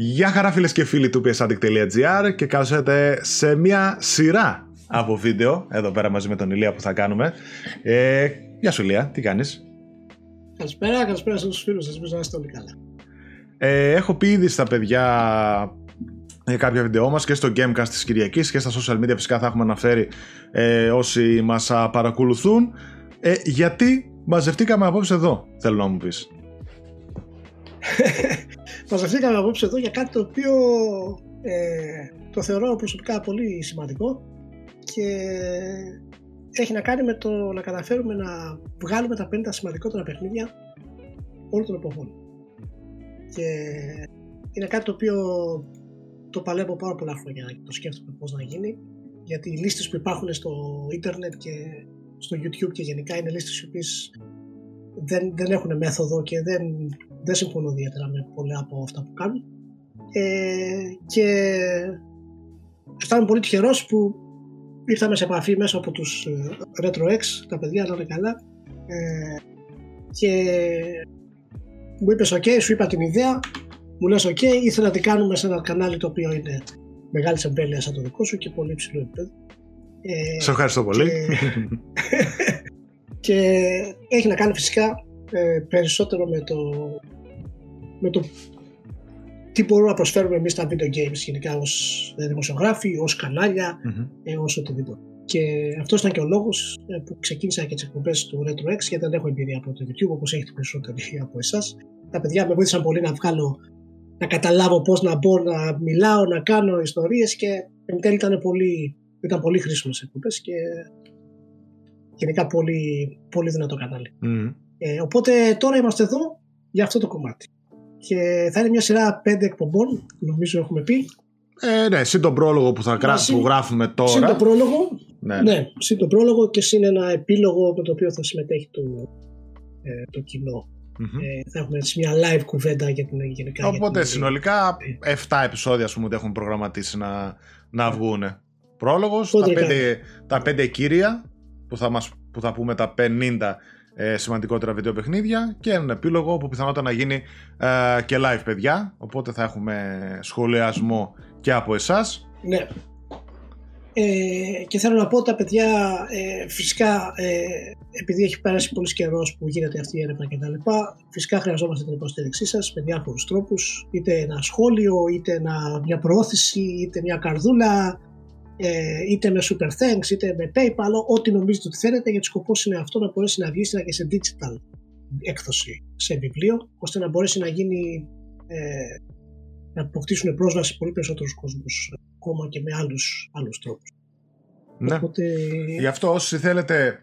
Γεια χαρά φίλες και φίλοι του psaddict.gr και καλώς ήρθατε σε μια σειρά από βίντεο εδώ πέρα μαζί με τον Ηλία που θα κάνουμε. Ε, γεια σου Ηλία, τι κάνεις; Καλησπέρα, καλησπέρα σε όλους τους φίλους σας, ελπίζω να είστε όλοι καλά. Ε, έχω πει ήδη στα παιδιά για κάποια βίντεό μας και στο Gamecast της Κυριακής και στα social media φυσικά θα έχουμε αναφέρει ε, όσοι μας παρακολουθούν ε, γιατί μαζευτήκαμε απόψε εδώ, θέλω να μου πεις. μαζευτήκαμε απόψε εδώ για κάτι το οποίο ε, το θεωρώ προσωπικά πολύ σημαντικό και έχει να κάνει με το να καταφέρουμε να βγάλουμε τα 50 σημαντικότερα παιχνίδια όλων των εποχών. Και είναι κάτι το οποίο το παλεύω πάρα πολλά χρόνια και το σκέφτομαι πώς να γίνει γιατί οι λίστες που υπάρχουν στο ίντερνετ και στο YouTube και γενικά είναι λίστες οι οποίες δεν, δεν έχουν μέθοδο και δεν, δεν συμφωνώ ιδιαίτερα με πολλά από αυτά που κάνουν. Ε, και αισθάνομαι πολύ τυχερός που ήρθαμε σε επαφή μέσω από τους ε, RetroX, τα παιδιά να είναι καλά ε, και μου είπες ok, σου είπα την ιδέα, μου λες ok, ήθελα να την κάνουμε σε ένα κανάλι το οποίο είναι μεγάλης εμπέλειας σαν το δικό σου και πολύ ψηλό επίπεδο. Ε, σε ευχαριστώ πολύ. Και, έχει να κάνει φυσικά ε, περισσότερο με το, με το τι μπορούμε να προσφέρουμε εμείς στα video games γενικά ως δημοσιογράφοι, ως κανάλια, mm-hmm. ε, ως οτιδήποτε. Και αυτός ήταν και ο λόγος ε, που ξεκίνησα και τις εκπομπές του RetroX, γιατί δεν έχω εμπειρία από το YouTube όπως έχετε περισσότεροι από εσάς. Τα παιδιά με βοήθησαν πολύ να βγάλω, να καταλάβω πώς να μπω, να μιλάω, να κάνω ιστορίες και εν τέλει ήταν πολύ, ήταν πολύ χρήσιμες εκπομπές και γενικά πολύ, πολύ δυνατό κανάλι. Mm. Ε, οπότε τώρα είμαστε εδώ για αυτό το κομμάτι. Και θα είναι μια σειρά πέντε εκπομπών, νομίζω έχουμε πει. Ε, ναι, συν τον πρόλογο που, θα που γράφουμε τώρα. Συν τον πρόλογο, ναι. ναι, συν τον πρόλογο και συν ένα επίλογο με το οποίο θα συμμετέχει το, ε, το κοινό. Mm-hmm. Ε, θα έχουμε έτσι μια live κουβέντα για την γενικά. Οπότε την... συνολικά 7 επεισόδια ας πούμε, ότι έχουν προγραμματίσει να, να βγουν. Πρόλογος, τα 5, τα πέντε κύρια που θα, μας, που θα πούμε τα 50 ε, σημαντικότερα βιντεοπαιχνίδια και έναν επίλογο που πιθανότατα να γίνει ε, και live παιδιά οπότε θα έχουμε σχολιασμό και από εσάς Ναι ε, και θέλω να πω τα παιδιά ε, φυσικά ε, επειδή έχει περάσει πολύς καιρός που γίνεται αυτή η έρευνα κτλ. Φυσικά χρειαζόμαστε την υποστήριξή σας με διάφορους τρόπους, είτε ένα σχόλιο, είτε ένα, μια προώθηση, είτε μια καρδούλα, ε, είτε με Super Thanks είτε με PayPal, ό,τι νομίζετε ότι θέλετε, γιατί σκοπός είναι αυτό να μπορέσει να βγει και σε digital έκδοση σε βιβλίο, ώστε να μπορέσει να γίνει ε, να αποκτήσουν πρόσβαση πολύ περισσότερους κόσμους ακόμα και με άλλους, άλλους τρόπους. Ναι. Οπότε... Γι' αυτό όσοι θέλετε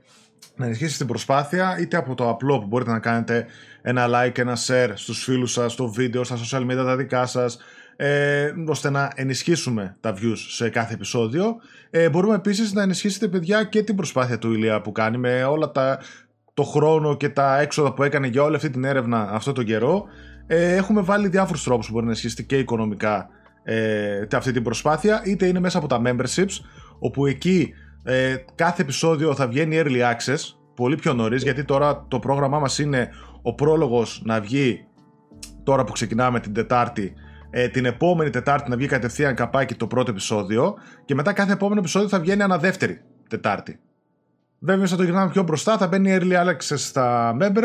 να ενισχύσετε την προσπάθεια είτε από το απλό που μπορείτε να κάνετε ένα like, ένα share στους φίλους σας, στο βίντεο, στα social media τα δικά σας ε, ώστε να ενισχύσουμε τα views σε κάθε επεισόδιο. Ε, μπορούμε επίσης να ενισχύσετε παιδιά και την προσπάθεια του Ηλία που κάνει με όλα τα το χρόνο και τα έξοδα που έκανε για όλη αυτή την έρευνα αυτό τον καιρό. Ε, έχουμε βάλει διάφορους τρόπους που μπορεί να ενισχύσετε και οικονομικά ε, αυτή την προσπάθεια, είτε είναι μέσα από τα memberships, όπου εκεί ε, κάθε επεισόδιο θα βγαίνει early access, πολύ πιο νωρίς, γιατί τώρα το πρόγραμμά μας είναι ο πρόλογος να βγει τώρα που ξεκινάμε την Τετάρτη ε, την επόμενη Τετάρτη να βγει κατευθείαν καπάκι το πρώτο επεισόδιο και μετά κάθε επόμενο επεισόδιο θα βγαίνει ανά δεύτερη Τετάρτη. Βέβαια, θα το γυρνάμε πιο μπροστά, θα μπαίνει early access στα member,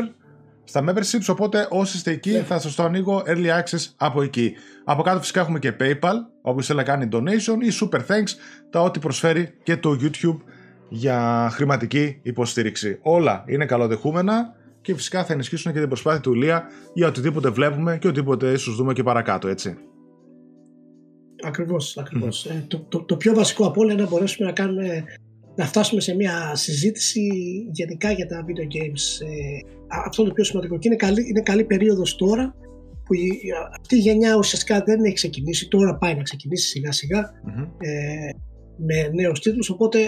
στα memberships, οπότε όσοι είστε εκεί ναι. θα σας το ανοίγω early access από εκεί. Από κάτω φυσικά έχουμε και PayPal, όπου θέλει να κάνει donation ή super thanks, τα ό,τι προσφέρει και το YouTube για χρηματική υποστήριξη. Όλα είναι καλοδεχούμενα και φυσικά θα ενισχύσουν και την προσπάθεια του Λία για οτιδήποτε βλέπουμε και οτιδήποτε ίσως δούμε και παρακάτω, έτσι. Ακριβώς, ακριβώς. Ε, το, το, το, πιο βασικό από όλα είναι να μπορέσουμε να κάνουμε να φτάσουμε σε μια συζήτηση γενικά για τα video games. Ε, αυτό είναι το πιο σημαντικό και είναι καλή, είναι καλή περίοδος τώρα που η, αυτή η γενιά ουσιαστικά δεν έχει ξεκινήσει, τώρα πάει να ξεκινήσει σιγά σιγά ε, με νέους τίτλους, οπότε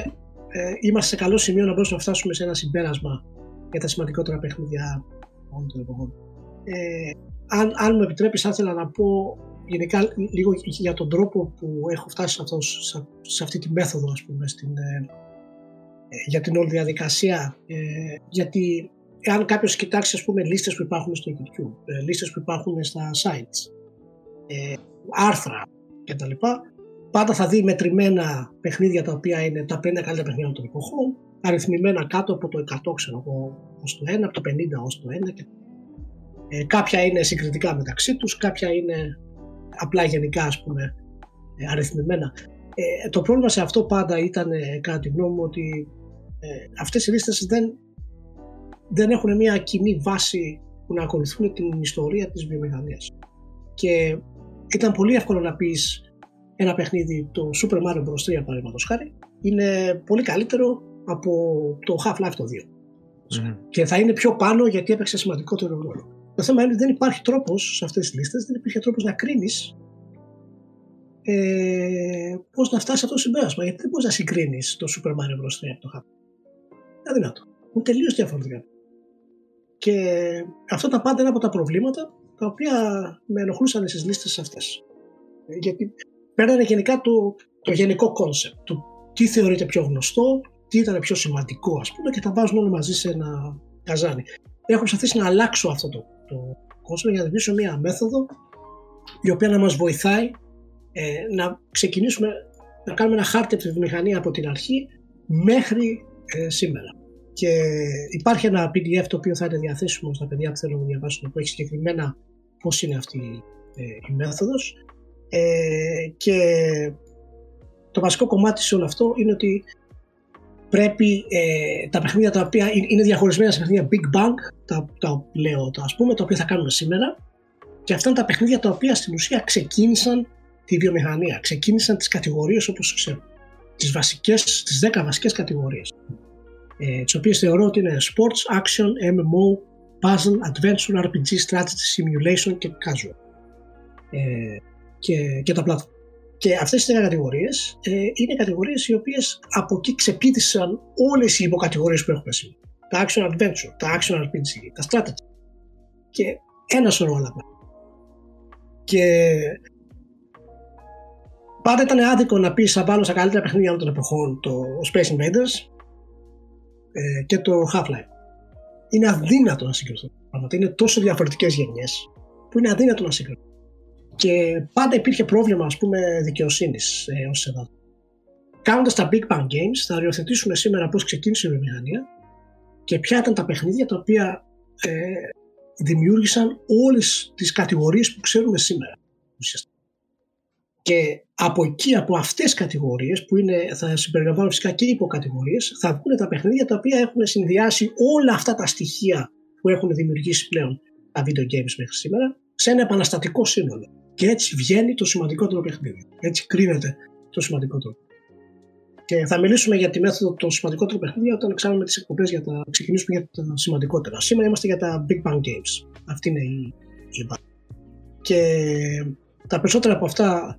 ε, είμαστε σε καλό σημείο να μπορέσουμε να φτάσουμε σε ένα συμπέρασμα για τα σημαντικότερα παιχνίδια όλων των εποχών. Ε, αν, αν μου επιτρέπεις, θα ήθελα να πω γενικά λίγο για τον τρόπο που έχω φτάσει σε, αυτός, σε, αυτή τη μέθοδο, ας πούμε, στην, ε, ε, για την όλη διαδικασία. Ε, γιατί αν κάποιος κοιτάξει, ας πούμε, λίστες που υπάρχουν στο YouTube, ε, λίστες που υπάρχουν στα sites, ε, άρθρα κτλ. Πάντα θα δει μετρημένα παιχνίδια τα οποία είναι τα 50 καλύτερα παιχνίδια των εποχών, αριθμημένα κάτω από το 100 ξέρω εγώ ως το 1, από το 50 ως το 1 και ε, κάποια είναι συγκριτικά μεταξύ τους, κάποια είναι απλά γενικά ας πούμε ε, αριθμημένα. Ε, το πρόβλημα σε αυτό πάντα ήταν ε, κατά τη γνώμη μου ότι ε, αυτές οι λίστες δεν, δεν έχουν μια κοινή βάση που να ακολουθούν την ιστορία της βιομηχανίας. Και ήταν πολύ εύκολο να πεις ένα παιχνίδι, το Super Mario Bros. 3 παραδείγματος χάρη, είναι πολύ καλύτερο από το Half-Life το 2. Και θα είναι πιο πάνω γιατί έπαιξε σημαντικότερο ρόλο. Το θέμα είναι ότι δεν υπάρχει τρόπος σε αυτές τις λίστες, δεν υπήρχε τρόπος να κρίνεις ε, πώς να φτάσει αυτό το συμπέρασμα. Γιατί δεν μπορείς να συγκρίνεις το Super Mario Bros. 3 από το Half. Είναι αδυνατό. Είναι τελείως διαφορετικά. Και αυτό τα πάντα είναι από τα προβλήματα τα οποία με ενοχλούσαν στις λίστες αυτές. Γιατί παίρνανε γενικά το, το γενικό concept του τι θεωρείται πιο γνωστό, τι ήταν πιο σημαντικό, ας πούμε, και τα βάζουν όλα μαζί σε ένα καζάνι. Έχω προσπαθήσει να αλλάξω αυτό το, το κόνσεπτ για να δημιουργήσω μια μέθοδο η οποία να μας βοηθάει ε, να ξεκινήσουμε να κάνουμε ένα χάρτη από τη βιομηχανία από την αρχή μέχρι ε, σήμερα. Και υπάρχει ένα PDF το οποίο θα είναι διαθέσιμο στα παιδιά που θέλουν να διαβάσουν που έχει συγκεκριμένα πώς είναι αυτή ε, η μέθοδος ε, και το βασικό κομμάτι σε όλο αυτό είναι ότι πρέπει ε, τα παιχνίδια τα οποία είναι διαχωρισμένα σε παιχνίδια Big Bang, τα, τα λέω τα ας πούμε, τα οποία θα κάνουμε σήμερα και αυτά είναι τα παιχνίδια τα οποία στην ουσία ξεκίνησαν τη βιομηχανία, ξεκίνησαν τις κατηγορίες όπως ξέρουμε, τις βασικές, τις 10 βασικές κατηγορίες, ε, τις οποίες θεωρώ ότι είναι Sports, Action, MMO, Puzzle, Adventure, RPG, Strategy, Simulation και Casual ε, και, και τα platform. Και αυτές τι κατηγορίες ε, είναι κατηγορίες οι οποίες από εκεί ξεπίδησαν όλες οι υποκατηγορίες που έχουμε σήμερα. Τα action adventure, τα action RPG, τα strategy και ένα σωρό άλλα Και πάντα ήταν άδικο να πεις θα βάλω στα καλύτερα παιχνίδια των εποχών το Space Invaders ε, και το Half-Life. Είναι αδύνατο να συγκριθούν. Είναι τόσο διαφορετικές γενιές που είναι αδύνατο να συγκριθούν. Και πάντα υπήρχε πρόβλημα ας πούμε δικαιοσύνης ε, ως εδώ. Κάνοντας τα Big Bang Games θα οριοθετήσουμε σήμερα πώς ξεκίνησε η βιομηχανία και ποια ήταν τα παιχνίδια τα οποία ε, δημιούργησαν όλες τις κατηγορίες που ξέρουμε σήμερα. Και από εκεί, από αυτές τις κατηγορίες που είναι, θα συμπεριλαμβάνουν φυσικά και υποκατηγορίες, θα βγουν τα παιχνίδια τα οποία έχουν συνδυάσει όλα αυτά τα στοιχεία που έχουν δημιουργήσει πλέον τα video games μέχρι σήμερα σε ένα επαναστατικό σύνολο. Και έτσι βγαίνει το σημαντικότερο παιχνίδι. Έτσι κρίνεται το σημαντικότερο. Και θα μιλήσουμε για τη μέθοδο των σημαντικότερων παιχνίδια όταν εξάρουμε τις εκπομπές για τα ξεκινήσουμε για τα σημαντικότερα. Σήμερα είμαστε για τα Big Bang Games. Αυτή είναι η, η Και τα περισσότερα από αυτά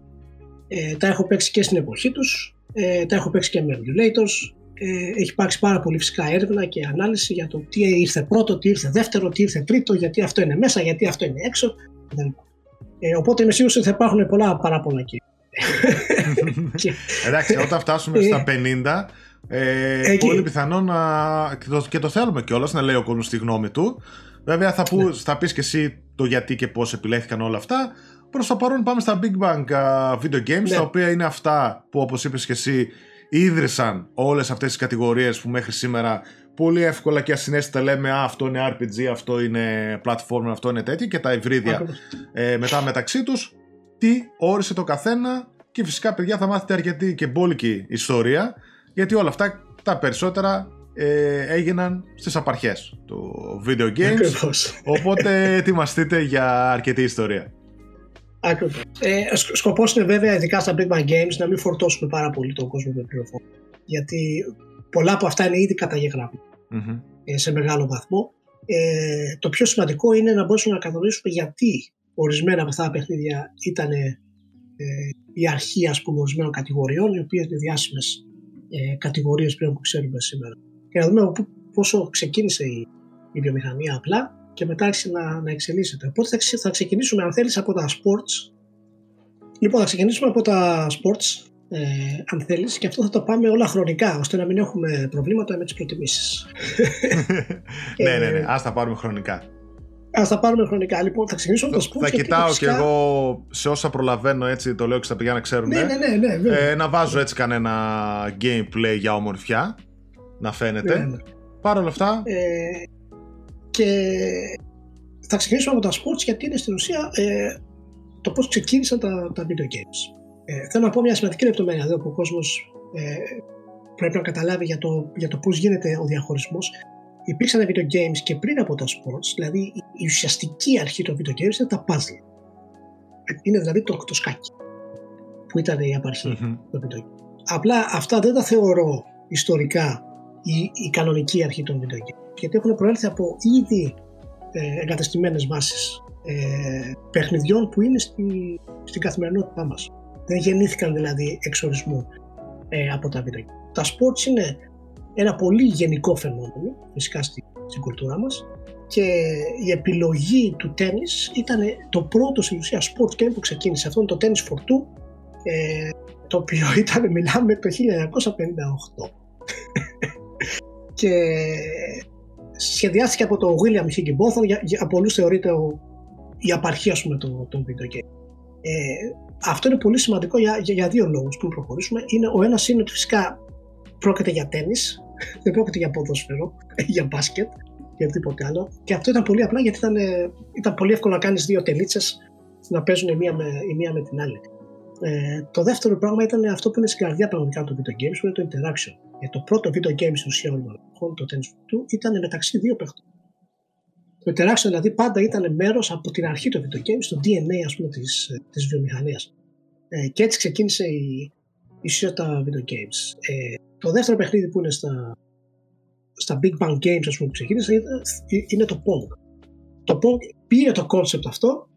ε, τα έχω παίξει και στην εποχή τους. Ε, τα έχω παίξει και με emulators. Ε, έχει υπάρξει πάρα πολύ φυσικά έρευνα και ανάλυση για το τι ήρθε πρώτο, τι ήρθε δεύτερο, τι ήρθε τρίτο, γιατί αυτό είναι μέσα, γιατί αυτό είναι έξω κτλ. Ε, οπότε είμαι σίγουρος ότι θα υπάρχουν πολλά παράπονα εκεί. Εντάξει, όταν φτάσουμε στα 50, ε, ε πολύ πιθανό να. Και το, και το θέλουμε κιόλας να λέει ο κόσμος τη γνώμη του. Βέβαια, θα, ναι. θα πεις και εσύ το γιατί και πώς επιλέχθηκαν όλα αυτά. Προς το παρόν, πάμε στα Big Bang video games, ναι. τα οποία είναι αυτά που, όπως είπες και εσύ, ίδρυσαν όλες αυτές τις κατηγορίες που μέχρι σήμερα πολύ εύκολα και ασυνέστητα λέμε Α, αυτό είναι RPG, αυτό είναι platform, αυτό είναι τέτοιο και τα υβρίδια ε, μετά μεταξύ τους. Τι όρισε το καθένα και φυσικά παιδιά θα μάθετε αρκετή και μπόλικη ιστορία γιατί όλα αυτά τα περισσότερα ε, έγιναν στις απαρχές του video games οπότε ετοιμαστείτε για αρκετή ιστορία. Ακριβώς. Ε, σκοπός είναι βέβαια ειδικά στα Big Bang Games να μην φορτώσουμε πάρα πολύ τον κόσμο με πληροφορία γιατί πολλά από αυτά είναι ήδη ε, σε μεγάλο βαθμό. Ε, το πιο σημαντικό είναι να μπορέσουμε να καθορίσουμε γιατί ορισμένα από αυτά τα παιχνίδια ήταν ε, η αρχή ας πούμε ορισμένων κατηγοριών οι οποίες είναι διάσημες ε, κατηγορίες πλέον που ξέρουμε σήμερα και να δούμε πόσο ξεκίνησε η, η βιομηχανία απλά και μετά άρχισε να, να εξελίσσεται. Οπότε θα, θα ξεκινήσουμε αν θέλεις από τα sports Λοιπόν, θα ξεκινήσουμε από τα sports ε, αν θέλεις, και αυτό θα το πάμε όλα χρονικά, ώστε να μην έχουμε προβλήματα με τις προτιμήσεις. ναι, ναι, ναι, ας τα πάρουμε χρονικά. Α τα πάρουμε χρονικά. Λοιπόν, θα ξεκινήσω με το sports. Θα κοιτάω κι εγώ σε όσα προλαβαίνω έτσι, το λέω και στα παιδιά να ξέρουν. Ναι, ναι, ναι. ναι ε, να βάζω έτσι κανένα gameplay για ομορφιά. Να φαίνεται. Ναι, ναι. Παρ' όλα αυτά. Ε, και θα ξεκινήσουμε από τα sports γιατί είναι στην ουσία ε, το πώς ξεκίνησαν τα, τα video games. Ε, θέλω να πω μια σημαντική λεπτομέρεια εδώ που ο κόσμος ε, πρέπει να καταλάβει για το, για το πώς γίνεται ο διαχωρισμός. Υπήρξαν video games και πριν από τα sports, δηλαδή η ουσιαστική αρχή των video games ήταν τα puzzle. Είναι δηλαδή το, το σκάκι που ήταν η απαρχή mm-hmm. των video games. Απλά αυτά δεν τα θεωρώ ιστορικά η, η κανονική αρχή των video games γιατί έχουν προέλθει από ήδη ε, εγκαταστημένες βάσεις ε, παιχνιδιών που είναι στη, στην καθημερινότητά μας. Δεν γεννήθηκαν δηλαδή εξορισμού ε, από τα βίντεο. Τα sports είναι ένα πολύ γενικό φαινόμενο φυσικά στην, στην κουλτούρα μας και η επιλογή του τέννις ήταν το πρώτο στην ουσία sports game που ξεκίνησε. Αυτό είναι το tennis for two ε, το οποίο ήταν, μιλάμε, το 1958. και σχεδιάστηκε από τον William Higginbotham, για, για πολλούς θεωρείται ο, η απαρχή ας πούμε των, των video game. Ε, αυτό είναι πολύ σημαντικό για, για, για δύο λόγους που προχωρήσουμε. Είναι, ο ένας είναι ότι φυσικά πρόκειται για τέννις, δεν πρόκειται για ποδόσφαιρο, για μπάσκετ, για οτιδήποτε άλλο. Και αυτό ήταν πολύ απλά γιατί ήταν, ήταν πολύ εύκολο να κάνεις δύο τελίτσες να παίζουν η μία με, η μία με την άλλη. Ε, το δεύτερο πράγμα ήταν αυτό που είναι στην καρδιά πραγματικά του video games, που είναι το interaction. Ε, το πρώτο video game στην ουσία όλων το tennis του, ήταν μεταξύ δύο παιχτών. Το interaction δηλαδή πάντα ήταν μέρος από την αρχή του video games, το DNA ας πούμε της, της βιομηχανίας. Ε, και έτσι ξεκίνησε η, η τα video games. Ε, το δεύτερο παιχνίδι που είναι στα, στα Big Bang Games ας πούμε, που ξεκίνησε είναι το Pong. Το Pong πήρε το concept αυτό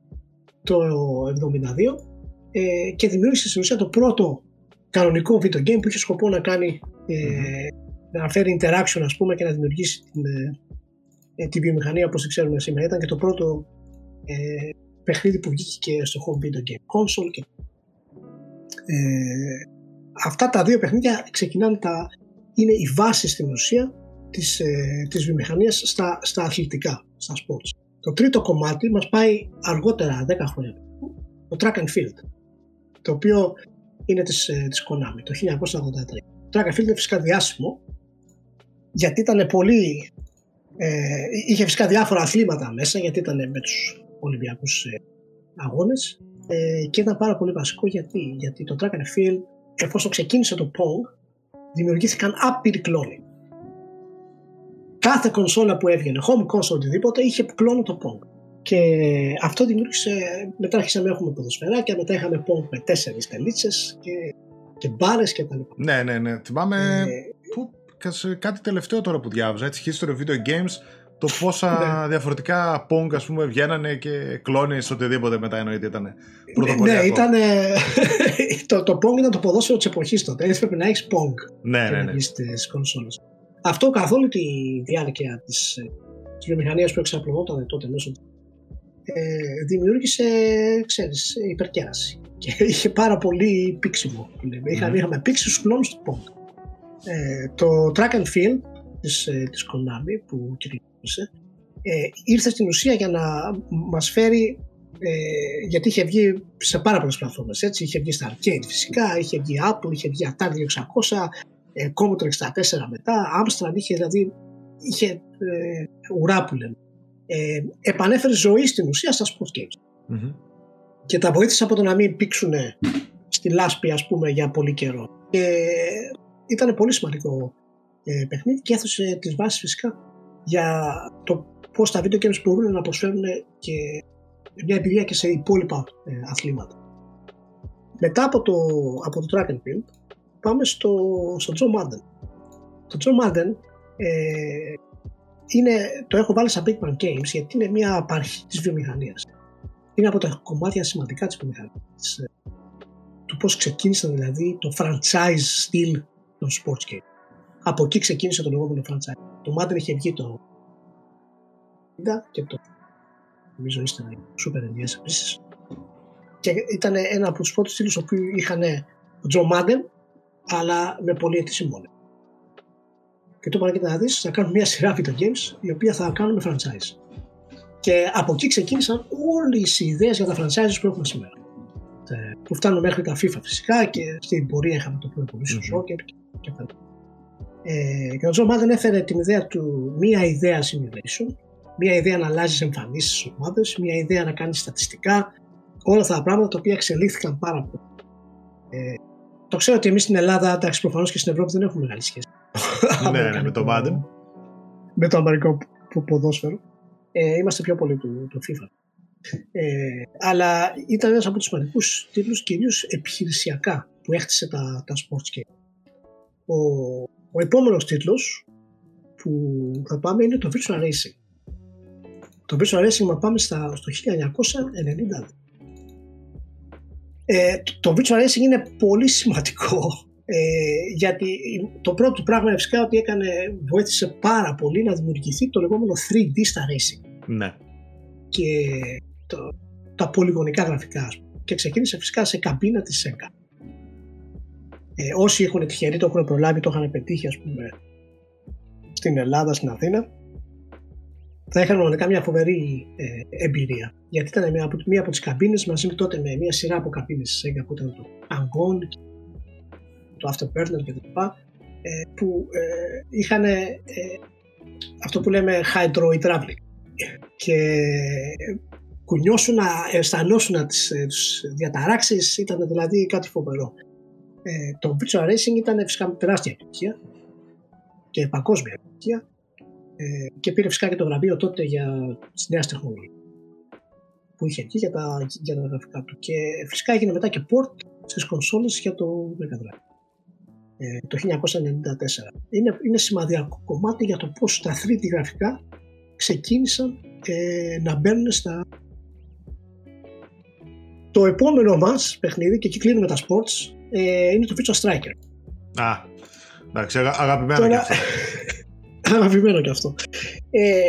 το 1972 ε, και δημιούργησε στην ουσία το πρώτο κανονικό video game που είχε σκοπό να κάνει ε, να φέρει interaction ας πούμε και να δημιουργήσει την, ε, ε τη βιομηχανία όπως τη ξέρουμε σήμερα. Ήταν και το πρώτο ε, παιχνίδι που βγήκε και στο home video game console και ε, αυτά τα δύο παιχνίδια ξεκινάνε τα, είναι η βάση στην ουσία της, ε, της βιομηχανίας στα, στα αθλητικά, στα sports. Το τρίτο κομμάτι μας πάει αργότερα, 10 χρόνια, το track and field το οποίο είναι της, ε, της Konami το 1983. Το track and field είναι φυσικά διάσημο γιατί ήταν πολύ ε, είχε φυσικά διάφορα αθλήματα μέσα γιατί ήταν με τους Ολυμπιακούς ε, αγώνες ε, και ήταν πάρα πολύ βασικό γιατί, γιατί το track and field εφόσον ξεκίνησε το Pong δημιουργήθηκαν άπειροι κλόνοι. Κάθε κονσόλα που έβγαινε, home console οτιδήποτε, είχε κλόνο το Pong. Και αυτό δημιούργησε, μετά άρχισαμε να έχουμε ποδοσφαιράκια, μετά είχαμε Pong με τέσσερις τελίτσες και, και μπάρες και τα λοιπά. Ναι, ναι, ναι. Θυμάμαι ε, που, κάτι τελευταίο τώρα που διάβαζα, έτσι, History of Video Games, το πόσα ναι. διαφορετικά Pong ας πούμε βγαίνανε και κλώνεις οτιδήποτε μετά εννοείται ήταν πρωτοποριακό. Ναι, ήταν, το, το Pong ήταν το ποδόσφαιρο της εποχής τότε, έτσι πρέπει να έχεις Pong ναι, ναι, ναι. στις κονσόλες. Αυτό καθ' όλη τη διάρκεια της, της βιομηχανίας που εξαπλωνόταν τότε μέσω ε, δημιούργησε, ξέρεις, υπερκέραση. Και είχε πάρα πολύ πίξιμο. Mm. Είχαμε, είχαμε πήξει στους κλόνους του Pong. Ε, το track and field της, ε, της Konami που κυκλοφόρησε ε, ήρθε στην ουσία για να μας φέρει ε, γιατί είχε βγει σε πάρα πολλές πλατφόρμες έτσι, είχε βγει στα arcade φυσικά, είχε βγει Apple, είχε βγει Atari 600 ε, Commodore 64 μετά, Amstrad είχε δηλαδή είχε ε, ουρά που λέμε ε, επανέφερε ζωή στην ουσία στα sports games. Και τα βοήθησε από το να μην πήξουν στη λάσπη ας πούμε για πολύ καιρό. Και ήταν πολύ σημαντικό ε, παιχνίδι και έθεσε τις βάσεις φυσικά για το πώς τα video games μπορούν να προσφέρουν και μια εμπειρία και σε υπόλοιπα ε, αθλήματα. Μετά από το, από το track and field πάμε στο, στο Joe Madden. Το Joe Madden ε, είναι, το έχω βάλει σαν Big Bang Games γιατί είναι μια απαρχή της βιομηχανίας. Είναι από τα κομμάτια σημαντικά της βιομηχανίας. Ε, του πώς ξεκίνησαν δηλαδή το franchise style των sports game. Από εκεί ξεκίνησε το λεγόμενο franchise. Το Madden είχε βγει το 90 και το νομίζω είστε super NES επίσης. Και ήταν ένα από τους πρώτους στήλους που είχαν το Joe Madden αλλά με πολύ συμβόλαια και το είπα να δεις, θα κάνουν μια σειρά video games η οποία θα κάνουν franchise. Και από εκεί ξεκίνησαν όλες οι ιδέες για τα franchises που έχουμε σήμερα. Ε, που φτάνουν μέχρι τα FIFA φυσικά και στην πορεία είχαμε το Pro Evolution Soccer και, και Ε, και ο Τζο Μάδεν έφερε την ιδέα του μία ιδέα simulation, μία ιδέα να αλλάζεις εμφανίσεις στις ομάδες, μία ιδέα να κάνεις στατιστικά, όλα αυτά τα πράγματα τα οποία εξελίχθηκαν πάρα πολύ. Ε, το ξέρω ότι εμείς στην Ελλάδα, εντάξει, προφανώς και στην Ευρώπη δεν έχουμε μεγάλη σχέση. ναι, ναι, με το Madden. Με το αμερικανικό ποδόσφαιρο. Ε, είμαστε πιο πολύ του, του FIFA. Ε, αλλά ήταν ένας από τους σημαντικούς τίτλους, κυρίως επιχειρησιακά, που έχτισε τα, τα sports game. Ο, ο επόμενος τίτλος που θα πάμε είναι το Virtual Racing. Το Virtual Racing θα πάμε στα, στο 1990. Ε, το Virtual Racing είναι πολύ σημαντικό ε, γιατί το πρώτο πράγμα φυσικά ότι έκανε, βοήθησε πάρα πολύ να δημιουργηθεί το λεγόμενο 3D στα Racing. Ναι. Και το, τα πολυγωνικά γραφικά και ξεκίνησε φυσικά σε καμπίνα της ΣΕΚΑ. Ε, όσοι έχουν τυχεροί το έχουν προλάβει, το είχαν πετύχει ας πούμε στην Ελλάδα, στην Αθήνα θα είχαν μονικά μια φοβερή ε, εμπειρία. Γιατί ήταν μια από, μια από τις καμπίνες μαζί τότε με μια σειρά από καμπίνες της ΣΕΓΑ που ήταν το Angon, το Afterburner κτλ. Ε, που ε, είχαν ε, αυτό που λέμε hydrohydraulic και κουνιώσουν να αισθανώσουν τις, ε, τις διαταράξεις ήταν δηλαδή κάτι φοβερό. Ε, το Virtual Racing ήταν φυσικά τεράστια επιτυχία και παγκόσμια επιτυχία ε, και πήρε φυσικά και το βραβείο τότε για τις νέες τεχνολογίες που είχε εκεί για τα, για τα γραφικά του. Και φυσικά έγινε μετά και port στις κονσόλες για το Mega Drive. Ε, το 1994. Είναι, είναι σημαντικό κομμάτι για το πώς τα 3D γραφικά ξεκίνησαν ε, να μπαίνουν στα το επόμενο μας παιχνίδι και εκεί κλείνουμε τα sports ε, είναι το Virtua Striker. Α, εντάξει, αγαπημένο Τώρα, και αυτό. αγαπημένο και αυτό. Ε,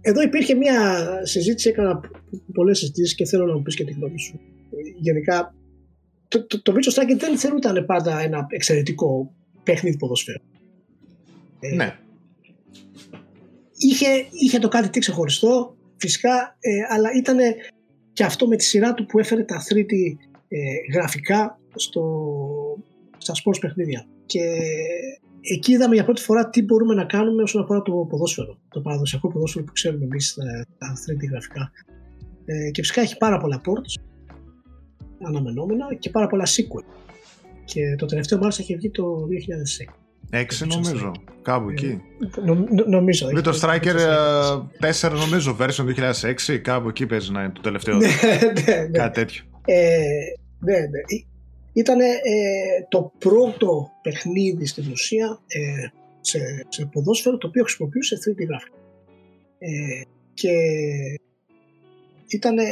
εδώ υπήρχε μια συζήτηση, έκανα πολλές συζητήσεις και θέλω να μου πεις και τη γνώμη σου. Γενικά, το, το, το Virtua Striker δεν θεωρούταν πάντα ένα εξαιρετικό παιχνίδι ποδοσφαίρου. Ε, ναι. Είχε, είχε το κάτι τι ξεχωριστό, φυσικά, ε, αλλά ήταν και αυτό με τη σειρά του που έφερε τα 3D ε, γραφικά στο, στα sports παιχνίδια. Και εκεί είδαμε για πρώτη φορά τι μπορούμε να κάνουμε όσον αφορά το ποδόσφαιρο. Το παραδοσιακό ποδόσφαιρο που ξέρουμε εμείς τα 3D γραφικά. Ε, και φυσικά έχει πάρα πολλά ports αναμενόμενα και πάρα πολλά sequel. Και το τελευταίο μάλιστα έχει βγει το 2006. Έξι νομίζω, κάπου εκεί. Νο, νομίζω. Με το Striker 4 νομίζω, version 2006, κάπου εκεί παίζει να είναι το τελευταίο. ναι, ναι, ναι. Κάτι τέτοιο. Ε, ναι, ναι. Ήταν ε, το πρώτο παιχνίδι στην ουσία ε, σε, σε ποδόσφαιρο το οποίο χρησιμοποιούσε 3D γραφικά. Ε, και ήταν ε,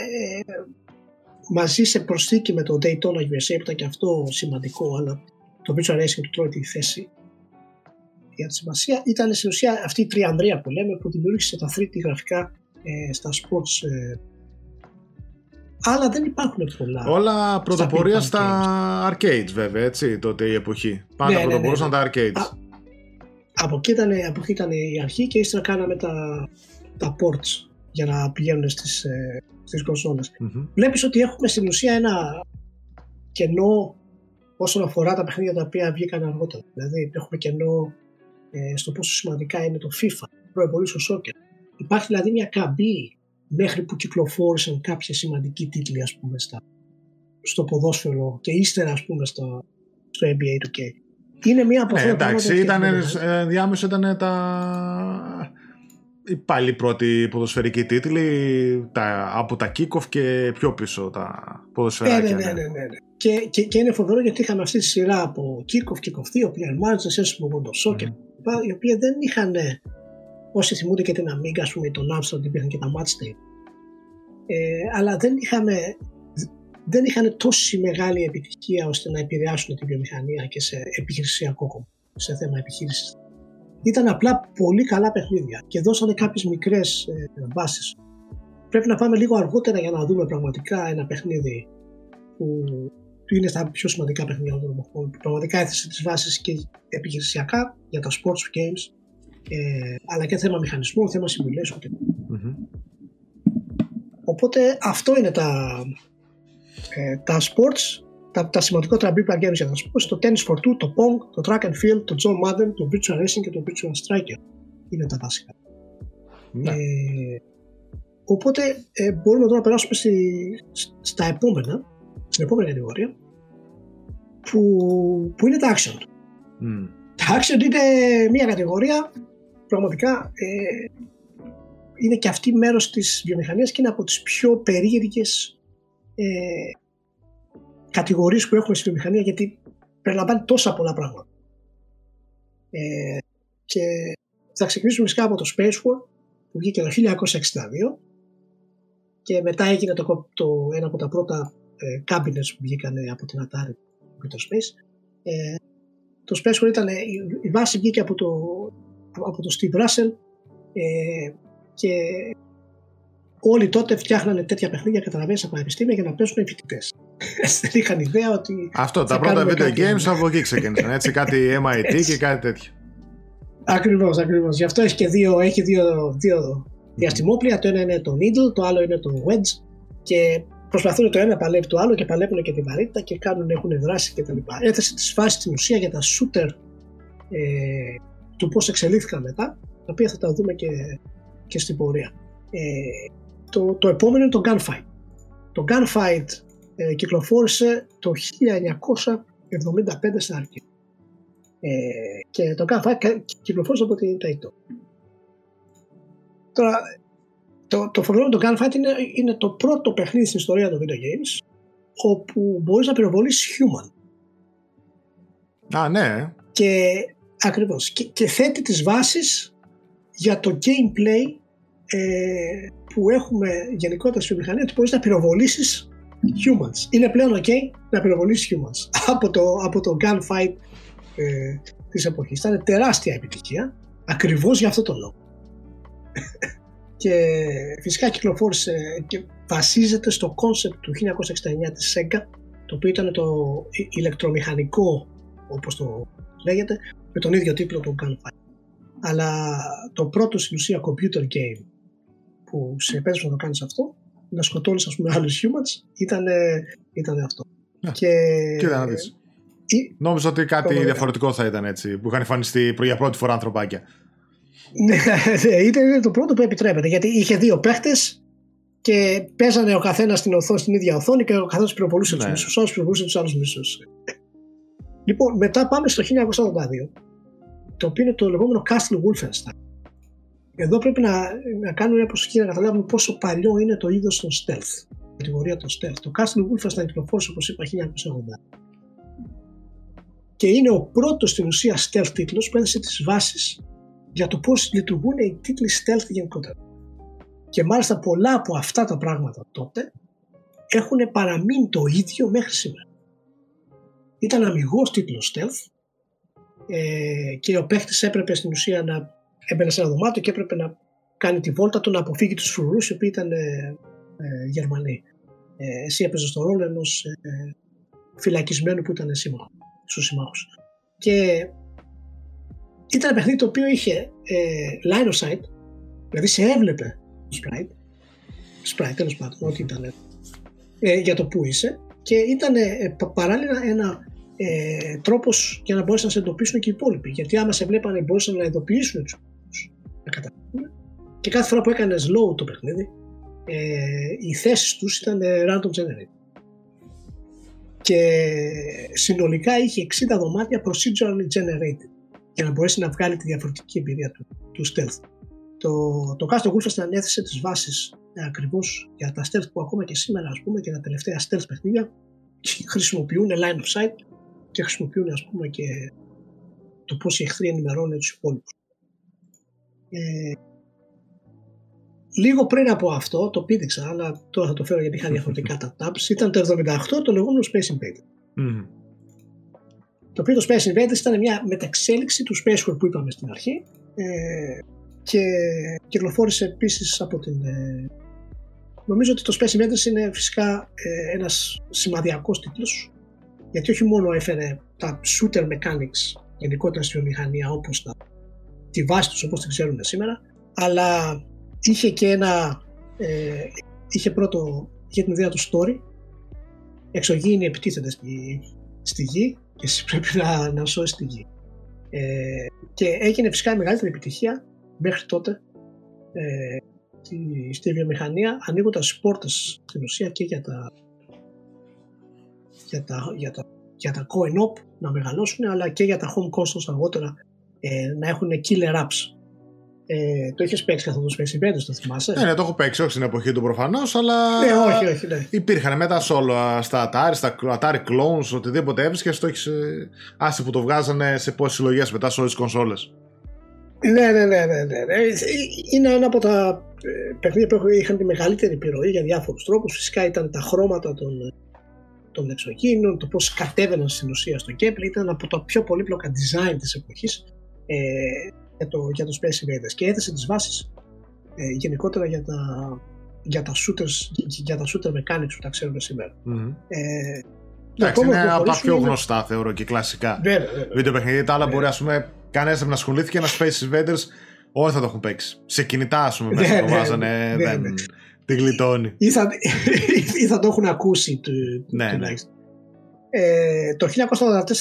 μαζί σε προσθήκη με το Daytona USA που ήταν και αυτό σημαντικό αλλά το Virtual Racing του τρώει τη θέση για τη σημασία ήταν στην ουσία αυτή η τριανδρία που λέμε που δημιούργησε τα 3D γραφικά ε, στα sports ε, αλλά δεν υπάρχουν πολλά. Όλα πρωτοπορία στα, arcades βέβαια, έτσι, τότε η εποχή. Πάντα ναι, πρωτοπορούσαν ναι, ναι. τα arcades. Α, από, εκεί ήταν, από εκεί ήταν η αρχή και ύστερα κάναμε τα, τα ports για να πηγαίνουν στις, ε, στις κονσόλες. Mm-hmm. Βλέπεις ότι έχουμε στην ουσία ένα κενό όσον αφορά τα παιχνίδια τα οποία βγήκαν αργότερα. Δηλαδή έχουμε κενό ε, στο πόσο σημαντικά είναι το FIFA, Pro Evolution Soccer. Υπάρχει δηλαδή μια καμπή μέχρι που κυκλοφόρησαν κάποια σημαντικοί τίτλοι ας πούμε στα, στο ποδόσφαιρο και ύστερα ας πούμε στο, στο NBA του k Είναι μια από αυτά ναι, εντάξει, ήταν, ε, διάμεσο ήταν τα οι πάλι πρώτοι ποδοσφαιρικοί τίτλοι τα, από τα kick και πιο πίσω τα ποδοσφαιράκια. Ναι, ναι, ναι, ναι, ναι. Και, και, και είναι φοβερό γιατί είχαμε αυτή τη σειρά από kick-off, kick-off 2, Player Managers, Esmo Soccer, οι οποίοι δεν είχαν, όσοι θυμούνται και την Amiga, ας πούμε, τον Amstrad, υπήρχαν και τα Matchday. Ε, αλλά δεν είχαμε δεν είχαν τόση μεγάλη επιτυχία ώστε να επηρεάσουν τη βιομηχανία και σε επιχειρησιακό κόμμα, σε θέμα επιχείρησης. Ήταν απλά πολύ καλά παιχνίδια και δώσανε κάποιες μικρές ε, βάσεις. Πρέπει να πάμε λίγο αργότερα για να δούμε πραγματικά ένα παιχνίδι που είναι στα πιο σημαντικά παιχνίδια των εποχών, που πραγματικά έθεσε τις βάσεις και επιχειρησιακά για τα sports games, ε, αλλά και θέμα μηχανισμού, θέμα simulation και... οπότε αυτό είναι τα, ε, τα sports, τα, τα σημαντικότερα big games για τα sports, το tennis for two, το pong, το track and field, το John Madden, το virtual racing και το virtual striker. Είναι τα βασικά. Ναι. Ε, οπότε ε, μπορούμε τώρα να περάσουμε στη, στα επόμενα, στην επόμενη κατηγορία, που, που είναι τα action. Mm. Τα action είναι μια κατηγορία πραγματικά ε, είναι και αυτή μέρος της βιομηχανίας και είναι από τις πιο περίεργες ε, κατηγορίες που έχουμε στη βιομηχανία γιατί περιλαμβάνει τόσα πολλά πράγματα. Ε, και θα ξεκινήσουμε φυσικά από το Space War που βγήκε το 1962 και μετά έγινε το, το ένα από τα πρώτα ε, cabinets που βγήκαν από την Atari και το Space. Ε, το Space War ήταν, η, η βάση βγήκε από το, από το Steve Russell ε, και όλοι τότε φτιάχνανε τέτοια παιχνίδια καταλαβαίνει από πανεπιστήμια για να παίζουν οι φοιτητές. Δεν είχαν ιδέα ότι. Αυτό, τα πρώτα video games από εκεί ξεκίνησαν. Έτσι, κάτι MIT και κάτι τέτοιο. Ακριβώς, ακριβώς. Γι' αυτό έχει και δύο, έχει δύο, δύο διαστημόπλια. Το ένα είναι το Needle, το άλλο είναι το Wedge. Και προσπαθούν το ένα παλεύει το άλλο και παλεύουν και τη βαρύτητα και κάνουν, έχουν δράση κτλ. Έθεσε τη φάση στην ουσία για τα shooter ε, του πώς εξελίχθηκαν μετά, τα οποία θα τα δούμε και, και στην πορεία. Ε, το, το επόμενο είναι το Gunfight. Το Gunfight ε, κυκλοφόρησε το 1975 στην αρχή. Ε, και το Gunfight κυκλοφόρησε από την Taito. Τώρα, το, το φοβερό το Gunfight είναι, είναι το πρώτο παιχνίδι στην ιστορία των video games όπου μπορείς να πυροβολείς human. Α, ναι. Και ακριβώς. Και, και θέτει τις βάσεις για το gameplay ε, που έχουμε γενικότερα στη βιομηχανία ότι μπορείς να πυροβολήσεις humans. Είναι πλέον ok να πυροβολήσεις humans από το, από το gunfight ε, της εποχής. Ήταν τεράστια επιτυχία ακριβώς για αυτό το λόγο. και φυσικά κυκλοφόρησε και βασίζεται στο concept του 1969 της Sega το οποίο ήταν το ηλεκτρομηχανικό όπως το λέγεται με τον ίδιο τίτλο του Gunfight. Αλλά το πρώτο στην ουσία computer game που σε επέτρεψε να το κάνεις αυτό να σκοτώνεις ας πούμε άλλους humans ήταν, ήταν αυτό. Yeah. Και... Κοίτα να δεις. Ή... Νόμιζα ότι κάτι διαφορετικό θα ήταν έτσι που είχαν εμφανιστεί για πρώτη φορά ανθρωπάκια. Ναι, ναι, ήταν το πρώτο που επιτρέπεται γιατί είχε δύο παίχτες και παίζανε ο καθένας στην οθόνη, στην ίδια οθόνη και ο καθένας πυροβολούσε ναι. του μισούς, άλλου πυροβολούσε τους άλλους μισούς. Λοιπόν, μετά πάμε στο 1982, το οποίο είναι το λεγόμενο Castle Wolfenstein. Εδώ πρέπει να, να κάνουμε μια προσοχή να καταλάβουμε πόσο παλιό είναι το είδος των stealth. Η κατηγορία των stealth. Το Castle Wolfenstein κυκλοφόρησε, όπως είπα, 1980. Και είναι ο πρώτος στην ουσία stealth τίτλος που έδεσε τις βάσεις για το πώς λειτουργούν οι τίτλοι stealth γενικότερα. Και μάλιστα πολλά από αυτά τα πράγματα τότε έχουν παραμείνει το ίδιο μέχρι σήμερα. Ήταν αμυγός τίτλος stealth ε, και ο παίχτης έπρεπε στην ουσία να έμπαινε σε ένα δωμάτιο και έπρεπε να κάνει τη βόλτα του να αποφύγει τους φρουρούς οι οποίοι ήταν ε, ε, Γερμανοί. Ε, εσύ έπαιζες στο ρόλο ενός ε, φυλακισμένου που ήταν σύμμαχος στους συμμάχους. Και ήταν ένα παιχνίδι το οποίο είχε ε, line of sight, δηλαδή σε έβλεπε το sprite, sprite τέλος πάντων, ό,τι ήταν ε, για το που είσαι και ήταν ε, παράλληλα ένα ε, τρόπος για να μπορέσουν να σε εντοπίσουν και οι υπόλοιποι. Γιατί άμα σε βλέπανε, μπορούσαν να εντοπίσουν τους να καταλάβουν. Και κάθε φορά που έκανες low το παιχνίδι, ε, οι θέσεις τους ήταν random generated. Και συνολικά είχε 60 δωμάτια procedurally generated για να μπορέσει να βγάλει τη διαφορετική εμπειρία του, του stealth. Το, το Castle Wolfenstein έθεσε τις βάσεις ε, ακριβώς για τα stealth που ακόμα και σήμερα ας πούμε και τα τελευταία stealth παιχνίδια χρησιμοποιούν line of sight και χρησιμοποιούν ας πούμε και το πώς οι εχθροί ενημερώνουν τους υπόλοιπους. Ε, λίγο πριν από αυτό, το πήδηξα, αλλά τώρα θα το φέρω γιατί είχα διαφορετικά τα tabs, ήταν το 78 το λεγόμενο Space Invader. Mm. Το οποίο το Space Invaders ήταν μια μεταξέλιξη του Space War που είπαμε στην αρχή ε, και κυκλοφόρησε επίσης από την... Ε, νομίζω ότι το Space Invaders είναι φυσικά ε, ένας σημαδιακός τίτλος γιατί όχι μόνο έφερε τα shooter mechanics γενικότερα στη βιομηχανία όπως τα, τη βάση τους όπως την ξέρουμε σήμερα αλλά είχε και ένα ε, είχε πρώτο είχε την ιδέα του story. Εξωγήινοι επιτίθενται στη, στη γη και εσύ πρέπει να, να σώσει τη γη. Ε, και έγινε φυσικά η μεγαλύτερη επιτυχία μέχρι τότε ε, στη, στη βιομηχανία ανοίγοντας πόρτες στην ουσία και για τα, για τα, για τα, για τα coin op να μεγαλώσουν αλλά και για τα home consoles αργότερα ε, να έχουν killer apps ε, το είχες παίξει καθόλου στο Space Invaders, το θυμάσαι; Ναι, ναι, το έχω παίξει, όχι στην εποχή του προφανώς, αλλά. Ναι, όχι, όχι. Ναι. Υπήρχαν μετά όλα στα Atari, στα Atari Clones, οτιδήποτε έβρισκες, το έχεις. Ε, άσε που το βγάζανε σε πόσες συλλογές μετά σε όλες τις κονσόλες. Ναι, ναι, ναι, ναι, ναι. Είναι ένα από τα ε, παιχνίδια που είχαν τη μεγαλύτερη επιρροή για διάφορους τρόπους. Φυσικά ήταν τα χρώματα των, των εξωγήινων, το πώς κατέβαιναν στην ουσία στο gameplay. Ήταν από τα πιο πολύπλοκα design της εποχής. Ε, για το, για το Space Invaders και έθεσε τις βάσεις ε, γενικότερα για τα, για τα shooters, για τα shooter mechanics που τα ξέρουμε σήμερα. Mm-hmm. Ε, Εντάξει, είναι από τα πιο γνωστά θεωρώ και κλασικά βίντεο παιχνίδια. Τα άλλα μπορεί ας πούμε κανένα να ασχολήθηκε ένα Space Invaders όλοι θα το έχουν παίξει. Σε κινητά ας πούμε μέσα το βάζανε δεν τη γλιτώνει. Ή θα, ή θα το έχουν ακούσει του, ναι, ναι. Ε, το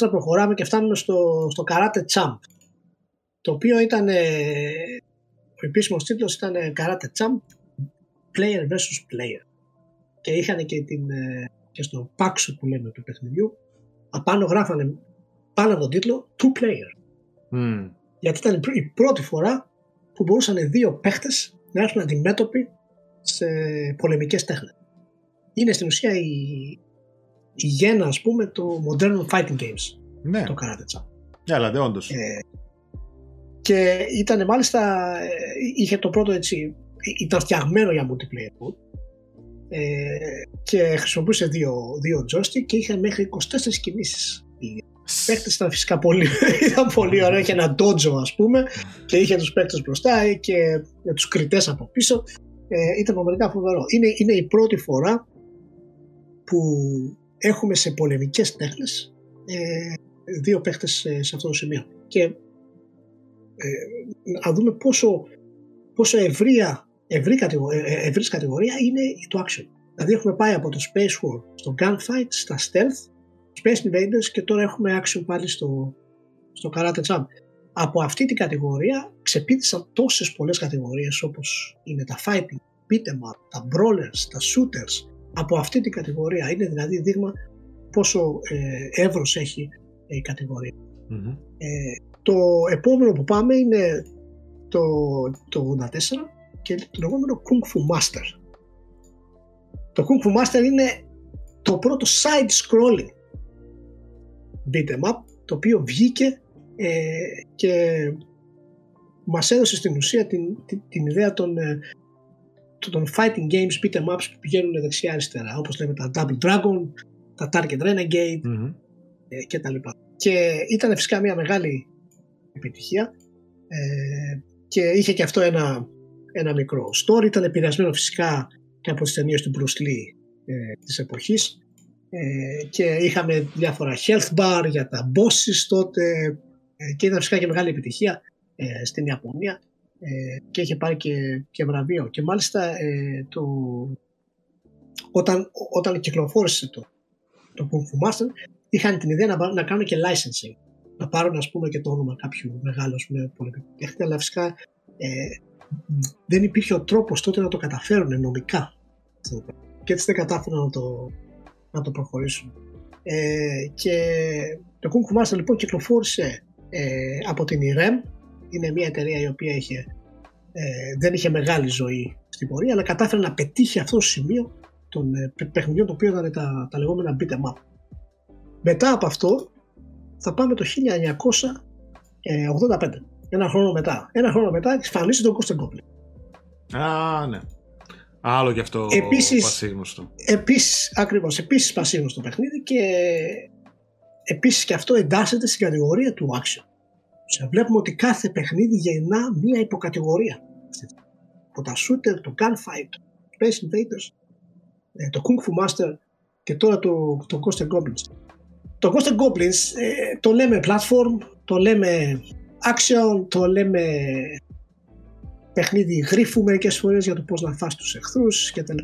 1984 προχωράμε και φτάνουμε στο, στο Karate Champ το οποίο ήταν, ο επίσημος τίτλος ήταν Karate Champ Player vs. Player και είχαν και, την, ε, και στο πάξο που λέμε του παιχνιδιού απάνω γράφανε πάνω από τον τίτλο Two Player mm. γιατί ήταν η πρώτη φορά που μπορούσαν δύο παίχτες να έρθουν αντιμέτωποι σε πολεμικές τέχνες. Είναι στην ουσία η, η γέννα ας πούμε του modern fighting games ναι. το Karate Champ. Ναι, αλλά όντως. Ε, και ήταν μάλιστα, ε, είχε το πρώτο έτσι, ήταν φτιαγμένο για multiplayer mode ε, και χρησιμοποιούσε δύο, δύο joystick και είχε μέχρι 24 κινήσεις. Οι παίκτες ήταν φυσικά πολύ, ήταν πολύ ωραίο, είχε ένα dojo ας πούμε και είχε τους παίκτες μπροστά και με τους κριτές από πίσω. Ε, ήταν πραγματικά φοβερό. Είναι, είναι η πρώτη φορά που έχουμε σε πολεμικές τέχνες ε, δύο παίκτες σε αυτό το σημείο. Και ε, να δούμε πόσο, πόσο ευρία, ευρύ κατηγορία, ε, ευρύς κατηγορία είναι το action. Δηλαδή έχουμε πάει από το Space War στο Gunfight, στα Stealth, Space Invaders και τώρα έχουμε action πάλι στο, στο Karate Champ. Από αυτή την κατηγορία ξεπίδησαν τόσες πολλές κατηγορίες όπως είναι τα fighting, beat'em up, τα brawlers, τα shooters. Από αυτή την κατηγορία είναι δηλαδή δείγμα πόσο ε, εύρος έχει η κατηγορία. Mm-hmm. Ε, το επόμενο που πάμε είναι το, το 84 και το λεγόμενο Kung Fu Master. Το Kung Fu Master είναι το πρώτο side-scrolling beat'em up το οποίο βγήκε ε, και μας έδωσε στην ουσία την, την, την ιδέα των, ε, των fighting games beat'em ups που πηγαίνουν δεξιά αριστερά όπως λέμε τα Double Dragon, τα Target Renegade mm-hmm. ε, και τα λοιπά. Και ήταν φυσικά μια μεγάλη επιτυχία ε, και είχε και αυτό ένα, ένα μικρό story. Ήταν επηρεασμένο φυσικά και από τις ταινίες του Bruce Lee ε, της εποχής ε, και είχαμε διάφορα health bar για τα bosses τότε ε, και ήταν φυσικά και μεγάλη επιτυχία ε, στην Ιαπωνία ε, και είχε πάρει και, και βραβείο. Και μάλιστα το, όταν, όταν κυκλοφόρησε το, το Kung Fu Master είχαν την ιδέα να, να κάνουν και licensing. Να πάρουν ας πούμε και το όνομα κάποιου μεγάλου με πολεμικού αλλά φυσικά ε, δεν υπήρχε ο τρόπος τότε να το καταφέρουν νομικά. Και έτσι δεν κατάφεραν να το, να το προχωρήσουν. Ε, και το Kung Fu Master λοιπόν κυκλοφόρησε ε, από την IREM, είναι μια εταιρεία η οποία είχε, ε, δεν είχε μεγάλη ζωή στην πορεία, αλλά κατάφερε να πετύχει αυτό το σημείο των ε, παιχνιδιών το οποίο ήταν τα, τα λεγόμενα beat'em up. Μετά από αυτό θα πάμε το 1985. Ένα χρόνο μετά. Ένα χρόνο μετά εξαφανίζει τον Κώστα Γκόμπλιν. Α, ναι. Άλλο και αυτό επίσης, πασίγνωστο. Επίσης, ακριβώς, επίσης πασίγνωστο παιχνίδι και επίσης και αυτό εντάσσεται στην κατηγορία του action. Σε βλέπουμε ότι κάθε παιχνίδι γεννά μία υποκατηγορία. Από τα shooter, το gunfight, το Space Invaders, ε, το Kung Fu Master και τώρα το, το Ghost Goblins. Το Ghost Goblins ε, το λέμε platform, το λέμε action, το λέμε παιχνίδι γρίφου μερικές φορές για το πώς να φας τους εχθρούς κτλ.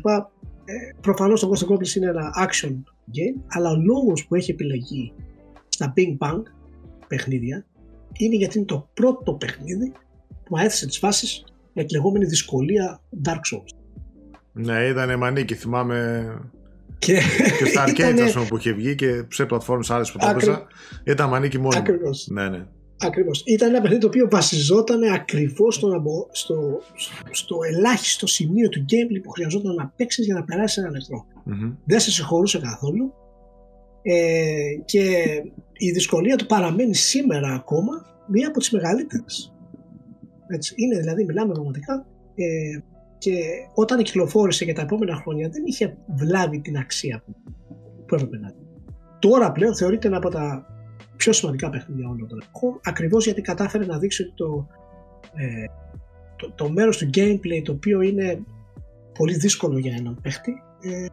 Ε, Προφανώς το Ghost Goblins είναι ένα action game, αλλά ο λόγος που έχει επιλεγεί στα Bing Bang παιχνίδια είναι γιατί είναι το πρώτο παιχνίδι που έθεσε τις βάσει με τη λεγόμενη δυσκολία Dark Souls. Ναι, ήταν μανίκη, θυμάμαι. Και, και στα arcade ήτανε... που είχε βγει και σε πλατφόρμες άλλες που το έπαιζα, ήταν μανίκη μόνο. Ακριβώς. Ναι, ναι. Ακριβώς. Ήταν ένα παιχνίδι το οποίο βασιζόταν ακριβώς στο, στο, στο, ελάχιστο σημείο του gameplay που χρειαζόταν να παίξεις για να περάσεις ένα εχθρό. Mm-hmm. Δεν σε συγχωρούσε καθόλου ε, και η δυσκολία του παραμένει σήμερα ακόμα μία από τις μεγαλύτερες. Έτσι, είναι δηλαδή, μιλάμε πραγματικά ε, και όταν κυκλοφόρησε για τα επόμενα χρόνια δεν είχε βλάβει την αξία που, που έπρεπε να Τώρα πλέον θεωρείται ένα από τα πιο σημαντικά παιχνίδια όλων των εποχών, ακριβώς γιατί κατάφερε να δείξει το, ε, το, το μέρος του gameplay το οποίο είναι πολύ δύσκολο για έναν παίχτη ε,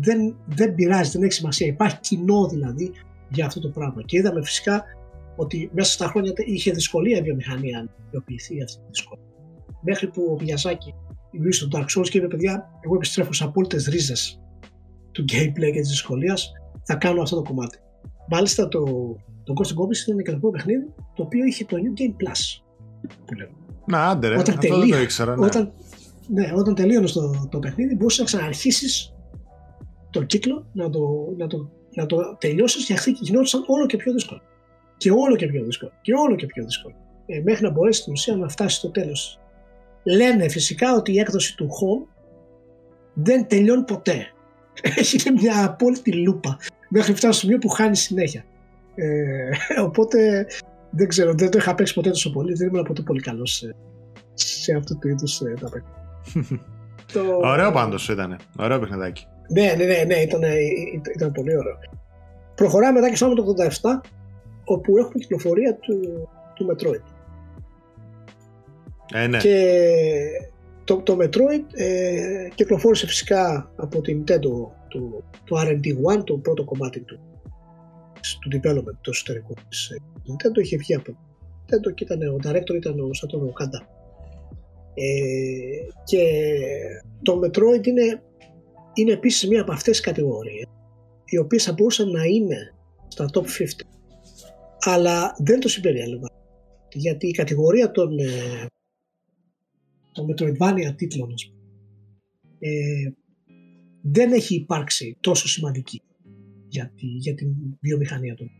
δεν, δεν πειράζει, δεν έχει σημασία. Υπάρχει κοινό δηλαδή για αυτό το πράγμα. Και είδαμε φυσικά ότι μέσα στα χρόνια είχε δυσκολία η βιομηχανία να υλοποιηθεί αυτή τη δυσκολία. Μέχρι που ο Μιαζάκη δημιούργησε τον Dark Souls και είπε: Παιδιά, εγώ επιστρέφω σε απόλυτες ρίζες του gameplay και της δυσκολίας. Θα κάνω αυτό το κομμάτι. Μάλιστα το, το Ghost Goblins ήταν ένα το παιχνίδι το οποίο είχε το New Game Plus. Που λέω. Να, άντε ρε, όταν αυτό τελείω, δεν το ήξερα. Ναι. Όταν, ναι, όταν τελείωνε το, το παιχνίδι μπορούσες να ξαναρχίσεις το κύκλο, να το, να το, να το τελειώσεις και γινόταν όλο και πιο δύσκολο. Και όλο και πιο δύσκολο. Και όλο και πιο δύσκολο. Ε, μέχρι να μπορέσει στην ουσία να φτάσει στο τέλος. Λένε φυσικά ότι η έκδοση του Home δεν τελειώνει ποτέ. Έχει μια απόλυτη λούπα μέχρι να φτάσει στο σημείο που χάνει συνέχεια. Ε, οπότε δεν ξέρω, δεν το είχα παίξει ποτέ τόσο πολύ. Δεν ήμουν ποτέ πολύ καλός σε, σε αυτού του είδους ε, τα παιχνίδια. το... Ωραίο πάντως ήταν. Ωραίο παιχνιδάκι. Ναι, ναι, ναι, ναι ήταν, ήταν πολύ ωραίο. Προχωράμε μετά και στο το 87, όπου έχουμε κυκλοφορία του, του Metroid. Ε, ναι. Και το, το Metroid ε, κυκλοφόρησε φυσικά από την Nintendo το, το R&D1, το πρώτο κομμάτι του, του development του εσωτερικού της ε, Nintendo είχε βγει από Nintendo και ήταν, ο director ήταν ο Satoru Kanda. Ε, και το Metroid είναι είναι επίσης μία από αυτές τις κατηγορίες οι οποίες θα μπορούσαν να είναι στα top 50 αλλά δεν το συμπεριέλαβα γιατί η κατηγορία των, ε, των Metroidvania τίτλων ε, δεν έχει υπάρξει τόσο σημαντική για, τη, για την βιομηχανία του.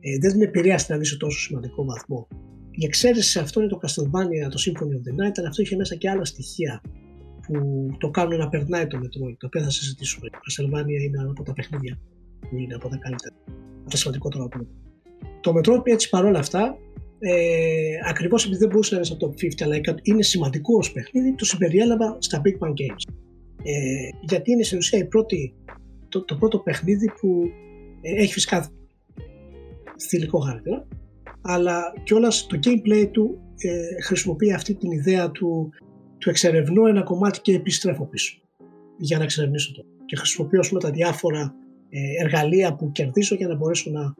Ε, δεν την επηρέασε δηλαδή σε τόσο σημαντικό βαθμό. Η εξαίρεση σε αυτό είναι το Castlevania, το Symphony of the Night, αλλά αυτό είχε μέσα και άλλα στοιχεία που το κάνουν να περνάει το Metroid, το οποίο θα συζητήσουμε. Η Castlevania είναι από τα παιχνίδια που είναι από τα καλύτερα, από τα σημαντικότερα από Το Metroid έτσι παρόλα αυτά, ε, ακριβώς επειδή δεν μπορούσε να είναι στο top 50, αλλά είναι σημαντικό ως παιχνίδι, το συμπεριέλαβα στα Big Bang Games. Ε, γιατί είναι στην ουσία η πρώτη, το, το πρώτο παιχνίδι που ε, έχει φυσικά θηλυκό χαρακτήρα, αλλά κιόλας το gameplay του ε, χρησιμοποιεί αυτή την ιδέα του του εξερευνώ ένα κομμάτι και επιστρέφω πίσω για να εξερευνήσω το. Και χρησιμοποιώ με τα διάφορα ε, εργαλεία που κερδίζω για να μπορέσω να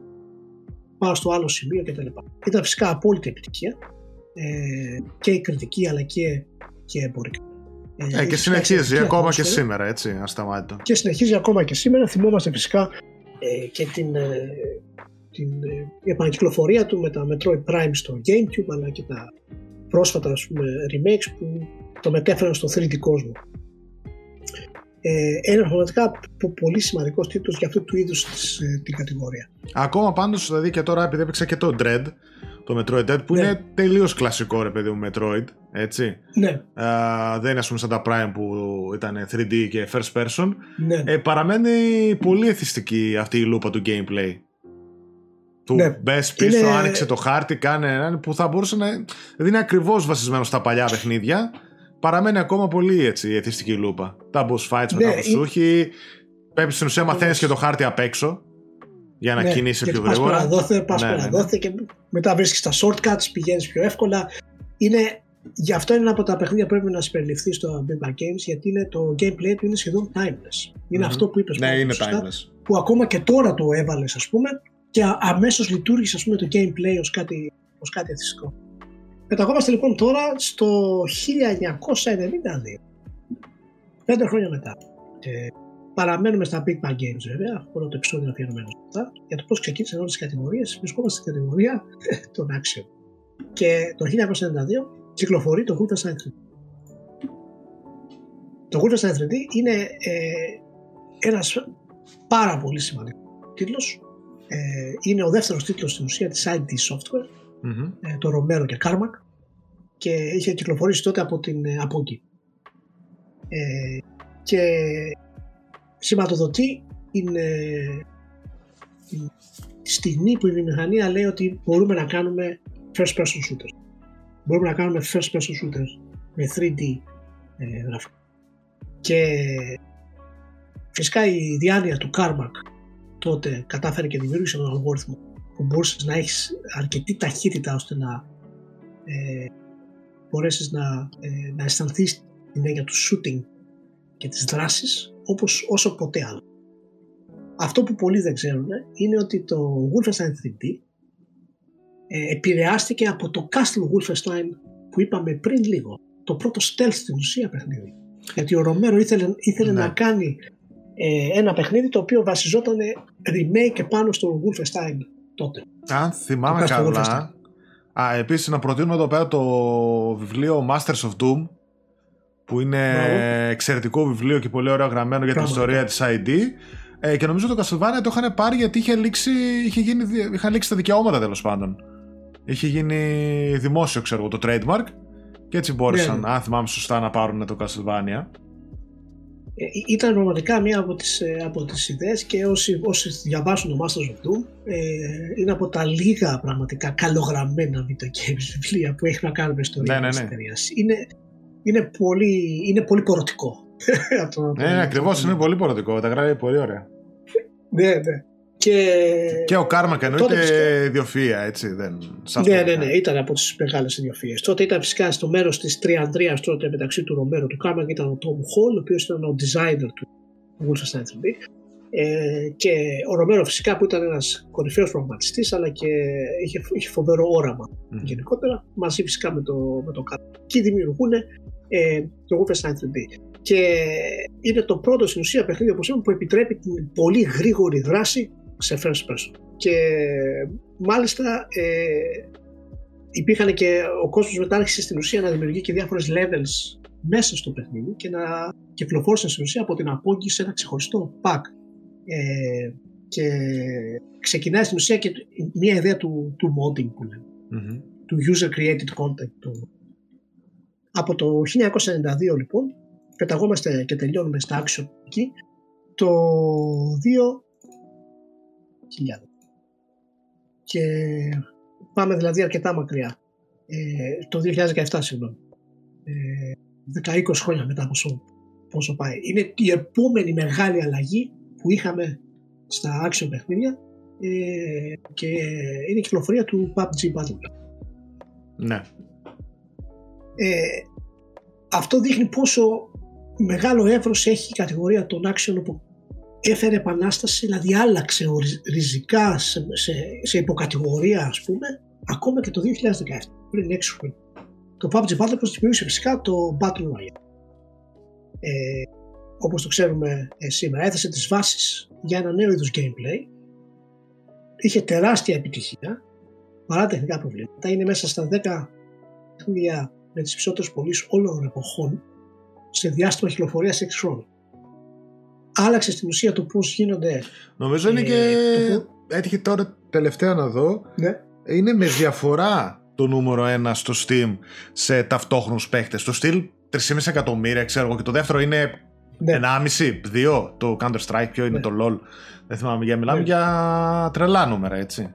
πάω στο άλλο σημείο κτλ. Ήταν φυσικά απόλυτη επιτυχία ε, και η κριτική αλλά και, και εμπορικά. Ε, και συνεχίζει ακόμα και σήμερα, έτσι, ασταμάτητο. Και συνεχίζει ακόμα και σήμερα. Θυμόμαστε φυσικά ε, και την, ε, την ε, επανακυκλοφορία του με τα Metroid Prime στο Gamecube αλλά και τα πρόσφατα ας πούμε, remakes που το μετέφεραν στο 3D κόσμο. Ε, ένα πραγματικά πολύ σημαντικός τίτλος για αυτού του είδους ε, την κατηγορία. Ακόμα πάντως, δηλαδή και τώρα επειδή έπαιξα και το Dread, το Metroid Dread, που ναι. είναι τελείως κλασικό ρε παιδί μου Metroid, έτσι. Ναι. Α, δεν είναι ας πούμε σαν τα Prime που ήταν 3D και first person. Ναι. Ε, παραμένει πολύ εθιστική αυτή η λούπα του gameplay. Του ναι. μπες πίσω, είναι... άνοιξε το χάρτη, κάνε έναν που θα μπορούσε να. Δηλαδή είναι ακριβώς βασισμένο στα παλιά παιχνίδια παραμένει ακόμα πολύ έτσι η εθιστική λούπα. Τα boss fights με ναι, τα σου Πρέπει στην ουσία μαθαίνεις και το χάρτη απ' έξω για να ναι, κινήσει πιο γρήγορα. Πας παραδόθε, πας ναι, ναι, ναι. και μετά βρίσκεις τα shortcuts, πηγαίνεις πιο εύκολα. Είναι, γι' αυτό είναι ένα από τα παιχνίδια που πρέπει να συμπεριληφθεί στο Big Bang Games γιατί είναι, το gameplay του είναι σχεδόν timeless. Είναι αυτό που είπες. Ναι, είναι timeless. Που ακόμα και τώρα το έβαλες, ας πούμε, και αμέσως λειτουργήσε το gameplay ως κάτι, ως κάτι εθιστικό. Πεταγόμαστε λοιπόν τώρα στο 1992. Πέντε χρόνια μετά. Και παραμένουμε στα Big Bang Games βέβαια, όλο το επεισόδιο αφιερωμένο σε αυτά. Για το πώς ξεκίνησαν όλες τις κατηγορίες, βρισκόμαστε στην κατηγορία των Action. Και το 1992 κυκλοφορεί το Wolfenstein 3D. Το Wolfenstein 3D είναι ε, ένας πάρα πολύ σημαντικός τίτλος. Ε, είναι ο δεύτερος τίτλος στην ουσία της ID Software, mm ε, το Romero και Carmack και είχε κυκλοφορήσει τότε από την ε, Apogee. Ε, και σηματοδοτεί την, ε, την στιγμή που η βιομηχανία λέει ότι μπορούμε να κάνουμε first person shooters. Μπορούμε να κάνουμε first person shooters με 3D ε, γραφικά. Και φυσικά η διάνοια του Carmack τότε κατάφερε και δημιούργησε έναν αλγόριθμο που μπορούσες να έχεις αρκετή ταχύτητα ώστε να ε, μπορέσεις να, ε, να αισθανθείς την έννοια του shooting και της δράσης όπως όσο ποτέ άλλο. Αυτό που πολλοί δεν ξέρουν είναι ότι το Wolfenstein 3D ε, επηρεάστηκε από το Castle Wolfenstein που είπαμε πριν λίγο. Το πρώτο stealth στην ουσία παιχνίδι. Γιατί ο Ρομέρο ήθελε, ήθελε ναι. να κάνει ε, ένα παιχνίδι το οποίο βασιζόταν remake πάνω στο Wolfenstein τότε. Αν θυμάμαι καλά. Α, επίσης να προτείνουμε εδώ πέρα το βιβλίο Masters of Doom που είναι εξαιρετικό βιβλίο και πολύ ωραία γραμμένο για την ιστορία της ID ε, και νομίζω το Castlevania το είχαν πάρει γιατί είχε λήξει, είχε γίνει, είχαν λήξει τα δικαιώματα τέλος πάντων. Είχε γίνει δημόσιο ξέρω το trademark και έτσι μπόρεσαν, ναι. αν θυμάμαι σωστά, να πάρουν το Castlevania. Ε, ήταν πραγματικά μία από τις, ε, από τις ιδέες και όσοι, όσοι διαβάσουν το Masters of Doom ε, είναι από τα λίγα πραγματικά καλογραμμένα video games βιβλία που έχει να κάνουν με ιστορία ναι, ναι, ναι. της Είναι, είναι, πολύ, είναι πολύ πορωτικό. ναι, ναι ακριβώς είναι πολύ πορωτικό, τα γράφει πολύ ωραία. ναι, ναι. Και, και ο Κάρμα εννοείται ιδιοφυα, έτσι. Δεν, ναι, ναι, ναι, ήταν από τις μεγάλες ιδιοφυε. Τότε ήταν φυσικά στο μέρος της Τριανδρίας τότε μεταξύ του Ρομέρο του Κάρμα ήταν ο Τόμ Χολ, ο οποίος ήταν ο designer του Wolfenstein 3D. Ε, και ο Ρομέρο φυσικά που ήταν ένας κορυφαίος προγραμματιστής, αλλά και είχε, είχε φοβερό όραμα mm. γενικότερα, μαζί φυσικά με το, με το Κάρμα. Και δημιουργούν ε, το Wolfenstein 3D. Και είναι το πρώτο στην ουσία παιχνίδι όπως είπαμε, που επιτρέπει την πολύ γρήγορη δράση σε first person. Και μάλιστα ε, υπήρχαν και ο κόσμος μετά άρχισε στην ουσία να δημιουργεί και διάφορες levels μέσα στο παιχνίδι και να κυκλοφόρησαν στην ουσία από την απόγγι σε ένα ξεχωριστό pack. Ε, και ξεκινάει στην ουσία και μια ιδέα του, του modding που λεμε του user created content. Του. Από το 1992 λοιπόν πεταγόμαστε και τελειώνουμε στα action εκεί το 2000 και πάμε δηλαδή αρκετά μακριά. Ε, το 2017 συγγνώμη. Ε, 10-20 χρόνια μετά πόσο, πόσο πάει. Είναι η επόμενη μεγάλη αλλαγή που είχαμε στα action παιχνίδια ε, και είναι η κυκλοφορία του PUBG Battle ναι. Ε, αυτό δείχνει πόσο μεγάλο εύρος έχει η κατηγορία των action που έφερε επανάσταση, δηλαδή άλλαξε ριζικά σε, σε, σε υποκατηγορία ας πούμε, ακόμα και το 2017, πριν 6 χρόνια. Το PUBG Battle Pass δημιούργησε φυσικά το Battle Royale. Ε, όπως το ξέρουμε ε, σήμερα, έθεσε τις βάσεις για ένα νέο είδους gameplay. Είχε τεράστια επιτυχία, παρά τεχνικά προβλήματα. Είναι μέσα στα 10 παιχνίδια με τις περισσότερες πωλήσεις όλων των εποχών σε διάστημα κυκλοφορία 6 χρόνων. Άλλαξε στην ουσία το πώς γίνονται. Νομίζω είναι ε, και. Έτυχε τώρα τελευταία να δω. Ναι. Είναι με διαφορά το νούμερο 1 στο Steam σε ταυτόχρονους παίχτε. Το στυλ 3,5 εκατομμύρια, ξέρω εγώ, και το δεύτερο είναι ναι. 1,5, 2. Το Counter Strike, ποιο είναι ναι. το LOL. Δεν θυμάμαι, για μιλάμε ναι. για τρελά νούμερα, έτσι.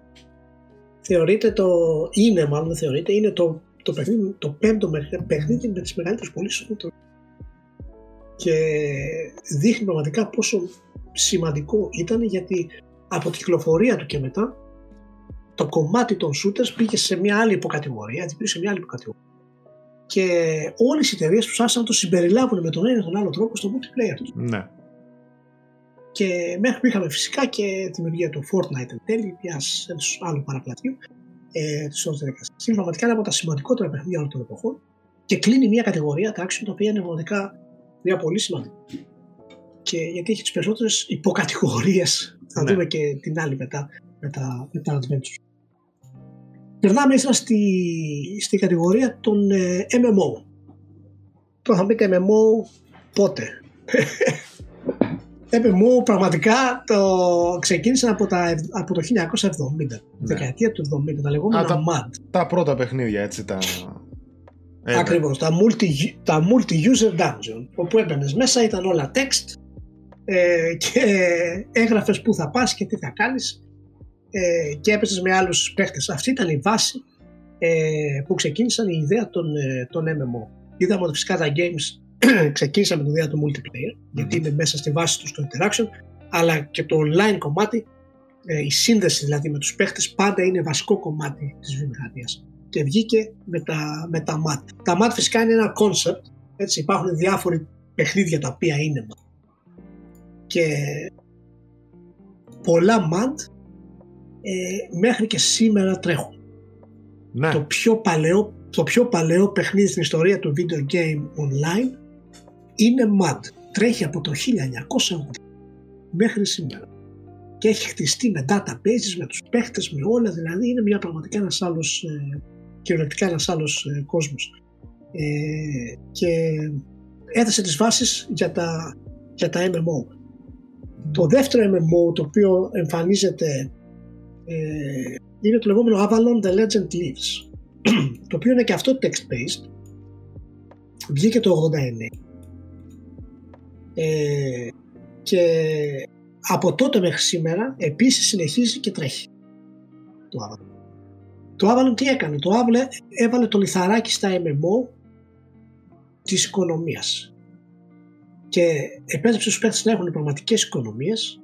Θεωρείται το. Είναι, μάλλον δεν θεωρείται, είναι το, το, παιχνίδι, το πέμπτο παιχνίδι με τις μεγαλύτερες πωλήσεις και δείχνει πραγματικά πόσο σημαντικό ήταν γιατί από την κυκλοφορία του και μετά το κομμάτι των shooters πήγε σε μια άλλη υποκατηγορία, έτσι πήγε σε μια άλλη υποκατηγορία. Και όλες οι εταιρείες του άρχισαν να το συμπεριλάβουν με τον ένα ή τον άλλο τρόπο στο multiplayer τους. Ναι. Και μέχρι που είχαμε φυσικά και τη δημιουργία του Fortnite εν τέλει, μιας άλλου παραπλατείου. ε, της όλη διαδικασία. Είναι πραγματικά ένα από τα σημαντικότερα παιχνίδια όλων των εποχών και κλείνει μια κατηγορία, τα action, τα οποία είναι πραγματικά μια πολύ σημαντική. Και γιατί έχει τις περισσότερες υποκατηγορίες. Θα ναι. δούμε και την άλλη μετά με τα, με τα adventures. Περνάμε ύστερα στη, στη κατηγορία των ε, MMO. Τώρα θα πείτε MMO πότε; MMO πραγματικά το ξεκίνησαν από, τα, από το 1970, ναι. δεκαετία του 70, τα λεγόμενα Α, τα, MAD. Τα πρώτα παιχνίδια έτσι τα... Ακριβώς, τα, multi, τα multi-user dungeon, όπου έμπαινες μέσα, ήταν όλα text ε, και έγραφες που θα πας και τι θα κάνεις ε, και έπαιζες με άλλους παίχτες. Αυτή ήταν η βάση ε, που ξεκίνησαν η ιδέα των, ε, των MMO. Είδαμε ότι φυσικά τα games ξεκίνησαν με την ιδέα του multiplayer, γιατί είναι μέσα στη βάση τους το interaction, αλλά και το online κομμάτι, ε, η σύνδεση δηλαδή με τους παίχτες πάντα είναι βασικό κομμάτι της βιομηχανίας. Και βγήκε με τα, με τα MAT. Τα MAT φυσικά είναι ένα concept, έτσι υπάρχουν διάφοροι παιχνίδια τα οποία είναι MAT. Και πολλά MAT ε, μέχρι και σήμερα τρέχουν. Ναι. Το, πιο παλαιό, το πιο παλαιό παιχνίδι στην ιστορία του video game online είναι MUD. Τρέχει από το 1980 μέχρι σήμερα. Και έχει χτιστεί με databases, με τους παίχτες, με όλα. Δηλαδή είναι μια πραγματικά ένας άλλος, ε, κυριολεκτικά ένας άλλος ε, κόσμος. Ε, και έθεσε τις βάσεις για τα, για τα MMO. Το δεύτερο MMO το οποίο εμφανίζεται ε, είναι το λεγόμενο Avalon The Legend Lives το οποίο είναι και αυτό text-based βγήκε το 89 ε, και από τότε μέχρι σήμερα επίσης συνεχίζει και τρέχει το Avalon. Το Avalon τι έκανε, το Avalon έβαλε το λιθαράκι στα MMO της οικονομίας και επέτρεψε στους παίκτες να έχουν πραγματικές οικονομίες,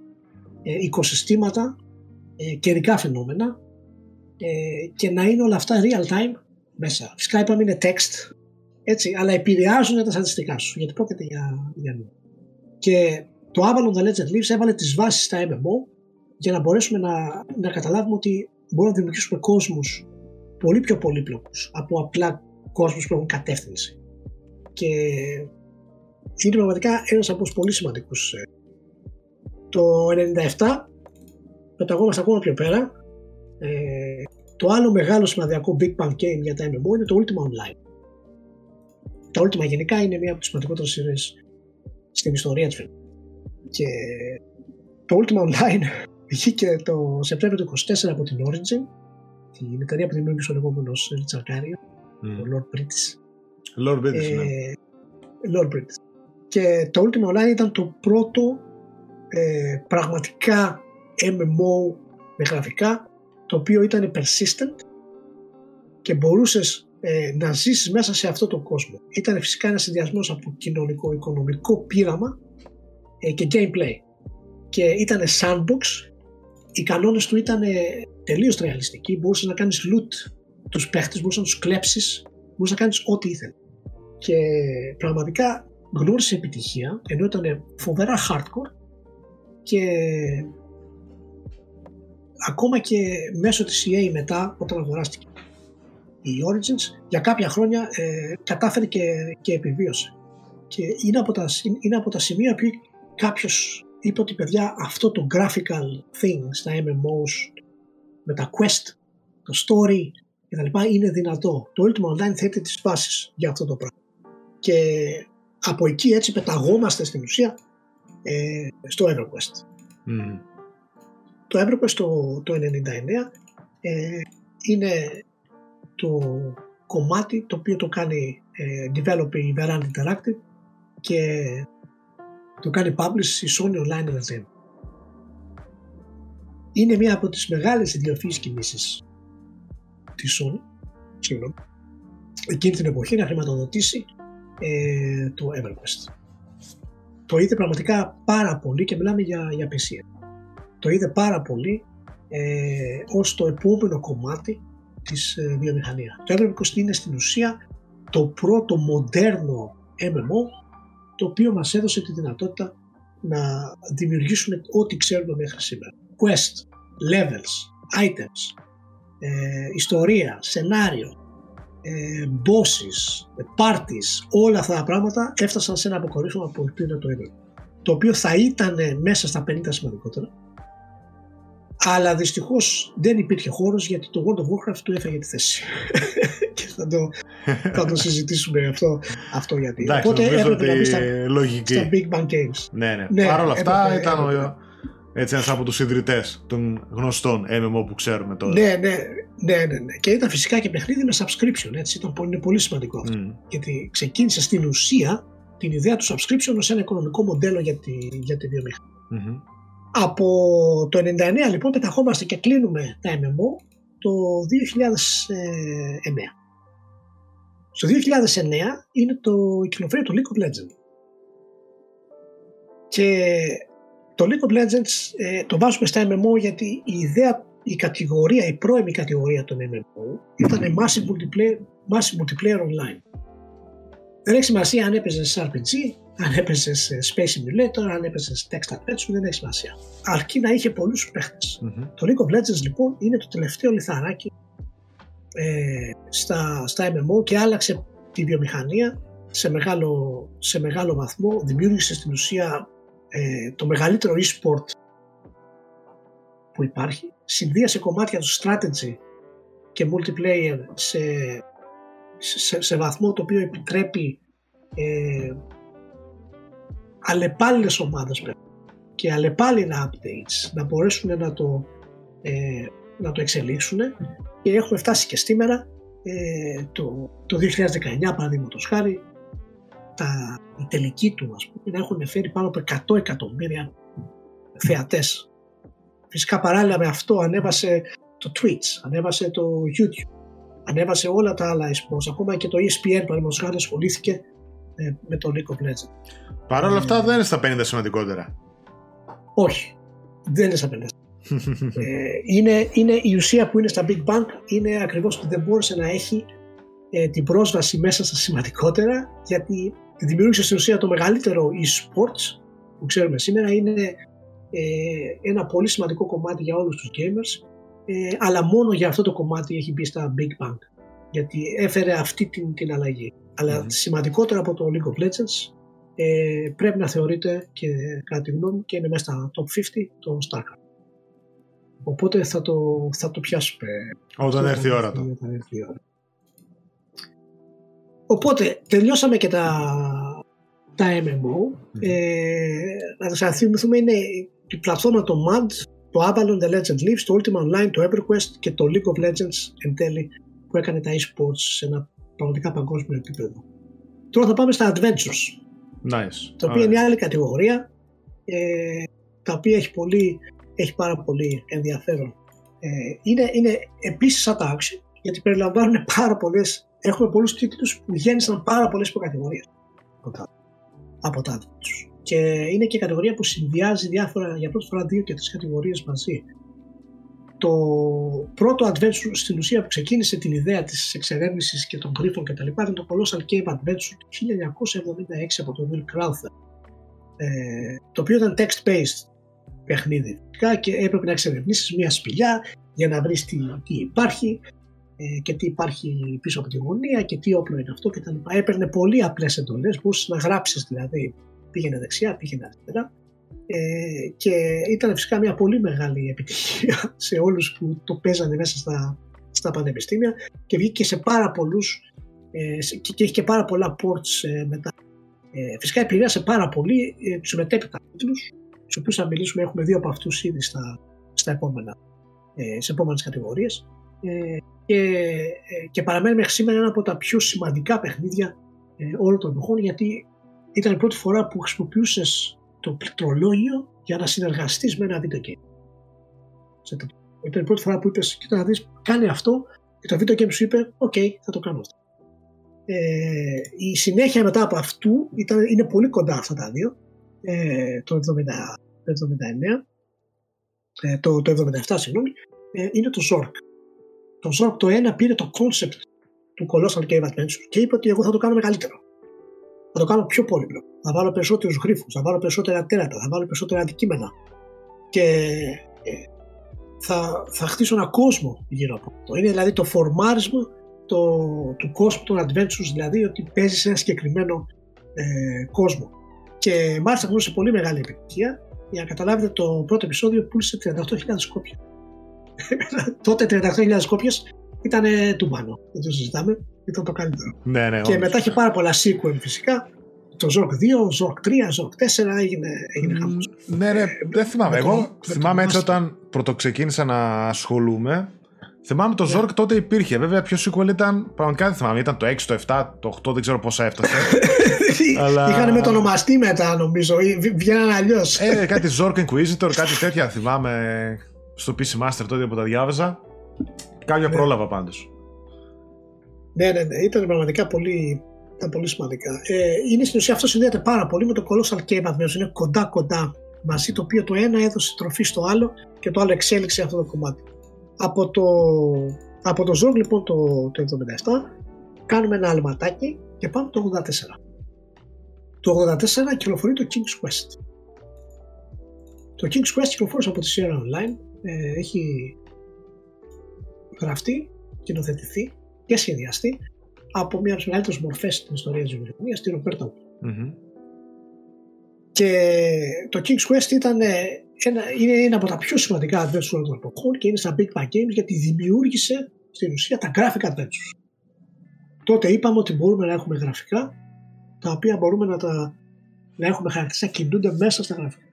ε, οικοσυστήματα ε, καιρικά φαινόμενα ε, και να είναι όλα αυτά real time μέσα. Φυσικά είπαμε είναι text, έτσι, αλλά επηρεάζουν τα στατιστικά σου, γιατί πρόκειται για, για Και το Avalon The Legend Leaves έβαλε τις βάσεις στα MMO για να μπορέσουμε να, να καταλάβουμε ότι μπορούμε να δημιουργήσουμε κόσμους πολύ πιο πολύπλοκους από απλά κόσμους που έχουν κατεύθυνση. Και είναι πραγματικά ένας από τους πολύ σημαντικούς. Ε. Το 97 πεταγόμαστε ακόμα πιο πέρα. Ε, το άλλο μεγάλο σημαντικό Big Bang Game για τα MMO είναι το Ultima Online. Τα Ultima γενικά είναι μία από τις σημαντικότερες σειρές στην ιστορία της Και το Ultima Online βγήκε το Σεπτέμβριο του 24 από την Origin, την εταιρεία που δημιούργησε ο λεγόμενο Richard Carrier, mm. ο Lord British. Lord British, ναι. ε, Lord British. Και το Ultima Online ήταν το πρώτο ε, πραγματικά MMO με γραφικά το οποίο ήταν persistent και μπορούσες ε, να ζήσεις μέσα σε αυτό το κόσμο. Ήταν φυσικά ένας συνδυασμός από κοινωνικό, οικονομικό πείραμα ε, και gameplay. Και ήταν sandbox, οι κανόνες του ήταν ε, τελείως ρεαλιστικοί, μπορούσες να κάνεις loot τους παίχτες, μπορούσες να τους κλέψεις, μπορούσες να κάνεις ό,τι ήθελες. Και πραγματικά γνώρισε επιτυχία, ενώ ήταν φοβερά hardcore και ακόμα και μέσω της EA μετά όταν αγοράστηκε η Origins για κάποια χρόνια ε, κατάφερε και, και επιβίωσε. Και είναι από τα, είναι από τα σημεία που κάποιος είπε ότι παιδιά αυτό το graphical thing στα MMOs με τα quest, το story κτλ. είναι δυνατό. Το Ultima Online θέτει τις βάσεις για αυτό το πράγμα. Και από εκεί έτσι πεταγόμαστε στην ουσία ε, στο EverQuest. Mm. Το EverQuest το, το 99 ε, είναι το κομμάτι το οποίο το κάνει ε, develop η Verand Interactive και το κάνει publish η Sony Online Entertainment. Είναι μία από τις μεγάλες ιδιοφύης κινήσεις της Sony, συγγνώμη, εκείνη την εποχή να χρηματοδοτήσει ε, το EverQuest. Το είδε πραγματικά πάρα πολύ και μιλάμε για, για PC το είδε πάρα πολύ ε, ως το επόμενο κομμάτι της ε, βιομηχανίας. Το MMO είναι στην ουσία το πρώτο μοντέρνο MMO το οποίο μας έδωσε τη δυνατότητα να δημιουργήσουμε ό,τι ξέρουμε μέχρι σήμερα. Quest, levels, items, ε, ιστορία, σενάριο, ε, bosses, parties, όλα αυτά τα πράγματα έφτασαν σε ένα αποκορύφωμα που είναι το ίδιο. Το οποίο θα ήταν μέσα στα 50 σημαντικότερα. Αλλά δυστυχώς δεν υπήρχε χώρος γιατί το World of Warcraft του έφαγε τη θέση. και θα το, θα το συζητήσουμε αυτό, αυτό γιατί. Εντάξει, Οπότε έπρεπε να μπει στα, στα Big Bang Games. Ναι, ναι. ναι Παρ' όλα αυτά έπρεπε, ήταν έπρεπε. έτσι ένας από τους ιδρυτές των γνωστών MMO που ξέρουμε τώρα. Ναι, ναι, ναι, ναι, ναι. Και ήταν φυσικά και παιχνίδι με subscription, έτσι, ήταν πολύ, είναι πολύ σημαντικό αυτό. Mm. Γιατί ξεκίνησε στην ουσία την ιδέα του subscription ως ένα οικονομικό μοντέλο για τη, για τη βιομηχανία. Mm-hmm. Από το 99 λοιπόν πεταχόμαστε και κλείνουμε τα MMO το 2009. Στο 2009 είναι το, η κυκλοφορία του League of Legends. Και το League of Legends ε, το βάζουμε στα MMO γιατί η ιδέα, η κατηγορία, η πρώιμη κατηγορία των MMO ήταν massive multiplayer, massive multiplayer online. Δεν έχει σημασία αν έπαιζες σε RPG, αν έπαιζες σε Space Simulator, αν έπαιζες σε Text Adventure, δεν έχει σημασία. Αρκεί να είχε πολλούς παίχτες. Το League of Legends λοιπόν είναι το τελευταίο λιθαράκι ε, στα, στα MMO και άλλαξε τη βιομηχανία σε μεγάλο, σε μεγάλο βαθμό. Δημιούργησε στην ουσία ε, το μεγαλύτερο e-sport που υπάρχει. Συνδύασε κομμάτια του strategy και multiplayer σε, σε, σε βαθμό το οποίο επιτρέπει ε, αλλεπάλληλες ομάδες και αλλεπάλληλα updates. Να μπορέσουν να το, ε, να το εξελίξουν. Και έχουμε φτάσει και σήμερα ε, το, το 2019 παραδείγματος χάρη τα, η τελική του ας πούμε, να έχουν φέρει πάνω από 100 εκατομμύρια θεατές. Φυσικά παράλληλα με αυτό ανέβασε το Twitch, ανέβασε το YouTube, ανέβασε όλα τα άλλα esports, ακόμα και το ESPN παραδείγματος χάρη ασχολήθηκε ε, με το League of Legends. Παρ' όλα αυτά δεν είναι στα 50 σημαντικότερα. Όχι, δεν είναι στα 50. ε, είναι, είναι η ουσία που είναι στα Big Bang είναι ακριβώς ότι δεν μπόρεσε να έχει ε, την πρόσβαση μέσα στα σημαντικότερα γιατί δημιούργησε στην ουσία το μεγαλύτερο e-sports που ξέρουμε σήμερα είναι ε, ένα πολύ σημαντικό κομμάτι για όλους τους gamers ε, αλλά μόνο για αυτό το κομμάτι έχει μπει στα Big Bang γιατί έφερε αυτή την, την αλλαγή. Αλλά σημαντικότερο από το League of Legends ε, πρέπει να θεωρείται και κατά τη γνώμη και είναι μέσα στα top 50 το StarCraft. Οπότε θα το, θα το πιάσουμε. Όταν έρθει η ώρα του. Οπότε τελειώσαμε και τα, τα MMO. Ε, να σας θυμηθούμε είναι η πλατφόρμα το MUD, το Avalon, The Legend Leaves, το Ultima Online, το EverQuest και το League of Legends εν τέλει που έκανε τα e-sports σε ένα πραγματικά παγκόσμιο επίπεδο. Τώρα θα πάμε στα Adventures. Nice. Τα οποία είναι άλλη κατηγορία, ε, τα οποία έχει, πολύ, έχει πάρα πολύ ενδιαφέρον. Ε, είναι, είναι επίσης σαν τα action, γιατί περιλαμβάνουν πάρα πολλές. έχουμε πολλούς τίτλους που γέννησαν πάρα πολλές υποκατηγορίες από τα, από τα Adventures. Και είναι και κατηγορία που συνδυάζει διάφορα, για πρώτη φορά δύο και τρεις κατηγορίες μαζί το πρώτο adventure στην ουσία που ξεκίνησε την ιδέα της εξερεύνησης και των γρίφων και τα λοιπά ήταν το Colossal Cave Adventure του 1976 από τον Will Crowther ε, το οποίο ήταν text-based παιχνίδι και έπρεπε να εξερευνήσεις μια σπηλιά για να βρεις τι, τι υπάρχει ε, και τι υπάρχει πίσω από τη γωνία και τι όπλο είναι αυτό και τα λοιπά. Έπαιρνε πολύ απλές εντολές, μπορούσες να γράψεις δηλαδή πήγαινε δεξιά, πήγαινε αριστερά ε, και ήταν φυσικά μια πολύ μεγάλη επιτυχία σε όλους που το παίζανε μέσα στα, στα πανεπιστήμια και βγήκε σε πάρα πολλούς ε, και, και έχει και πάρα πολλά ports ε, μετά. Ε, φυσικά επηρέασε πάρα πολύ ε, τους μετέπειτα τίτλους τους οποίους θα μιλήσουμε, έχουμε δύο από αυτούς ήδη στα, στα επόμενα, ε, σε επόμενες κατηγορίες ε, και, ε, και παραμένει μέχρι σήμερα ένα από τα πιο σημαντικά παιχνίδια ε, όλων των εποχών γιατί ήταν η πρώτη φορά που χρησιμοποιούσες το πληκτρολόγιο για να συνεργαστείς με ένα video game. Ήταν η πρώτη φορά που είπες, κοίτα να δεις, κάνει αυτό και το video game σου είπε, οκ, okay, θα το κάνω αυτό. Ε, η συνέχεια μετά από αυτού ήταν, είναι πολύ κοντά αυτά τα δύο, ε, το, 70, το 79, ε, το, το 77 συγγνώμη, ε, είναι το Zork. Το Zork το ένα πήρε το concept του Colossal Cave Adventure και είπε ότι εγώ θα το κάνω μεγαλύτερο θα το κάνω πιο πολύπλοκο. Θα βάλω περισσότερους γρήφου, θα βάλω περισσότερα τέρατα, θα βάλω περισσότερα αντικείμενα. Και ε, θα, θα χτίσω ένα κόσμο γύρω από αυτό. Είναι δηλαδή το φορμάρισμα το, του κόσμου των adventures, δηλαδή ότι παίζει σε ένα συγκεκριμένο ε, κόσμο. Και μάλιστα γνώρισε πολύ μεγάλη επιτυχία. Για να καταλάβετε, το πρώτο επεισόδιο πούλησε 38.000 κόπια. Τότε 38.000 κόπια ήταν τούμπανο. Δεν το συζητάμε. Ήταν το καλύτερο. Ναι, ναι, και μετά είχε πάρα πολλά sequel φυσικά. Το Zork 2, Zork 3, Zork 4 έγινε, έγινε χαμός. Ναι, ναι, δεν θυμάμαι. Εγώ θυμάμαι έτσι όταν πρωτοξεκίνησα να ασχολούμαι Θυμάμαι το Zork τότε υπήρχε. Βέβαια, ποιο sequel ήταν. Πραγματικά δεν θυμάμαι. Ήταν το 6, το 7, το 8, δεν ξέρω πόσα έφτασε. αλλά... Είχαν μετονομαστεί μετά, νομίζω. Βγαίναν αλλιώς. ε, κάτι Zork Inquisitor, κάτι τέτοια θυμάμαι στο PC Master τότε που τα διάβαζα. Κάποια ναι. πρόλαβα πάντως. Ναι, ναι, ναι. Ήταν πραγματικά πολύ, ήταν πολύ σημαντικά. Ε, είναι στην ουσία αυτό συνδέεται πάρα πολύ με το Colossal Cave Adventures. Είναι κοντά-κοντά μαζί, το οποίο το ένα έδωσε τροφή στο άλλο και το άλλο εξέλιξε αυτό το κομμάτι. Από το, από το Zorg λοιπόν το, το 77 κάνουμε ένα αλματάκι και πάμε το 84. Το 84 κυκλοφορεί το King's Quest. Το King's Quest κυκλοφόρησε από τη Sierra Online. Ε, έχει γραφτεί, κοινοθετηθεί και σχεδιαστεί από μια από τις μεγαλύτερες μορφές στην ιστορία της βιομηχανία, τη Ροπέρτα mm-hmm. Και το King's Quest ήταν ένα, είναι ένα από τα πιο σημαντικά adventures όλων των εποχών και είναι στα Big Bang Games γιατί δημιούργησε στην ουσία τα graphic adventures. Τότε είπαμε ότι μπορούμε να έχουμε γραφικά τα οποία μπορούμε να, τα, να έχουμε χαρακτηριστικά να κινούνται μέσα στα γραφικά.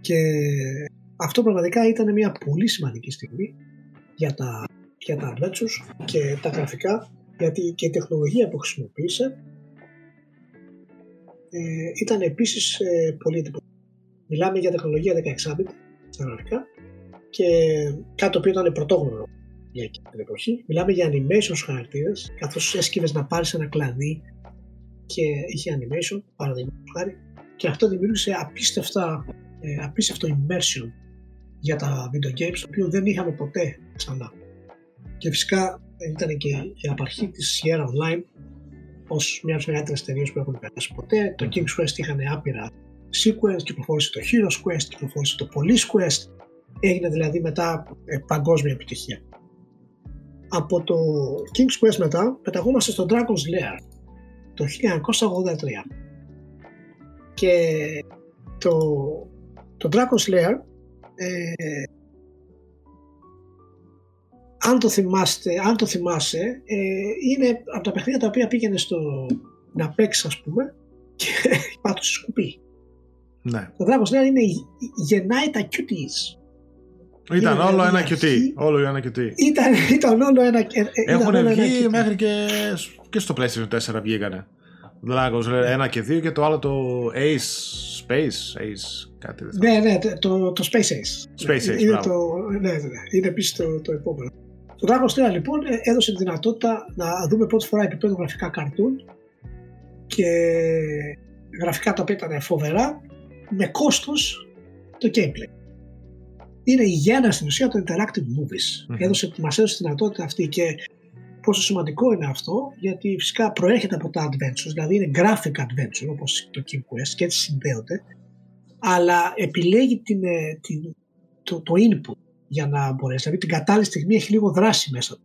Και αυτό πραγματικά ήταν μια πολύ σημαντική στιγμή για τα, για τα adventures και τα γραφικά γιατί και η τεχνολογία που χρησιμοποίησε ε, ήταν επίσης ε, πολύ εντυπωσιακή. Μιλάμε για τεχνολογία 16-bit στα γραφικά και κάτι το οποίο ήταν πρωτόγνωρο για εκείνη την εποχή. Μιλάμε για animation στους χαρακτήρες, καθώς έσκυβες να πάρεις ένα κλαδί και είχε animation, παραδείγματος χάρη, και αυτό δημιούργησε απίστευτα, ε, απίστευτο immersion για τα video games, το οποίο δεν είχαμε ποτέ ξανά. Και φυσικά ήταν και η απαρχή της Sierra Online ως μια από τις μεγαλύτερες εταιρείες που έχουν περάσει ποτέ. Το King's Quest είχαν άπειρα sequence, κυκλοφόρησε το Heroes Quest, κυκλοφόρησε το Police Quest, έγινε δηλαδή μετά ε, παγκόσμια επιτυχία. Από το King's Quest μετά πεταγόμαστε στο Dragon's Lair το 1983 και το, το Dragon's Lair ε, αν το θυμάστε, αν το θυμάσαι, ε, είναι από τα παιχνίδια τα οποία πήγαινε στο να παίξεις ας πούμε και πάτωσε σκουπί. Ναι. Το Dragon's Lair είναι, γεννάει τα QTs. Ήταν όλο ένα QT. Όλο ένα QT. Ήταν, ήταν όλο ένα QT. Έχουν βγει μέχρι και, και στο PlayStation 4 βγήκανε. Dragon's Lair 1 και 2 και το άλλο το Ace Space. Ace, κάτι ναι, ναι, το, το Space Ace. Space Ace, είναι, το, ναι, ναι, ναι, είναι επίσης το, το επόμενο. Το Dragon's Lair λοιπόν έδωσε τη δυνατότητα να δούμε πρώτη φορά επίπεδο γραφικά καρτούν και γραφικά τα οποία ήταν φοβερά με κόστος το gameplay. Είναι η γέννα στην ουσία των interactive movies. Mm-hmm. Έδωσε, μας έδωσε τη δυνατότητα αυτή και πόσο σημαντικό είναι αυτό γιατί φυσικά προέρχεται από τα adventures, δηλαδή είναι graphic adventure όπως το King Quest και έτσι συνδέονται αλλά επιλέγει την, ε, την, το, το input για να μπορέσει, δηλαδή την κατάλληλη στιγμή έχει λίγο δράση μέσα του.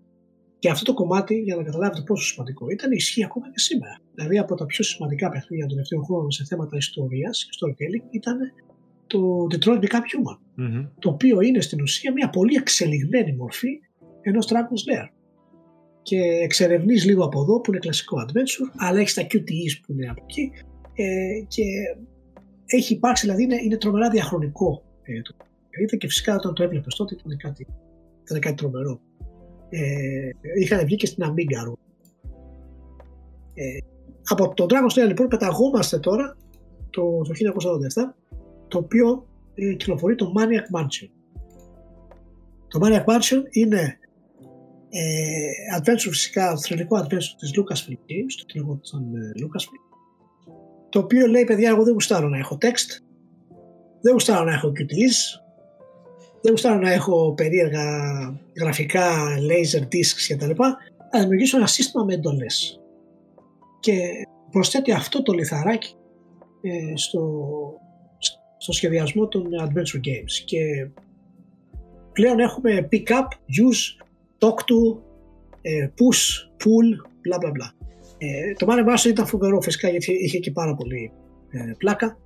Και αυτό το κομμάτι, για να καταλάβετε πόσο σημαντικό ήταν, ισχύει ακόμα και σήμερα. Δηλαδή από τα πιο σημαντικά παιχνίδια των τελευταίων χρόνων σε θέματα ιστορίας και storytelling ήταν το Detroit Become Human. mm Το οποίο είναι στην ουσία μια πολύ εξελιγμένη μορφή ενός Dragon's Lair. Και εξερευνείς λίγο από εδώ που είναι κλασικό adventure, αλλά έχεις τα QTEs που είναι από εκεί. Ε, και έχει υπάρξει, δηλαδή είναι, είναι τρομερά διαχρονικό ε, το και φυσικά όταν το έβλεπες τότε ήταν κάτι, ήταν κάτι τρομερό. Ε, είχαν βγει και στην Amiga ε, από τον Dragon's Lair λοιπόν πεταγόμαστε τώρα το, το 1987 το οποίο ε, κυκλοφορεί το Maniac Mansion. Το Maniac Mansion είναι ε, adventure φυσικά, θρηλυκό adventure της Lucasfilm Games, το λεγόταν ε, Lucasfilm, το οποίο λέει παιδιά εγώ δεν γουστάρω να έχω text, δεν γουστάρω να έχω QTs, δεν γουστάρω να έχω περίεργα γραφικά, laser discs κτλ. Θα δημιουργήσω ένα σύστημα με εντολές. Και προσθέτει αυτό το λιθαράκι ε, στο, στο σχεδιασμό των adventure games. Και πλέον έχουμε pick up, use, talk to, ε, push, pull, bla bla bla. Ε, το Mario Bros ήταν φοβερό φυσικά γιατί είχε και πάρα πολύ ε, πλάκα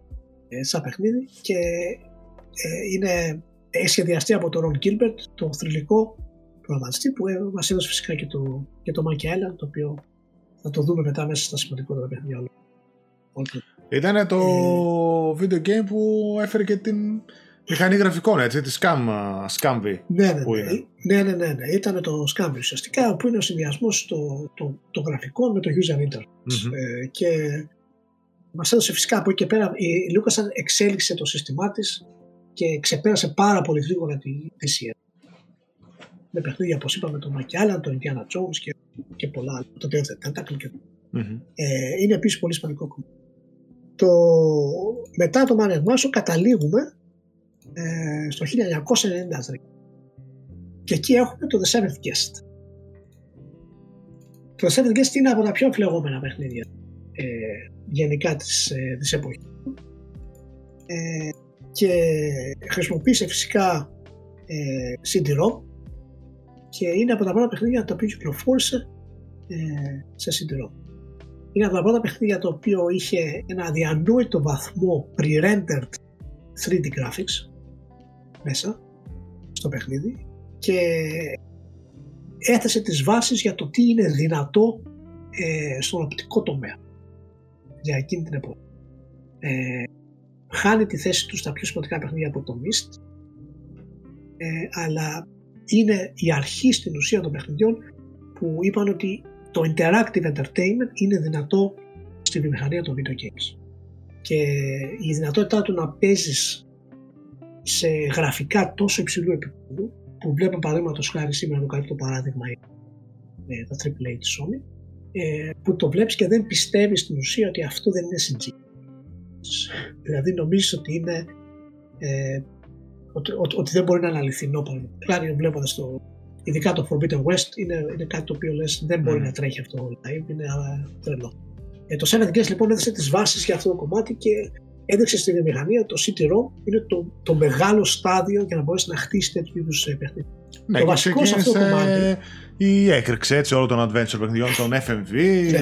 ε, σαν παιχνίδι και ε, είναι σχεδιαστεί από τον Ron Gilbert, το θρηλυκό προγραμματιστή που ε, μας έδωσε φυσικά και το, και το Monkey Island το οποίο θα το δούμε μετά μέσα στα σημαντικότερα παιχνίδια όλα. Ήταν το ε, video game που έφερε και την μηχανή γραφικών, έτσι, τη Scam, Scam V. Ναι, ναι, ναι, ναι, ναι, ναι, ναι, ήταν το Scam V ουσιαστικά, που είναι ο συνδυασμός των το, το γραφικών με το user interface. Ε, και μας έδωσε φυσικά από εκεί και πέρα, η Lucas εξέλιξε το σύστημά της και ξεπέρασε πάρα πολύ γρήγορα τη, τη σειρά. Με παιχνίδια, όπως είπαμε, το Μακιάλα, το Indiana Jones και, και πολλά άλλα. Το Death Tentacle και. Mm-hmm. Ε, είναι επίσης πολύ σημαντικό κομμάτι. Το, μετά το Mario Mario καταλήγουμε ε, στο 1993 και εκεί έχουμε το The Seventh Guest. Το The Seventh Guest είναι από τα πιο φλεγόμενα παιχνίδια ε, γενικά της, ε, της εποχής ε, και χρησιμοποίησε φυσικά ε, CD-ROM και είναι από τα πρώτα παιχνίδια τα οποία κυκλοφόρησε ε, σε CD-ROM. Είναι από τα πρώτα παιχνίδια το οποίο είχε ένα αδιανόητο βαθμό pre-rendered 3D graphics μέσα στο παιχνίδι και έθεσε τις βάσεις για το τι είναι δυνατό ε, στον οπτικό τομέα για εκείνη την εποχή. Ε, χάνει τη θέση τους στα πιο σημαντικά παιχνίδια από το Mist ε, αλλά είναι η αρχή στην ουσία των παιχνιδιών που είπαν ότι το interactive entertainment είναι δυνατό στη βιομηχανία των video games και η δυνατότητά του να παίζεις σε γραφικά τόσο υψηλού επίπεδου που βλέπουμε παραδείγματος χάρη σήμερα το καλύτερο παράδειγμα είναι τα AAA της Sony ε, που το βλέπεις και δεν πιστεύεις στην ουσία ότι αυτό δεν είναι CG. Δηλαδή νομίζεις ότι είναι ε, ότι, ότι, δεν μπορεί να είναι αληθινό Πλάρι βλέποντας το ειδικά το Forbidden West είναι, είναι κάτι το οποίο λες δεν μπορεί mm. να τρέχει αυτό live, είναι τρελό. Ε, το Seven Guest λοιπόν έδωσε τις βάσεις για αυτό το κομμάτι και έδειξε στη βιομηχανία το CD-ROM είναι το, το μεγάλο στάδιο για να μπορέσεις να χτίσεις τέτοιου είδους παιχνίδια. Ναι, το βασικό σε αυτό το κομμάτι. Η έκρηξη έτσι όλων των adventure παιχνιδιών, των FMV ναι.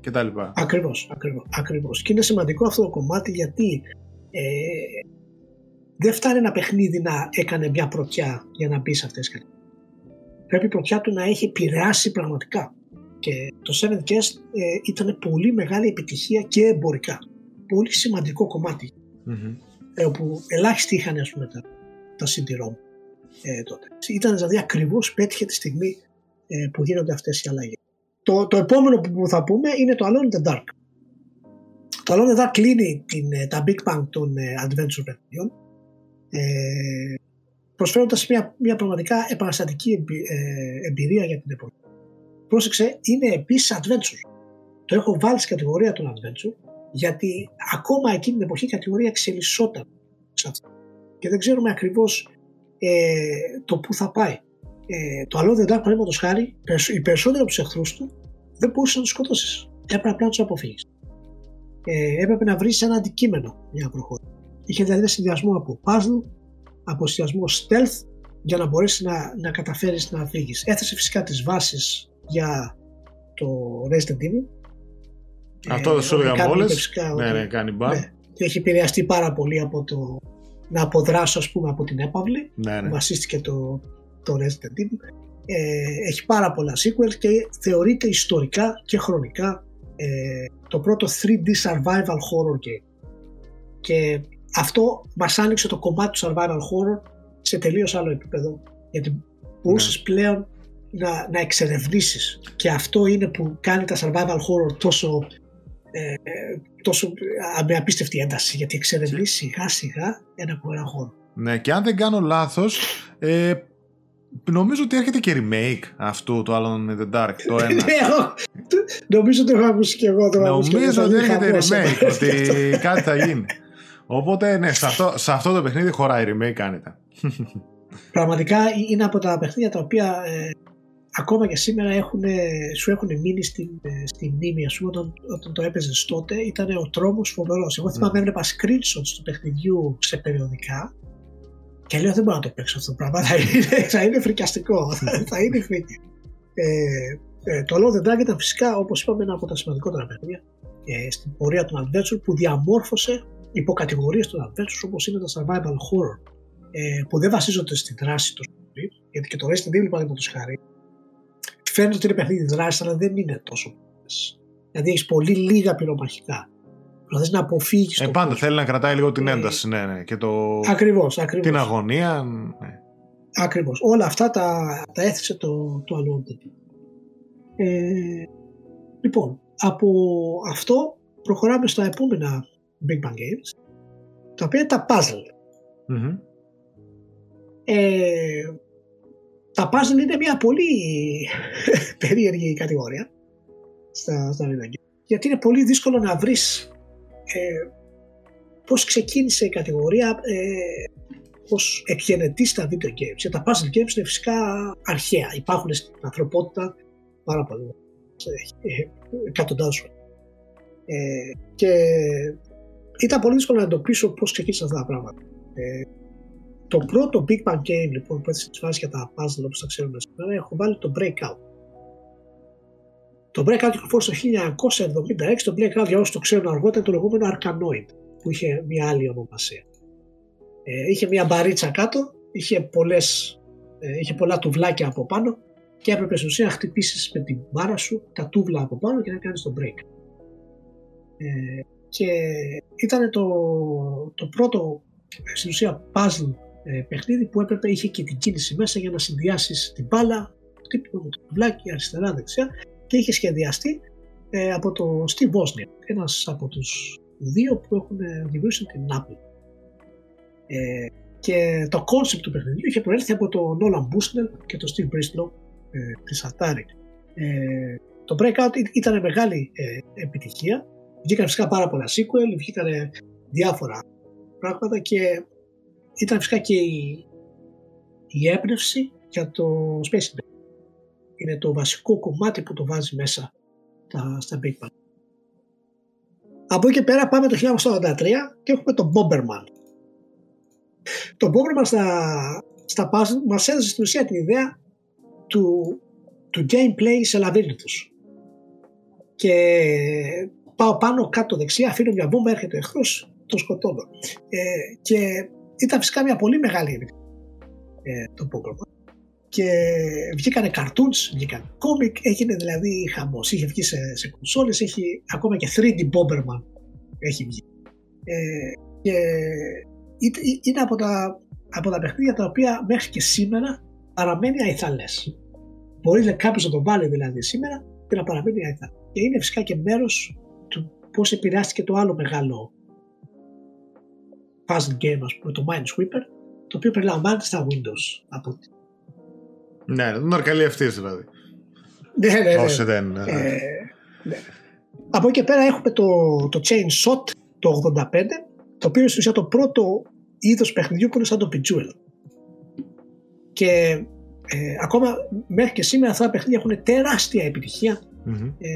κτλ. Ακριβώς, ακριβώς. Ακριβώς. Και είναι σημαντικό αυτό το κομμάτι γιατί ε, δεν φτάνει ένα παιχνίδι να έκανε μια πρωτιά για να μπεις σε αυτές τις Πρέπει η πρωτιά του να έχει επηρεάσει πραγματικά. Και το Seven Guest ε, ήταν πολύ μεγάλη επιτυχία και εμπορικά πολύ σημαντικό κομμάτι. Mm-hmm. Ε, όπου ελάχιστοι είχαν ας πούμε, τα, τα CD-ROM ε, τότε. Ήταν δηλαδή ακριβώς πέτυχε τη στιγμή ε, που γίνονται αυτές οι αλλαγές. Το, το επόμενο που θα πούμε είναι το Alone in the Dark. Το Alone in the Dark κλείνει την, ε, τα Big Bang των ε, adventure παιχνιδιών ε, προσφέροντας μια, μια πραγματικά επαναστατική ε, εμπειρία για την εποχή. Πρόσεξε, είναι επίσης adventure. Το έχω βάλει στην κατηγορία των adventure γιατί ακόμα εκείνη την εποχή η κατηγορία εξελισσόταν σε αυτό. Και δεν ξέρουμε ακριβώς ε, το πού θα πάει. Ε, το άλλο δεν ήταν παραδείγματος χάρη, οι περισσότεροι από τους εχθρούς του δεν μπορούσες να τους σκοτώσεις. Έπρεπε απλά να τους αποφύγεις. Ε, έπρεπε να βρεις ένα αντικείμενο για να προχωρήσεις. Είχε δηλαδή ένα συνδυασμό από puzzle, από συνδυασμό stealth για να μπορέσεις να, να καταφέρεις να φύγεις. Έθεσε φυσικά τις βάσεις για το Resident Evil αυτό δεν σου έλεγα μόλις. Ναι, ναι, κάνει μπαμ. Ναι. Και έχει επηρεαστεί πάρα πολύ από το να αποδράσω ας πούμε από την έπαυλη. Ναι, ναι. Βασίστηκε το, το Resident Evil. Ε, έχει πάρα πολλά sequels και θεωρείται ιστορικά και χρονικά ε, το πρώτο 3D survival horror game. Και αυτό μας άνοιξε το κομμάτι του survival horror σε τελείως άλλο επίπεδο. Γιατί μπορούσες ναι. πλέον να, να εξερευνήσεις και αυτό είναι που κάνει τα survival horror τόσο ε, τόσο με απίστευτη ένταση γιατί εξερευνεί σιγά σιγά ένα από ένα χώρο. Ναι και αν δεν κάνω λάθος ε, νομίζω ότι έρχεται και remake αυτού το Alan in the Dark το ένα. Ναι, νομίζω ότι το έχω ακούσει και εγώ. Το νομίζω ότι έρχεται remake ότι κάτι θα γίνει. Οπότε ναι, σε αυτό, σε αυτό το παιχνίδι χωράει remake άνετα. Πραγματικά είναι από τα παιχνίδια τα οποία ε, ακόμα και σήμερα έχουν, σου έχουν μείνει στην, στην μνήμη. Ας πούμε, όταν, όταν το έπαιζες τότε ήταν ο τρόμος φοβερός. Εγώ θυμάμαι mm. έβλεπα screenshots του παιχνιδιού σε περιοδικά Και λέω δεν μπορώ να το παίξω αυτό το πράγμα. Θα είναι, θα είναι φρικιαστικό. θα είναι φρίκι. Ε, ε, το Lord of the Dragon ήταν φυσικά όπως είπαμε ένα από τα σημαντικότερα παιχνίδια ε, στην πορεία του adventure που διαμόρφωσε υποκατηγορίες του adventure όπως είναι τα survival horror ε, που δεν βασίζονται στη δράση του γιατί και το Resident Evil παραδείγματος χάρη φαίνεται ότι είναι παιχνίδι δράσης αλλά δεν είναι τόσο δηλαδή έχεις πολύ λίγα πυρομαχικά Δηλαδή να αποφύγεις. Ε, πάντα θέλει να κρατάει λίγο την ε, ένταση, ναι, ναι. Και το... Ακριβώς, ακριβώς. Την αγωνία. Ναι. Ακριβώς. Όλα αυτά τα, τα έθεσε το, το Ε, λοιπόν, από αυτό προχωράμε στα επόμενα Big Bang Games, τα οποία είναι τα puzzle. Ε, τα puzzle είναι μια πολύ περίεργη κατηγορία στα, στα video games, γιατί είναι πολύ δύσκολο να βρεις ε, πώς ξεκίνησε η κατηγορία, ε, πώς εκγενετείς στα video games. Και τα puzzle games είναι φυσικά αρχαία. Υπάρχουν στην ανθρωπότητα πάρα πολύ. Ε, εκατοντάδες ε, και ήταν πολύ δύσκολο να εντοπίσω πώς ξεκίνησαν αυτά τα πράγματα. Ε, το πρώτο Big Bang Game λοιπόν που έθεσε τι φάσεις για τα puzzle όπως τα ξέρουμε σήμερα έχω βάλει το Breakout. Το Breakout κυκλοφόρησε το 1976. Το Breakout για όσους το ξέρουν αργότερα το λεγόμενο Arkanoid που είχε μια άλλη ονομασία. Ε, είχε μια μπαρίτσα κάτω, είχε, πολλές, ε, είχε πολλά τουβλάκια από πάνω και έπρεπε στην ουσία να χτυπήσεις με την μπάρα σου τα τούβλα από πάνω και να κάνεις το break. Ε, και ήταν το, το πρώτο στην ουσία puzzle ε, παιχνίδι που έπρεπε είχε και την κίνηση μέσα για να συνδυάσεις την μπάλα, χτύπημα με το τουβλάκι αριστερά-δεξιά και είχε σχεδιαστεί ε, από το Steve Wozniak, ένας από τους δύο που έχουν δημιουργήσει την Apple. Ε, και το concept του παιχνιδιού είχε προέλθει από τον Nolan Bushnell και τον Steve Bristow ε, της Atari. Ε, το Breakout ήταν μεγάλη ε, επιτυχία. Βγήκαν φυσικά πάρα πολλά sequel, βγήκαν διάφορα πράγματα και ήταν φυσικά και η, η έμπνευση για το Space Invaders. Είναι το βασικό κομμάτι που το βάζει μέσα τα, στα Big Bang. Από εκεί και πέρα πάμε το 1983 και έχουμε τον Bomberman. Το Bomberman στα, στα puzzle μας έδωσε στην ουσία την ιδέα του, του gameplay σε λαβύρινθους. Και πάω πάνω κάτω δεξιά, αφήνω μια βόμβα, έρχεται ο εχθρός, το σκοτώνω. Ε, και ήταν φυσικά μια πολύ μεγάλη ε, το πρόγραμμα. Και βγήκανε cartoons, βγήκαν comic, έγινε δηλαδή χαμός. Είχε βγει σε, σε κονσόλες, έχει ακόμα και 3D Bomberman έχει βγει. Ε, και είναι από τα, από τα παιχνίδια τα οποία μέχρι και σήμερα παραμένει αϊθαλές. Μπορείς κάποιος να το βάλει δηλαδή σήμερα και να παραμείνει αϊθαλές. Και είναι φυσικά και μέρος του πώς επηρεάστηκε το άλλο μεγάλο puzzle game, ας πούμε, το Minesweeper, το οποίο περιλαμβάνεται στα Windows. Από... Ναι, δεν αρκαλεί αυτής δηλαδή. Ναι, ναι, ναι. Όσοι δεν... Ε, ναι. Από εκεί και πέρα έχουμε το, το Chain Shot το 85, το οποίο είναι ουσία το πρώτο είδος παιχνιδιού που είναι σαν το Bejeweled. Και ε, ακόμα μέχρι και σήμερα αυτά τα παιχνίδια έχουν τεράστια ε,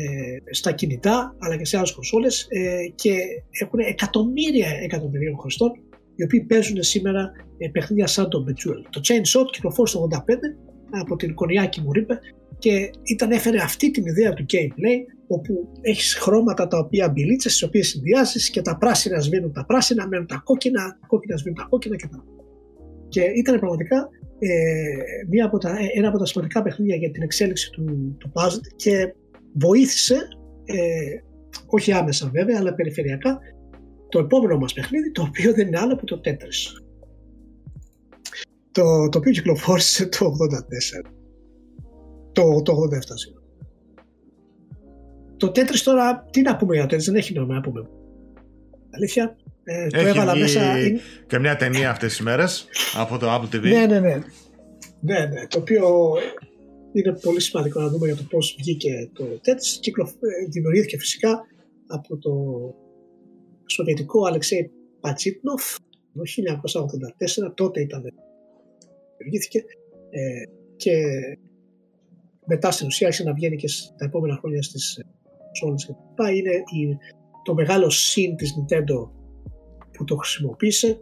στα κινητά αλλά και σε άλλες κονσόλες ε, και έχουν εκατομμύρια εκατομμυρίων χρηστών οι οποίοι παίζουν σήμερα ε, παιχνίδια σαν το Bejeweled. Το Chain Shot κυκλοφόρησε το 85 από την Κονιάκη μου και ήταν έφερε αυτή την ιδέα του gameplay όπου έχεις χρώματα τα οποία μπιλίτσες, τι οποίες συνδυάζεις και τα πράσινα σβήνουν τα πράσινα, μένουν τα κόκκινα, τα κόκκινα σβήνουν τα κόκκινα κτλ. Και ήταν πραγματικά ε, μία από τα, ένα από τα σημαντικά παιχνίδια για την εξέλιξη του, του puzzle και βοήθησε, ε, όχι άμεσα βέβαια, αλλά περιφερειακά, το επόμενο μας παιχνίδι, το οποίο δεν είναι άλλο από το Tetris. Το, το οποίο κυκλοφόρησε το 84. Το, το 87, Το Tetris τώρα, τι να πούμε για το Tetris, δεν έχει νόημα να πούμε. Αλήθεια, ε, το έβαλα μέσα. Και μια ταινία αυτές τις μέρες από το Apple TV. Ναι, ναι, ναι. Ναι, ναι. Το οποίο είναι πολύ σημαντικό να δούμε για το πώς βγήκε το Tetris. Κυκλο... Ε, δημιουργήθηκε φυσικά από το σοβιετικό Αλεξέη Πατσίτνοφ το 1984. Τότε ήταν δημιουργήθηκε ε, και μετά στην ουσία άρχισε να βγαίνει και τα επόμενα χρόνια στις ζώνες και τα Είναι η, το μεγάλο συν της Nintendo που το χρησιμοποίησε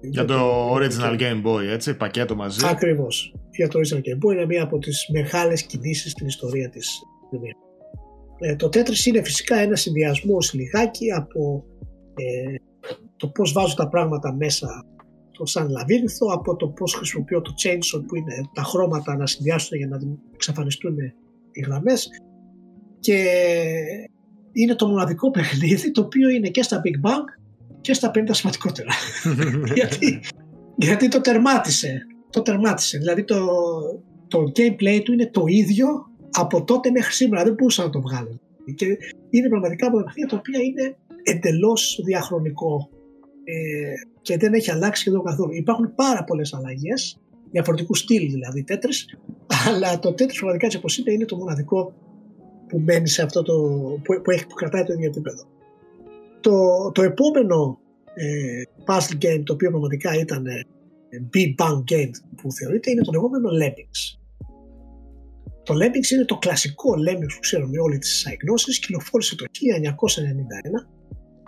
Για το Original Game Boy, έτσι, πακέτο μαζί. Ακριβώς. Για το Original Game Boy είναι μία από τις μεγάλες κινήσεις στην ιστορία της ε, το Tetris είναι φυσικά ένα συνδυασμός λιγάκι από ε, το πώς βάζω τα πράγματα μέσα το σαν λαβύρινθο, από το πώς χρησιμοποιώ το chainsaw που είναι τα χρώματα να συνδυάσουν για να εξαφανιστούν οι γραμμές και είναι το μοναδικό παιχνίδι το οποίο είναι και στα Big Bang και στα 50 σημαντικότερα. γιατί, γιατί το τερμάτισε. Το τερμάτισε. Δηλαδή το, το gameplay του είναι το ίδιο από τότε μέχρι σήμερα. Δεν μπορούσαν να το βγάλουν. Και είναι πραγματικά από τα παιχνίδια τα οποία είναι εντελώς διαχρονικό ε, και δεν έχει αλλάξει σχεδόν καθόλου. Υπάρχουν πάρα πολλές αλλαγές, διαφορετικού στυλ δηλαδή τέτρι, αλλά το τέτρι πραγματικά έτσι όπως είναι, είναι το μοναδικό που μένει σε αυτό το. που, που, έχει, που κρατάει το ίδιο επίπεδο. Το, το επόμενο ε, puzzle game το οποίο πραγματικά ήταν ε, Big Bang Game που θεωρείται είναι το λεγόμενο Lemmings. Το Lemmings είναι το κλασικό Lemmings που ξέρουμε όλοι τις αγνώσεις, κυκλοφόρησε το 1991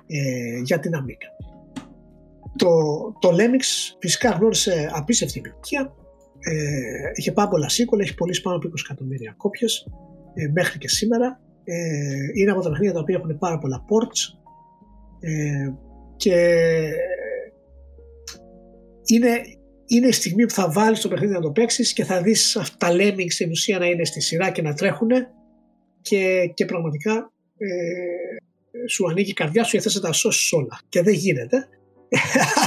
ε, για την Amiga. Το, το Lemmings φυσικά γνώρισε απίστευτη επιτυχία, ε, είχε πάρα πολλά σίκολα, έχει πωλήσει πάνω από 20 εκατομμύρια κόπιες ε, μέχρι και σήμερα. Ε, είναι από τα παιχνίδια τα οποία έχουν πάρα πολλά ports. Ε, και είναι, είναι η στιγμή που θα βάλεις το παιχνίδι να το παίξεις και θα δεις αυτά τα lemmings στην ουσία να είναι στη σειρά και να τρέχουν και, και πραγματικά ε, σου ανοίγει η καρδιά σου και θες να τα σώσεις όλα. Και δεν γίνεται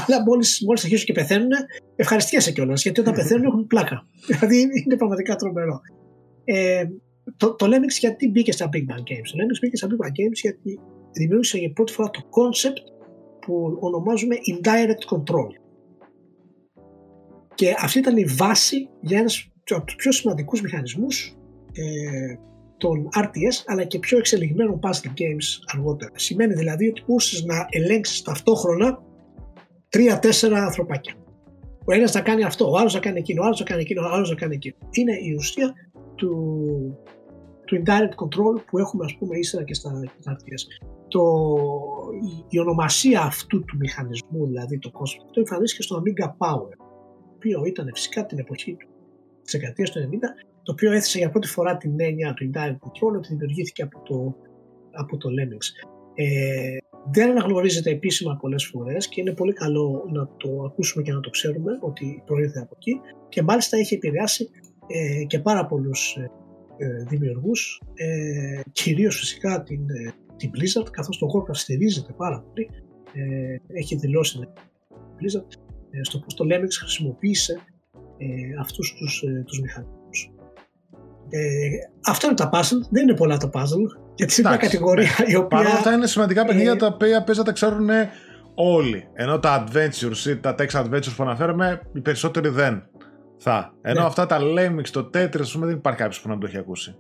αλλά μόλις, μόλις αρχίσουν και πεθαίνουν ευχαριστιέσαι κιόλας γιατί όταν πεθαίνουν έχουν πλάκα δηλαδή είναι πραγματικά τρομερό ε, το, το Lemmings γιατί μπήκε στα Big Bang Games. Το Lemmings μπήκε στα Big Bang Games γιατί δημιούργησε για πρώτη φορά το concept που ονομάζουμε Indirect Control. Και αυτή ήταν η βάση για ένας από τους πιο σημαντικούς μηχανισμούς ε, των RTS αλλά και πιο εξελιγμένων puzzle games αργότερα. Σημαίνει δηλαδή ότι μπορούσες να ελέγξεις ταυτόχρονα τρία-τέσσερα ανθρωπάκια. Ο ένας θα κάνει αυτό, ο άλλος θα κάνει εκείνο, ο άλλος θα κάνει εκείνο, ο άλλος θα κάνει εκείνο. Είναι η ουσία του, του indirect control που έχουμε ας πούμε ύστερα και στα RTS. Το, η, η, ονομασία αυτού του μηχανισμού, δηλαδή το κόσμο, το εμφανίστηκε στο Amiga Power, το οποίο ήταν φυσικά την εποχή του, της δεκαετίας του 90, το οποίο έθεσε για πρώτη φορά την έννοια του indirect control ότι δημιουργήθηκε από το, από το Lemmings. Ε, δεν αναγνωρίζεται επίσημα πολλές φορές και είναι πολύ καλό να το ακούσουμε και να το ξέρουμε ότι προήλθε από εκεί και μάλιστα έχει επηρεάσει ε, και πάρα πολλούς ε, ε, δημιουργούς, ε, κυρίως φυσικά την, ε, την Blizzard, καθώς το Warcraft στηρίζεται πάρα πολύ. Ε, έχει δηλώσει η Blizzard ε, στο πώς το Lemmings χρησιμοποίησε ε, αυτούς τους, ε, τους μηχανισμούς. Ε, αυτά είναι τα puzzle, δεν είναι πολλά τα puzzle, γιατί είναι μια κατηγορία η οποία... Παρ' όλα αυτά είναι σημαντικά παιχνίδια τα οποία παίζα τα ξέρουν όλοι. Ενώ τα adventures ή τα text adventures που αναφέρουμε, οι περισσότεροι δεν. Θα. Ενώ ναι. αυτά τα Lemmings, το Tetris, ας πούμε, δεν υπάρχει κάποιος που να το έχει ακούσει.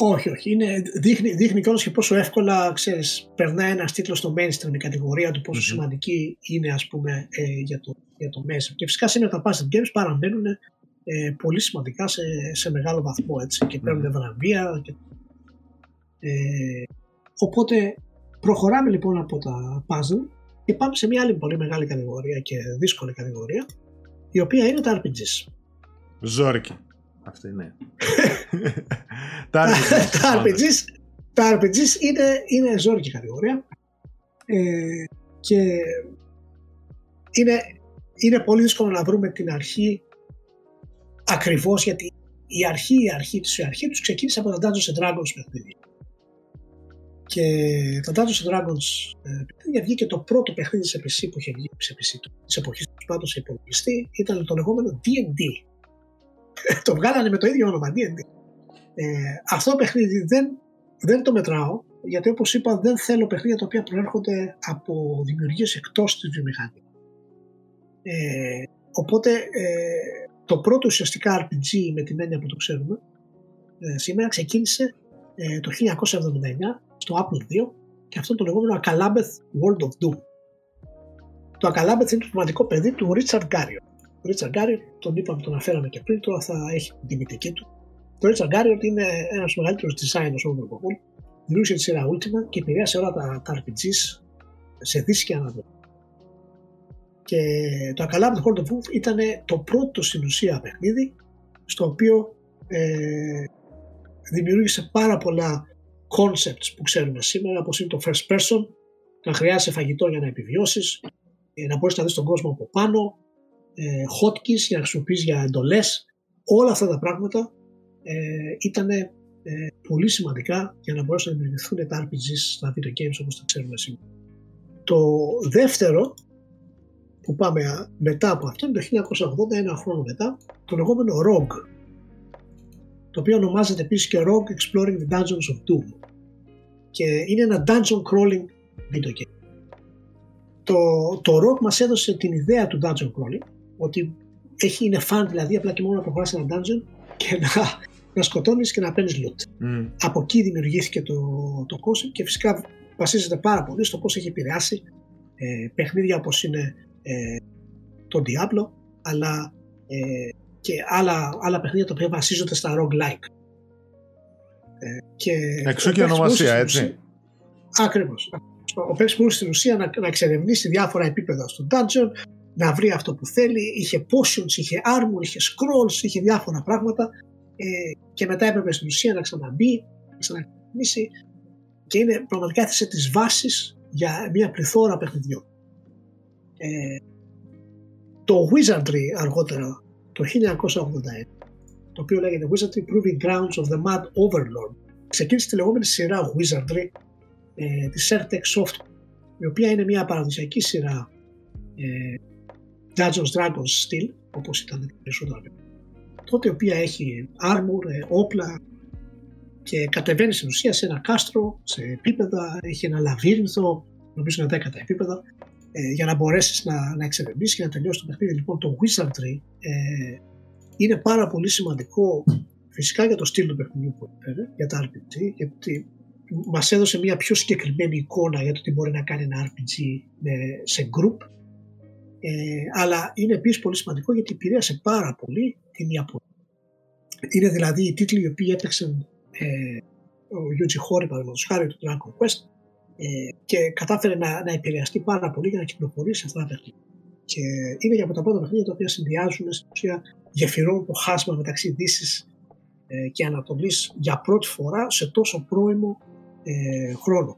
Όχι, όχι. Είναι, δείχνει, δείχνει κιόλας και πόσο εύκολα ξέρεις, περνάει ένας τίτλος στο mainstream η κατηγορία του, πόσο mm-hmm. σημαντική είναι ας πούμε, ε, για, το, για το mainstream. Και φυσικά σήμερα τα puzzle games παραμένουν ε, πολύ σημαντικά σε, σε μεγάλο βαθμό έτσι, και παίρνουν mm-hmm. βραβεία. Και, ε, οπότε προχωράμε λοιπόν από τα puzzle και πάμε σε μια άλλη πολύ μεγάλη κατηγορία και δύσκολη κατηγορία η οποία είναι τα RPGs. Ζόρικη. Αυτή είναι. τα RPGs, τα RPGs είναι, είναι ζόρικη κατηγορία ε, και είναι, είναι πολύ δύσκολο να βρούμε την αρχή ακριβώς γιατί η αρχή, η αρχή της, η αρχή τους ξεκίνησε από τα Dungeons and Dragons παιχνίδια. Και τα Dungeons and Dragons ε, παιχνίδια βγήκε το πρώτο παιχνίδι σε PC που είχε βγει σε PC της εποχής τους πάντων σε υπολογιστή ήταν το λεγόμενο D&D το βγάλανε με το ίδιο όνομα, D&D. Ε, αυτό το παιχνίδι δεν, δεν το μετράω, γιατί όπως είπα δεν θέλω παιχνίδια τα οποία προέρχονται από δημιουργίες εκτός της βιομηχανίας. Ε, οπότε ε, το πρώτο ουσιαστικά RPG με την έννοια που το ξέρουμε ε, σήμερα ξεκίνησε ε, το 1979 στο Apple II και αυτό το λεγόμενο Akalabeth World of Doom. Το Akalabeth είναι το πραγματικό παιδί του Richard Garriott. Ο Ρίτσαρντ Γκάριοτ, τον είπαμε, τον αναφέραμε και πριν, τώρα θα έχει την τιμητική του. Το Ρίτσαρντ Γκάριοτ είναι ένας μεγαλύτερος designers όλων των εποχών. Δημιούργησε τη σειρά Ultima και επηρέασε όλα τα, τα RPGs σε δύση και αναδόση. Και το Acalamity Hold of Wolf ήταν το πρώτο στην ουσία παιχνίδι στο οποίο ε, δημιούργησε πάρα πολλά concepts που ξέρουμε σήμερα όπως είναι το first person, να χρειάζεσαι φαγητό για να επιβιώσεις, ε, να μπορείς να δεις τον κόσμο από πάνω, ε, hotkeys για να χρησιμοποιείς για εντολές. Όλα αυτά τα πράγματα ε, ήταν ε, πολύ σημαντικά για να μπορέσουν να δημιουργηθούν τα RPGs στα video games όπως τα ξέρουμε σήμερα. Το δεύτερο που πάμε μετά από αυτό είναι το 1980, ένα χρόνο μετά, το λεγόμενο Rogue, το οποίο ονομάζεται επίσης και Rogue Exploring the Dungeons of Doom και είναι ένα dungeon crawling video game. Το, το Rogue μας έδωσε την ιδέα του dungeon crawling, ότι έχει, είναι fun δηλαδή απλά και μόνο να προχωράς ένα dungeon και να, να σκοτώνεις και να παίρνεις loot. Mm. Από εκεί δημιουργήθηκε το, το concept και φυσικά βασίζεται πάρα πολύ στο πώς έχει επηρεάσει ε, παιχνίδια όπως είναι ε, το Diablo αλλά ε, και άλλα, άλλα παιχνίδια τα οποία βασίζονται στα roguelike. Ε, και Εξού και ονομασία, έτσι. Ακριβώς. Ο παίκτη μπορούσε στην ουσία να, να εξερευνήσει διάφορα επίπεδα στο dungeon, να βρει αυτό που θέλει. Είχε potions, είχε armor, είχε scrolls, είχε διάφορα πράγματα. Ε, και μετά έπρεπε στην ουσία να ξαναμπεί, να ξαναξερευνήσει. Και είναι πραγματικά έθεσε τις βάσεις για μια πληθώρα παιχνιδιών. Ε, το Wizardry αργότερα το 1981 το οποίο λέγεται Wizardry Proving Grounds of the Mad Overlord. Ξεκίνησε τη λεγόμενη σειρά Wizardry ε, της Airtech Software, η οποία είναι μια παραδοσιακή σειρά ε, Dungeons Dragons style, όπως ήταν περισσότερο τότε η οποία έχει armor, ε, όπλα και κατεβαίνει στην ουσία σε ένα κάστρο, σε επίπεδα, έχει ένα λαβύρινθο, νομίζω είναι δέκατα επίπεδα, ε, για να μπορέσεις να, να εξερευνήσεις και να τελειώσει το παιχνίδι. Λοιπόν, το Wizardry ε, είναι πάρα πολύ σημαντικό φυσικά για το στυλ του παιχνιδιού που έφερε, για τα RPG, γιατί μας έδωσε μια πιο συγκεκριμένη εικόνα για το τι μπορεί να κάνει ένα RPG σε group, ε, αλλά είναι επίσης πολύ σημαντικό γιατί επηρέασε πάρα πολύ την Ιαπωνία. Είναι δηλαδή οι τίτλοι οι οποίοι έπαιξαν ε, ο Yuji Horii παραδείγματος χάρη του Dragon Quest ε, και κατάφερε να, να επηρεαστεί πάρα πολύ για να κυκλοφορήσει αυτά τα παιχνίδια. Και είναι για από τα πρώτα παιχνίδια τα οποία συνδυάζουν στην ουσία γεφυρώνουν το χάσμα μεταξύ δύσης ε, και Ανατολής για πρώτη φορά σε τόσο πρώιμο ε, χρόνο.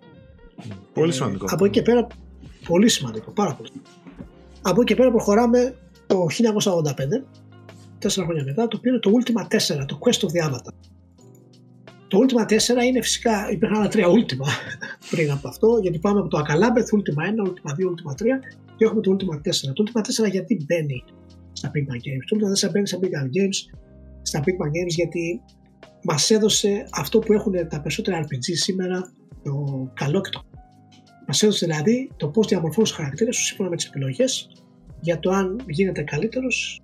Πολύ σημαντικό. από εκεί και πέρα, πολύ σημαντικό, πάρα πολύ. Από εκεί και πέρα προχωράμε το 1985, τέσσερα χρόνια μετά, το οποίο είναι το Ultima 4, το Quest of the Avatar. Το Ultima 4 είναι φυσικά, υπήρχαν άλλα τρία Ultima πριν από αυτό, γιατί πάμε από το Akalabeth, Ultima 1, Ultima 2, Ultima 3 και έχουμε το Ultima 4. Το Ultima 4 γιατί μπαίνει στα Big Games. Το Ultima 4 μπαίνει στα Big Games, στα Big Games γιατί μας έδωσε αυτό που έχουν τα περισσότερα RPG σήμερα, το καλό και το Μας έδωσε δηλαδή το πώς διαμορφώνει χαρακτήρες σου σύμφωνα με τις επιλογές για το αν γίνεται καλύτερος,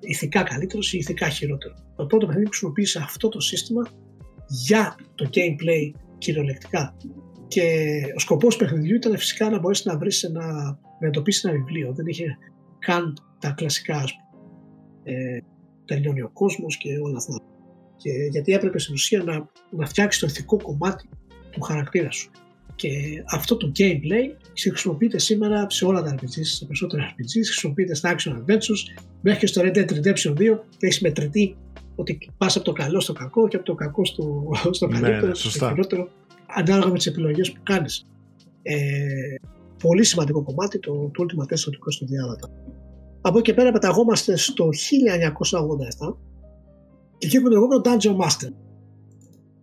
ηθικά καλύτερος ή ηθικά χειρότερο. Το πρώτο παιχνίδι που χρησιμοποίησε αυτό το σύστημα για το gameplay κυριολεκτικά. Και ο σκοπός του παιχνιδιού ήταν φυσικά να μπορέσεις να βρεις ένα, να εντοπίσεις ένα βιβλίο. Δεν είχε καν τα κλασικά, ας πούμε. Ε, τελειώνει ο κόσμος και όλα αυτά. Και γιατί έπρεπε στην ουσία να, να φτιάξεις το ηθικό κομμάτι του χαρακτήρα σου. Και αυτό το gameplay χρησιμοποιείται σήμερα σε όλα τα RPGs, σε περισσότερα RPGs, χρησιμοποιείται στα action adventures, μέχρι και στο Red Dead Redemption 2 έχεις μετρητή ότι πας από το καλό στο κακό και από το κακό στο, στο ναι, καλύτερο, ναι, στο χειρότερο, ανάλογα με τις επιλογές που κάνεις. Ε, πολύ σημαντικό κομμάτι το, το Ultima 4 του Κώστο Διάλατα. Από εκεί και πέρα πεταγόμαστε στο 1987 και εκεί έχουμε το λεγόμενο Dungeon Master.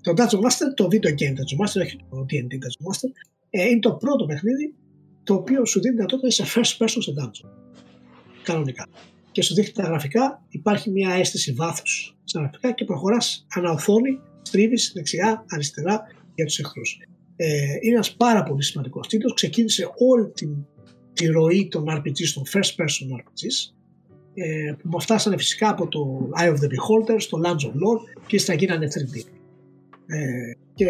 Το Dungeon Master, το video game Dungeon Master, όχι το D&D Dungeon Master, ε, είναι το πρώτο παιχνίδι το οποίο σου δίνει δυνατότητα σε first person σε dungeon. Κανονικά. Και σου δείχνει τα γραφικά, υπάρχει μια αίσθηση βάθους στα γραφικά και προχωράς ανά οθόνη, στρίβεις δεξιά, αριστερά για τους εχθρούς. Ε, είναι ένας πάρα πολύ σημαντικός τίτλος. Ξεκίνησε όλη την τη ροή των RPGs, των first person RPGs ε, που φτάσανε φυσικά από το Eye of the Beholder στο Lands of Lore και ύστερα γίνανε 3D. Ε, και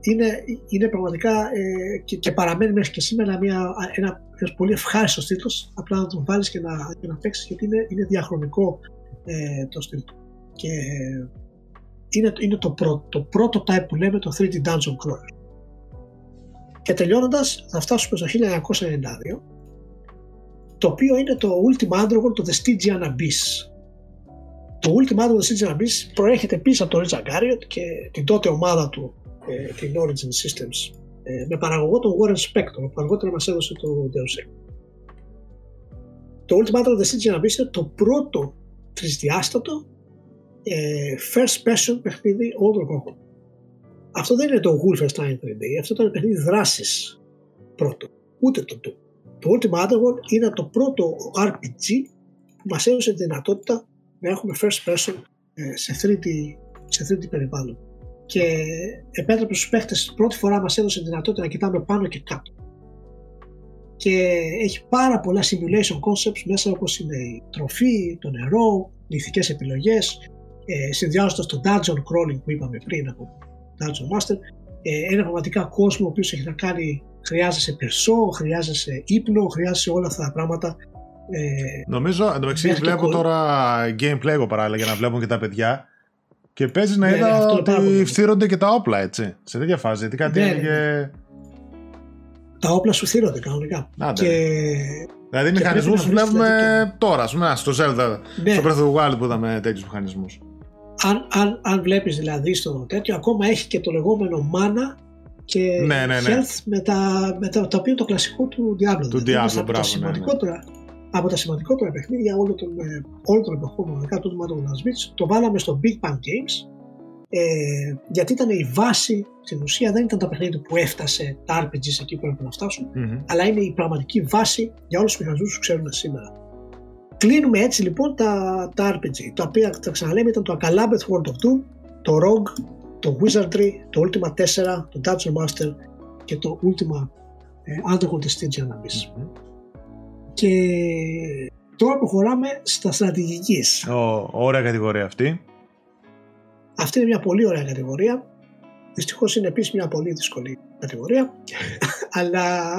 είναι, είναι πραγματικά ε, και, και, παραμένει μέχρι και σήμερα μια, ένα, ένας πολύ ευχάριστος τίτλος. Απλά να τον βάλεις και να, και να παίξεις γιατί είναι, είναι διαχρονικό ε, το στυλ του. Και είναι, είναι το, πρώτο, το πρώτο type που λέμε το 3D Dungeon Crawler. Και τελειώνοντας, θα φτάσουμε στο 1992 το οποίο είναι το Ultima Underworld, το The Stygian Abyss. Το Ultima Underworld, The Stygian Abyss προέρχεται πίσω από το Richard Garriott και την τότε ομάδα του, ε, την Origin Systems, ε, με παραγωγό τον Warren Spector, που αργότερα μας έδωσε το Deus Ex. Το Ultima Underworld, The Stygian Abyss είναι το πρώτο τρισδιάστατο ε, first person παιχνίδι όλων των εποχών. Αυτό δεν είναι το Wolfenstein 3D, αυτό ήταν παιχνίδι δράσης πρώτο. Ούτε το του. Το Ultima Underworld είναι το πρώτο RPG που μας έδωσε τη δυνατότητα να έχουμε first person ε, σε 3D, σε 3D περιβάλλον. Και επέτρεπε στους παίχτες πρώτη φορά μας έδωσε τη δυνατότητα να κοιτάμε πάνω και κάτω. Και έχει πάρα πολλά simulation concepts μέσα όπως είναι η τροφή, το νερό, οι ηθικές επιλογές, ε, συνδυάζοντας το dungeon crawling που είπαμε πριν από Dungeon Master, ε, ένα πραγματικά κόσμο ο οποίος έχει να κάνει χρειάζεσαι περσό, χρειάζεσαι ύπνο, χρειάζεσαι όλα αυτά τα πράγματα. Ε, Νομίζω, εντωμεταξύ βλέπω τώρα gameplay εγώ παράλληλα για να βλέπουν και τα παιδιά και παίζει να ναι, είδα ότι φτύρονται και τα όπλα έτσι, σε τέτοια φάση, τι κάτι ναι, ναι, ναι. Τα όπλα σου φτύρονται κανονικά. και... Δηλαδή μηχανισμούς βλέπουμε και... τώρα, ας πούμε, στο Zelda, ναι. στο Breath of the Wild που είδαμε τέτοιους μηχανισμούς. Αν, αν, αν βλέπεις δηλαδή στο τέτοιο, ακόμα έχει και το λεγόμενο mana και ναι, ναι, ναι. Health με, τα, με τα, το οποίο είναι το κλασικό του Diablo. Του Diablo, από, μπράβο, τα ναι, ναι. από τα σημαντικότερα παιχνίδια όλων των, ε, όλων των εποχών μοναδικά του Switch το βάλαμε στο Big Bang Games ε, γιατί ήταν η βάση στην ουσία δεν ήταν τα παιχνίδια που έφτασε τα RPGs εκεί που έπρεπε να φτασουν αλλά είναι η πραγματική βάση για όλους τους μηχανισμούς που ξέρουμε σήμερα. Κλείνουμε έτσι λοιπόν τα, τα RPG, τα οποία τα ξαναλέμε ήταν το Akalabeth World of Doom, το Rogue, το Wizardry, το Ultima 4, το Dungeon Master και το Ultima ε, Underworld Stygian Abyss. Mm-hmm. Και τώρα προχωράμε στα στρατηγικής. Oh, ωραία κατηγορία αυτή. Αυτή είναι μια πολύ ωραία κατηγορία. Δυστυχώς είναι επίσης μια πολύ δύσκολη κατηγορία, αλλά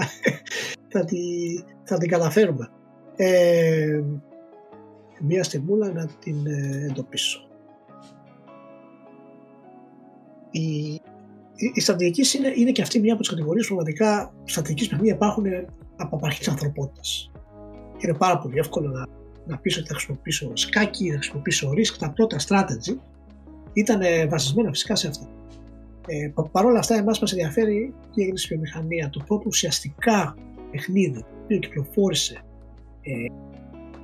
θα, τη, θα την καταφέρουμε. Ε, μια στιγμούλα να την ε, εντοπίσω. Η, η στρατηγική είναι, είναι και αυτή μια από τις κατηγορίες που πραγματικά στρατηγική παιχνίδια υπάρχουν από απαρχής τη ανθρωπότητας. Είναι πάρα πολύ εύκολο να, να πεις ότι θα χρησιμοποιήσω σκάκι, θα χρησιμοποιήσω risk. Τα πρώτα strategy ήταν βασισμένα φυσικά σε αυτά. Ε, Παρ' όλα αυτά, εμάς μας ενδιαφέρει τι έγινε στη βιομηχανία. Το πρώτο ουσιαστικά παιχνίδι που κυκλοφόρησε ε,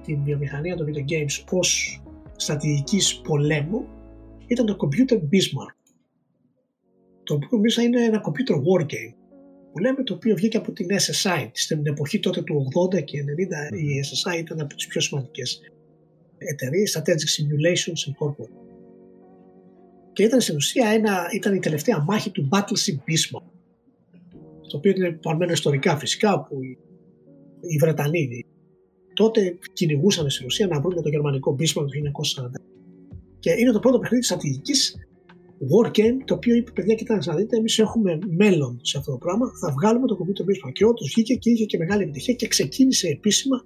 την βιομηχανία των video games ως στρατηγικής πολέμου ήταν το Computer Bismarck το οποίο μέσα είναι ένα computer war game που λέμε το οποίο βγήκε από την SSI στην εποχή τότε του 80 και 90 η SSI ήταν από τις πιο σημαντικές εταιρείες Strategic Simulations Incorporated. Και ήταν στην ουσία ένα, ήταν η τελευταία μάχη του Battleship Bismarck το οποίο είναι παρμένο ιστορικά φυσικά που οι, οι Βρετανοί τότε κυνηγούσαν στην ουσία να βρουν το γερμανικό Bismarck το 1940 και είναι το πρώτο παιχνίδι στρατηγικής war game το οποίο είπε παιδιά κοιτάξτε να δείτε εμείς έχουμε μέλλον σε αυτό το πράγμα. Θα βγάλουμε το computer baseball και όντως βγήκε και είχε και μεγάλη επιτυχία και ξεκίνησε επίσημα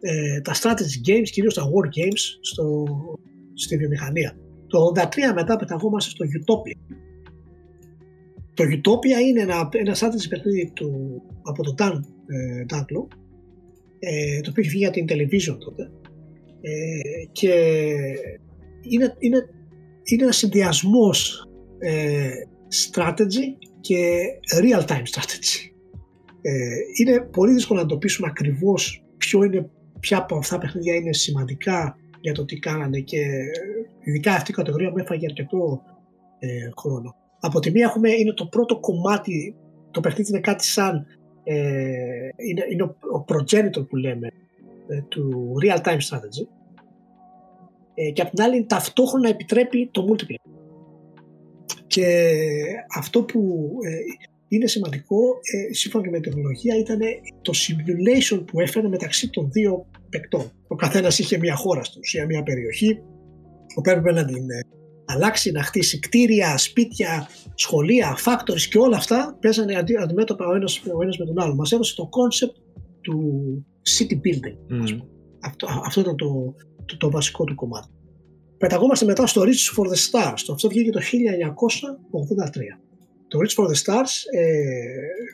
ε, τα strategy games κυρίως τα war games στο, στη βιομηχανία. Το 83 μετά πεταγόμαστε στο Utopia. Το Utopia είναι ένα, ένα strategy παιχνίδι του, από το Dan ε, ε, το οποίο έχει βγει για την television τότε. Ε, και είναι, είναι είναι ένας συνδυασμός ε, strategy και real time strategy. Ε, είναι πολύ δύσκολο να εντοπίσουμε ακριβώς ποιο είναι, ποια από αυτά τα παιχνίδια είναι σημαντικά για το τι κάνανε και ειδικά αυτή η κατηγορία μου έφαγε αρκετό ε, χρόνο. Από τη μία έχουμε, είναι το πρώτο κομμάτι, το παιχνίδι είναι κάτι σαν, ε, είναι, είναι ο, ο progenitor που λέμε ε, του real time strategy ε, και απ' την άλλη ταυτόχρονα επιτρέπει το multiplayer. Και αυτό που ε, είναι σημαντικό, ε, σύμφωνα και με την τεχνολογία, ήταν το simulation που έφερε μεταξύ των δύο παικτών. Ο καθένας είχε μια χώρα στην ουσία, μια περιοχή, που έπρεπε να την ε, αλλάξει, να χτίσει κτίρια, σπίτια, σχολεία, factories και όλα αυτά παίζανε αντί, αντιμέτωπα ο ένας, ο ένας με τον άλλο. Μας έδωσε το concept του city building. Mm. Αυτό, αυτό ήταν το, το, το βασικό του κομμάτι. Πεταγόμαστε μετά στο Reach for the Stars. Το αυτό βγήκε το 1983. Το Reach for the Stars ε,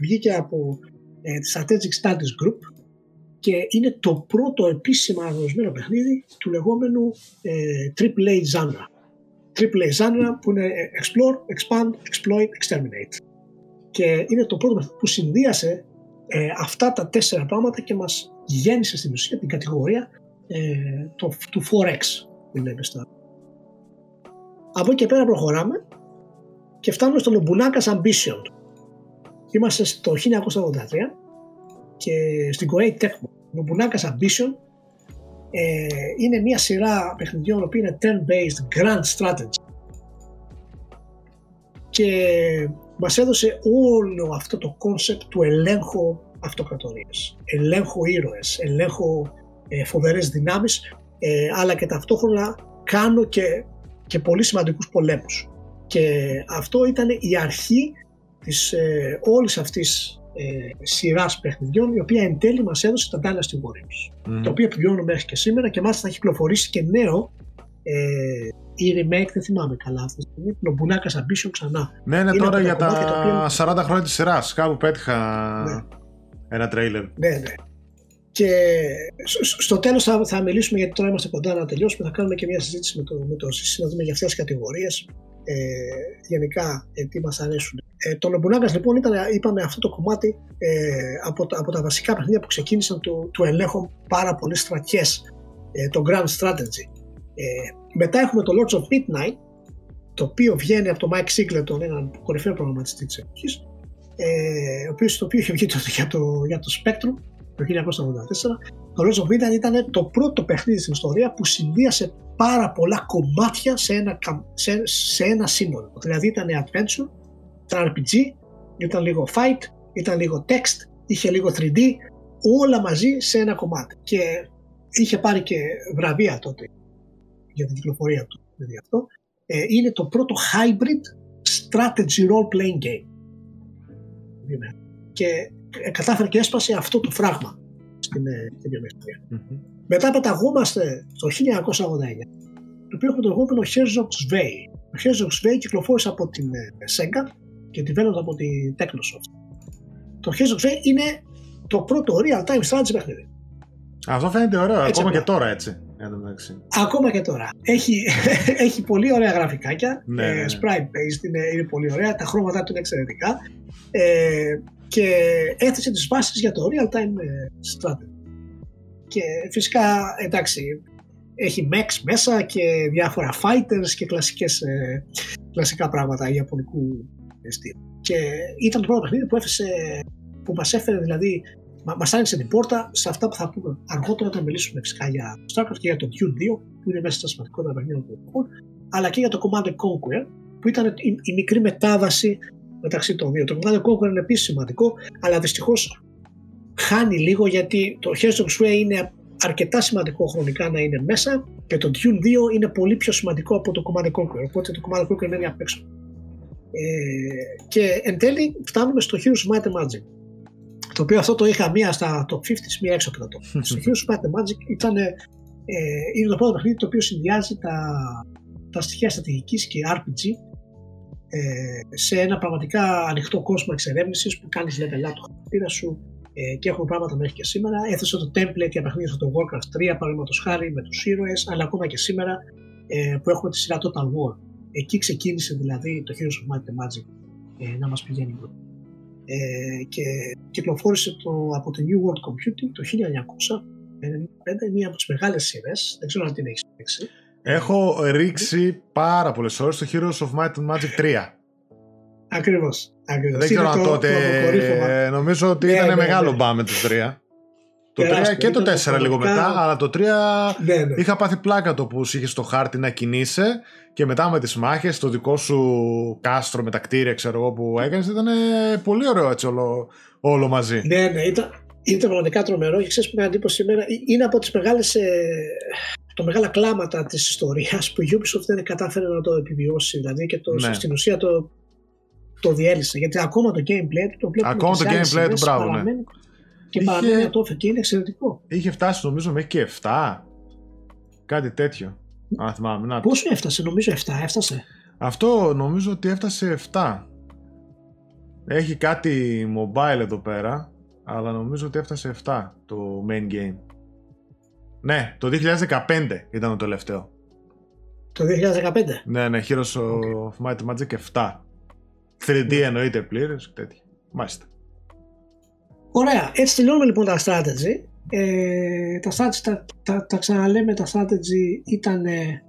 βγήκε από ε, τη Strategic Studies Group και είναι το πρώτο επίσημα αναγνωρισμένο παιχνίδι του λεγόμενου ε, AAA genre. AAA genre που είναι ε, Explore, Expand, Exploit, Exterminate. Και είναι το πρώτο παιχνίδι που συνδύασε ε, αυτά τα τέσσερα πράγματα και μας γέννησε στην ουσία την κατηγορία ε, το, του 4X που λέμε στα. Από εκεί και πέρα προχωράμε και φτάνουμε στο Nobunagas Ambition. Είμαστε στο 1983 και στην Koei Tecmo. Nobunagas Ambition ε, είναι μια σειρά παιχνιδιών που είναι turn-based grand strategy και μας έδωσε όλο αυτό το concept του ελέγχου αυτοκρατορίας, ελέγχου ήρωες, ελέγχου ε, φοβερές δυνάμεις ε, αλλά και ταυτόχρονα κάνω και, και πολύ σημαντικούς πολέμους. Και αυτό ήταν η αρχή της ε, όλης αυτής ε, σειράς παιχνιδιών, η οποία εν τέλει μας έδωσε τα Dynasty Warriors. Mm. Το οποίο επιβιώνουμε μέχρι και σήμερα και μάλιστα θα έχει κυκλοφορήσει και νέο ε, η remake, δεν θυμάμαι καλά αυτή τη στιγμή, το Μπουνάκα Ambition ξανά. Ναι, ναι, τώρα για τα οποίο... 40 χρόνια της σειράς. Κάπου πέτυχα ναι. ένα τρέιλερ. Ναι, ναι. Και στο τέλος θα, θα μιλήσουμε, γιατί τώρα είμαστε κοντά να τελειώσουμε, θα κάνουμε και μια συζήτηση με το, με το να δούμε για αυτές τις κατηγορίες. Ε, γενικά ε, τι μας αρέσουν. Ε, το Nobunagas λοιπόν ήταν, είπαμε, αυτό το κομμάτι ε, από, τα, από τα βασικά παιχνίδια που ξεκίνησαν του, του ελέγχου πάρα πολύ στρατιές, ε, το Grand Strategy. Ε, μετά έχουμε το Lords of Midnight, το οποίο βγαίνει από το Mike Singleton, έναν κορυφαίο προγραμματιστή της εποχής, ε, ο οποίος, το οποίο είχε βγει τότε για το, για το Spectrum το 1984. Το Lords of Midnight ήταν το πρώτο παιχνίδι στην ιστορία που συνδύασε πάρα πολλά κομμάτια σε ένα, σε, σε ένα σύνολο. Δηλαδή ήταν adventure, ήταν RPG, ήταν λίγο fight, ήταν λίγο text, είχε λίγο 3D, όλα μαζί σε ένα κομμάτι. Και είχε πάρει και βραβεία τότε για την κυκλοφορία του. Δηλαδή αυτό. Ε, είναι το πρώτο hybrid strategy role-playing game. Και ε, κατάφερε και έσπασε αυτό το φράγμα στην, ε, στην βιομηχανία. Mm-hmm. Μετά πεταγόμαστε το 1989, το οποίο έχουμε το λεγόμενο Herzog's Way. Το Herzog's Way κυκλοφόρησε από την ε, Sega και developed από την Technosoft. Το Herzog's Way είναι το πρώτο real-time strategy παιχνίδι. Αυτό φαίνεται ωραίο, έτσι ακόμα και τώρα έτσι. Ακόμα και τώρα. Έχει, έχει πολύ ωραία γραφικάκια. Ναι, ε, ναι, ναι. Sprite based είναι, είναι πολύ ωραία. Τα χρώματά του είναι εξαιρετικά. Ε, και έθεσε τις βάσεις για το real time ε, strategy. Και φυσικά εντάξει έχει mechs μέσα και διάφορα fighters και κλασικές, ε, κλασικά πράγματα ιαπωνικού στυλ. Και ήταν το πρώτο παιχνίδι που, έφεσε, που μας έφερε δηλαδή μας άνοιξε την πόρτα σε αυτά που θα πούμε αργότερα όταν μιλήσουμε φυσικά για StarCraft και για το Dune 2 που είναι μέσα στα σημαντικότερα παιχνίδια του εποχών αλλά και για το Command Conquer που ήταν η, η μικρή μετάβαση μεταξύ των δύο. Το Command Conquer είναι επίσης σημαντικό, αλλά δυστυχώς χάνει λίγο γιατί το Herzog's Way είναι αρκετά σημαντικό χρονικά να είναι μέσα και το Dune 2 είναι πολύ πιο σημαντικό από το Command Conquer. Οπότε το Command Conquer μένει απ' έξω. Ε, και εν τέλει φτάνουμε στο Heroes of Might and Magic. Το οποίο αυτό το είχα μία στα top 50, μία έξω από το Στο Heroes of Might and Magic ήταν, ε, είναι το πρώτο παιχνίδι το οποίο συνδυάζει τα, τα στοιχεία στρατηγικής και RPG ε, σε ένα πραγματικά ανοιχτό κόσμο εξερεύνησης που κάνεις level up το χαρακτήρα σου ε, και έχουμε πράγματα μέχρι και σήμερα. Έθεσε το template για παιχνίδια στο Warcraft 3, παραδείγματος χάρη με τους ήρωες, αλλά ακόμα και σήμερα ε, που έχουμε τη σειρά Total War. Εκεί ξεκίνησε δηλαδή το Heroes of Might and Magic ε, να μας πηγαίνει μπροστά. Ε, και κυκλοφόρησε το, από το New World Computing το 1995, μία από τις μεγάλες σειρές. Δεν ξέρω αν την έχεις παίξει. Έχω ρίξει πάρα πολλές ώρες στο Heroes of Might and Magic 3. Ακριβώς. Δεν ξέρω αν τότε. νομίζω ότι ναι, ήταν ναι, μεγάλο ναι. μπάμε το 3. Το 3 και το 4 λίγο μετά, αλλά το 3 ναι, ναι. είχα πάθει πλάκα το που είχες στο χάρτη να κινείσαι και μετά με τις μάχες, το δικό σου κάστρο με τα κτίρια ξέρω εγώ που έκανες ήταν πολύ ωραίο έτσι όλο, όλο μαζί. Ναι, ναι, ήταν, ήταν πραγματικά τρομερό και ξέρεις που με εντύπωση σήμερα είναι από τις μεγάλες ε, το μεγάλα κλάματα της ιστορίας που η Ubisoft δεν κατάφερε να το επιβιώσει δηλαδή και το, ναι. στην ουσία το, το διέλυσε γιατί ακόμα το gameplay του το ακόμα το gameplay του μπράβο ναι. και είχε... παραμένει ατόφε και είναι εξαιρετικό είχε φτάσει νομίζω μέχρι και 7 κάτι τέτοιο αν θυμάμαι να... πόσο έφτασε νομίζω 7 έφτασε αυτό νομίζω ότι έφτασε 7 έχει κάτι mobile εδώ πέρα αλλά νομίζω ότι έφτασε 7 το main game. Ναι, το 2015 ήταν το τελευταίο. Το 2015? Ναι, ναι, Heroes of Might Magic 7. 3D εννοείται πλήρω και τέτοια. Μάλιστα. Ωραία, έτσι τελειώνουμε λοιπόν τα strategy. Ε, τα strategy, τα, τα, τα ξαναλέμε, τα strategy ήταν ε,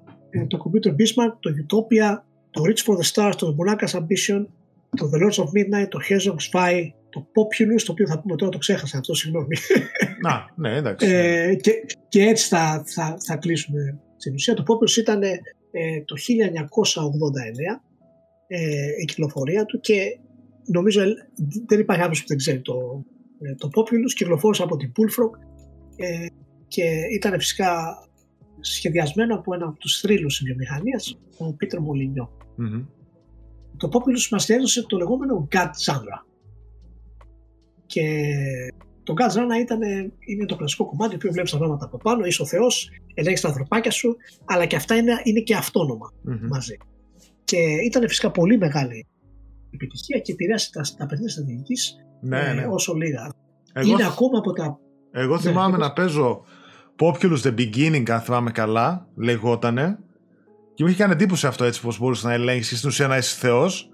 το Computer Bismarck, το Utopia, το Reach for the Stars, το Monarch's Ambition, το The Lords of Midnight, το Herzog Spy, το Populous, το οποίο θα πούμε τώρα το ξέχασα αυτό, συγγνώμη. Να, ναι, εντάξει. Ε, και, και έτσι θα, θα, θα κλείσουμε στην ουσία. Το Populous ήταν ε, το 1989 ε, η κυκλοφορία του και νομίζω δεν υπάρχει κάποιος που δεν ξέρει το, ε, το Populous κυκλοφόρησε από την Bullfrog ε, και ήταν φυσικά σχεδιασμένο από ένα από τους θρύλους της βιομηχανίας, ο Πίτερ Μολυνιό. Mm-hmm. Το Populous μας έδωσε το λεγόμενο God Genre. Και το God Genre ήταν, είναι το κλασικό κομμάτι που βλέπεις τα πράγματα από πάνω, είσαι ο Θεός, ελέγχεις τα ανθρωπάκια σου, αλλά και αυτά είναι, είναι και αυτόνομα mm-hmm. μαζί. Και ήταν φυσικά πολύ μεγάλη επιτυχία και επηρέασε τα, τα παιχνίδια στρατηγικής ναι, ε, ναι. όσο λίγα. Εγώ, είναι ακόμα από τα... Εγώ ναι, θυμάμαι να παίζω Populous The Beginning, αν θυμάμαι καλά, λεγότανε. Και μου είχε κάνει εντύπωση αυτό έτσι, πως μπορούσες να ελέγξεις στην ουσία να είσαι θεός.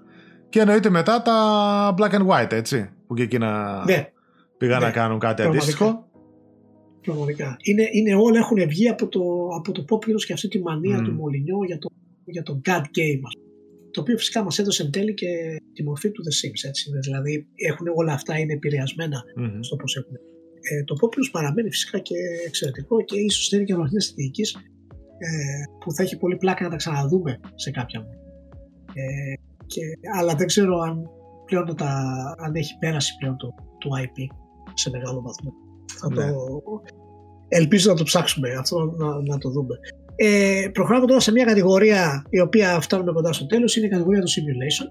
Και εννοείται μετά τα Black and White, έτσι. Που και εκείνα ναι. πήγαν ναι. να κάνουν κάτι αντίστοιχο. Πραγματικά. Είναι, είναι όλα έχουν βγει από το, από το Populous και αυτή τη μανία mm. του Μολυνιό για το, για το God Game, το οποίο φυσικά μας έδωσε εν τέλει και τη μορφή του The Sims. Έτσι. Δηλαδή έχουν όλα αυτά είναι επηρεασμένα mm-hmm. στο πώς έχουν. Ε, το Populous παραμένει φυσικά και εξαιρετικό και ίσως θέλει και βαθμίδες στρατηγικής ε, που θα έχει πολύ πλάκα να τα ξαναδούμε σε κάποια μου. Ε, και, αλλά δεν ξέρω αν πλέον τα, αν έχει πέρασει πλέον το, το IP σε μεγάλο βαθμό. Θα το, ναι. ελπίζω να το ψάξουμε αυτό να, να το δούμε. Ε, προχωράμε τώρα σε μια κατηγορία η οποία φτάνουμε κοντά στο τέλος, είναι η κατηγορία του simulation.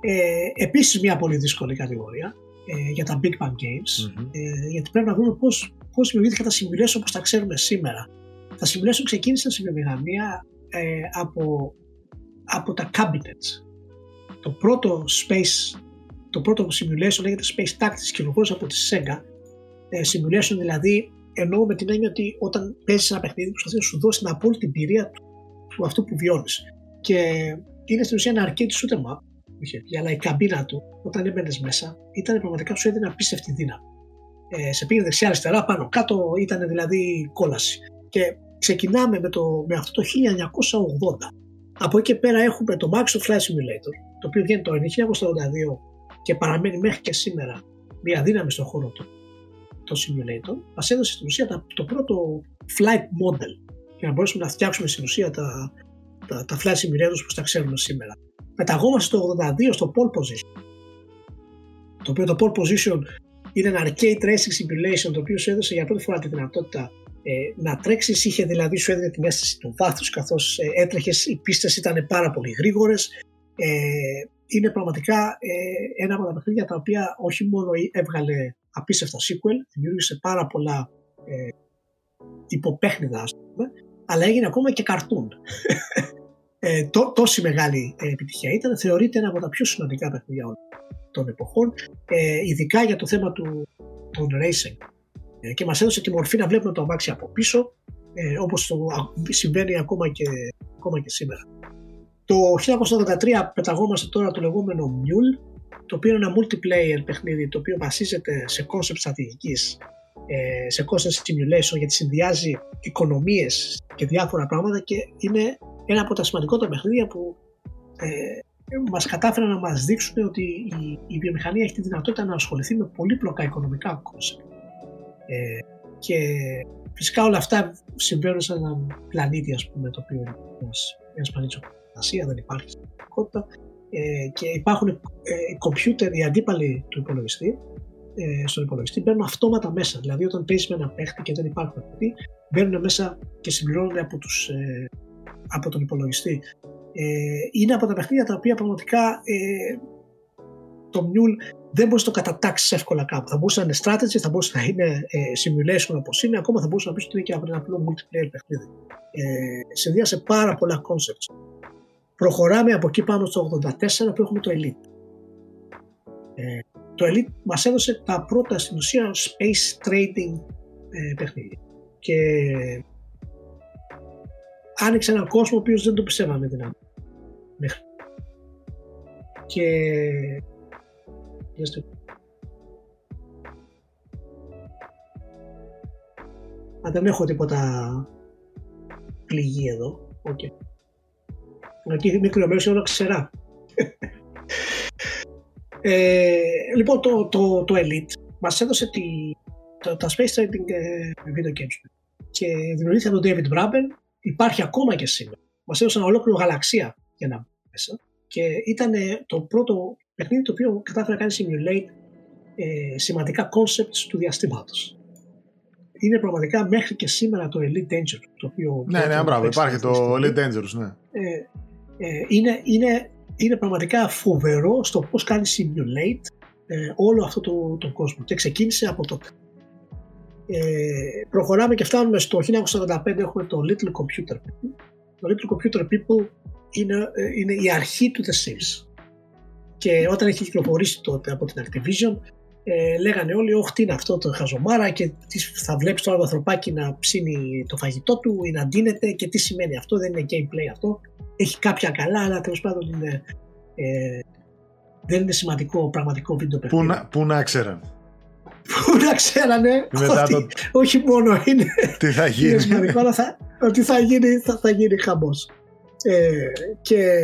Ε, επίσης μια πολύ δύσκολη κατηγορία ε, για τα Big Bang Games, mm-hmm. ε, γιατί πρέπει να δούμε πώς, πώς δημιουργήθηκαν τα simulation όπως τα ξέρουμε σήμερα. Τα simulation ξεκίνησαν στη βιομηχανία ε, από, από τα cabinets. Το πρώτο space, το πρώτο simulation λέγεται Space Tactics και από τη Sega. Ε, simulation δηλαδή εννοώ με την έννοια ότι όταν παίζεις ένα παιχνίδι που προσπαθείς να σου δώσεις την απόλυτη εμπειρία του, του αυτού που βιώνεις. Και είναι στην ουσία ένα arcade shooter map που είχε βγει, αλλά η καμπίνα του όταν έμπαινες μέσα ήταν πραγματικά σου έδινε απίστευτη δύναμη. Ε, σε πήγε δεξιά-αριστερά, πάνω κάτω, ήταν δηλαδή κόλαση. Και ξεκινάμε με, το, με αυτό το 1980. Από εκεί και πέρα έχουμε το Max of Flight Simulator, το οποίο βγαίνει το 1982 και παραμένει μέχρι και σήμερα μια δύναμη στον χώρο του το simulator, μας έδωσε στην ουσία το πρώτο flight model για να μπορέσουμε να φτιάξουμε στην ουσία τα, τα, τα flight simulators που τα ξέρουμε σήμερα. Μεταγόμαστε το 82 στο pole position. Το οποίο το pole position είναι ένα arcade racing simulation το οποίο σου έδωσε για πρώτη φορά τη δυνατότητα ε, να τρέξεις. Είχε δηλαδή σου έδινε την αίσθηση του βάθους καθώς ε, έτρεχες. Οι πίστες ήταν πάρα πολύ γρήγορες. Ε, είναι πραγματικά ε, ένα από τα παιχνίδια τα οποία όχι μόνο έβγαλε απίστευτα sequel, δημιούργησε πάρα πολλά ε, υποπέχνιδα, ας πούμε, αλλά έγινε ακόμα και καρτούν. ε, τό, τόση μεγάλη ε, επιτυχία ήταν, θεωρείται ένα από τα πιο σημαντικά παιχνίδια όλων των εποχών, ε, ειδικά για το θέμα του, των racing. Ε, και μας έδωσε τη μορφή να βλέπουμε το αμάξι από πίσω, ε, όπως το συμβαίνει ακόμα και, ακόμα και σήμερα. Το 1983 πεταγόμαστε τώρα το λεγόμενο Mule, το οποίο είναι ένα multiplayer παιχνίδι το οποίο βασίζεται σε concept στρατηγικής, ε, σε concept simulation γιατί συνδυάζει οικονομίες και διάφορα πράγματα και είναι ένα από τα σημαντικότερα παιχνίδια που ε, μας κατάφεραν να μας δείξουν ότι η, η βιομηχανία έχει τη δυνατότητα να ασχοληθεί με πολύπλοκα οικονομικά concept. Ε, και φυσικά όλα αυτά συμβαίνουν σε έναν πλανήτη ας πούμε, το οποίο είναι ένας, ένας πλανήτης Ασία, δεν υπάρχει στην ε, και υπάρχουν ε, κομπιούτερ, οι αντίπαλοι του υπολογιστή, ε, στον υπολογιστή μπαίνουν αυτόματα μέσα. Δηλαδή, όταν παίζεις με ένα παίχτη και δεν υπάρχουν παίχτη, μπαίνουν μέσα και συμπληρώνονται από, τους, ε, από τον υπολογιστή. Ε, είναι από τα παιχνίδια τα οποία πραγματικά ε, το Mule δεν μπορείς να το κατατάξεις εύκολα κάπου. Θα μπορούσε να είναι strategy, θα μπορούσε να είναι ε, simulation όπως είναι, ακόμα θα μπορούσε να πεις ότι είναι και ένα απλό multiplayer παιχνίδι. Ε, συνδυάσε πάρα πολλά concepts. Προχωράμε από εκεί πάνω στο 84 που έχουμε το Elite. Ε, το Elite μας έδωσε τα πρώτα στην ουσία space trading ε, παιχνίδια. Και άνοιξε έναν κόσμο ο οποίος δεν το πιστεύαμε δυνατό. Μέχρι. Και... Αν δεν έχω τίποτα πληγή εδώ. Okay. Εκεί είναι κρυωμένος όλα ξερά. ε, λοιπόν, το, το, το Elite μας έδωσε τη, το, τα Space Trading ε, video games και δημιουργήθηκε από τον David Braben υπάρχει ακόμα και σήμερα. Μας έδωσε ένα ολόκληρο γαλαξία για να μέσα και ήταν το πρώτο παιχνίδι το οποίο κατάφερε να κάνει simulate ε, σημαντικά concepts του διαστήματος είναι πραγματικά μέχρι και σήμερα το Elite Dangerous. Το οποίο ναι, ναι, μπράβο, υπάρχει το Elite Dangerous, ναι. Ε, ε, είναι, είναι, είναι πραγματικά φοβερό στο πώς κάνει simulate ε, όλο αυτό το, το κόσμο και ξεκίνησε από τότε. Ε, προχωράμε και φτάνουμε στο 1945 έχουμε το Little Computer People. Το Little Computer People είναι, ε, είναι η αρχή του The Sims. Και όταν έχει κυκλοφορήσει τότε από την Activision ε, λέγανε όλοι όχι τι είναι αυτό το χαζομάρα και τι, θα βλέπεις το άλλο ανθρωπάκι να ψήνει το φαγητό του ή να ντύνεται και τι σημαίνει αυτό, δεν είναι gameplay αυτό. Έχει κάποια καλά αλλά τέλος πάντων είναι, ε, δεν είναι σημαντικό πραγματικό βίντεο παιχνίδι. Πού να, πού να ξέραν. Πού να ξέρανε ότι το... όχι μόνο είναι, τι θα γίνει. είναι σημαντικό αλλά θα, ότι θα γίνει, θα, θα γίνει χαμός. Ε, και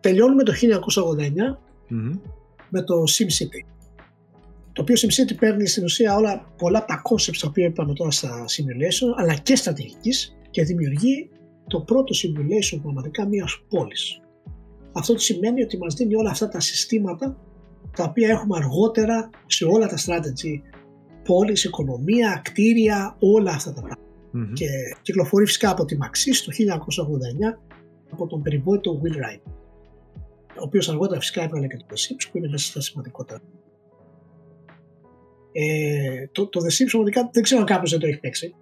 τελειώνουμε το 1989 mm-hmm. με το SimCity το οποίο SimCity παίρνει στην ουσία όλα, πολλά από τα concepts τα οποία είπαμε τώρα στα simulation, αλλά και στρατηγικής και δημιουργεί το πρώτο simulation πραγματικά μιας πόλης. Αυτό σημαίνει ότι μας δίνει όλα αυτά τα συστήματα τα οποία έχουμε αργότερα σε όλα τα strategy, πόλεις, οικονομία, κτίρια, όλα αυτά τα πραγματα Και κυκλοφορεί φυσικά από τη Maxis το 1989 από τον περιβόητο Will Wright, ο οποίος αργότερα φυσικά έβγαλε και το Sims που είναι μέσα στα σημαντικότερα. Ε, το, το The Sims πραγματικά δεν ξέρω αν κάποιος δεν το έχει παίξει.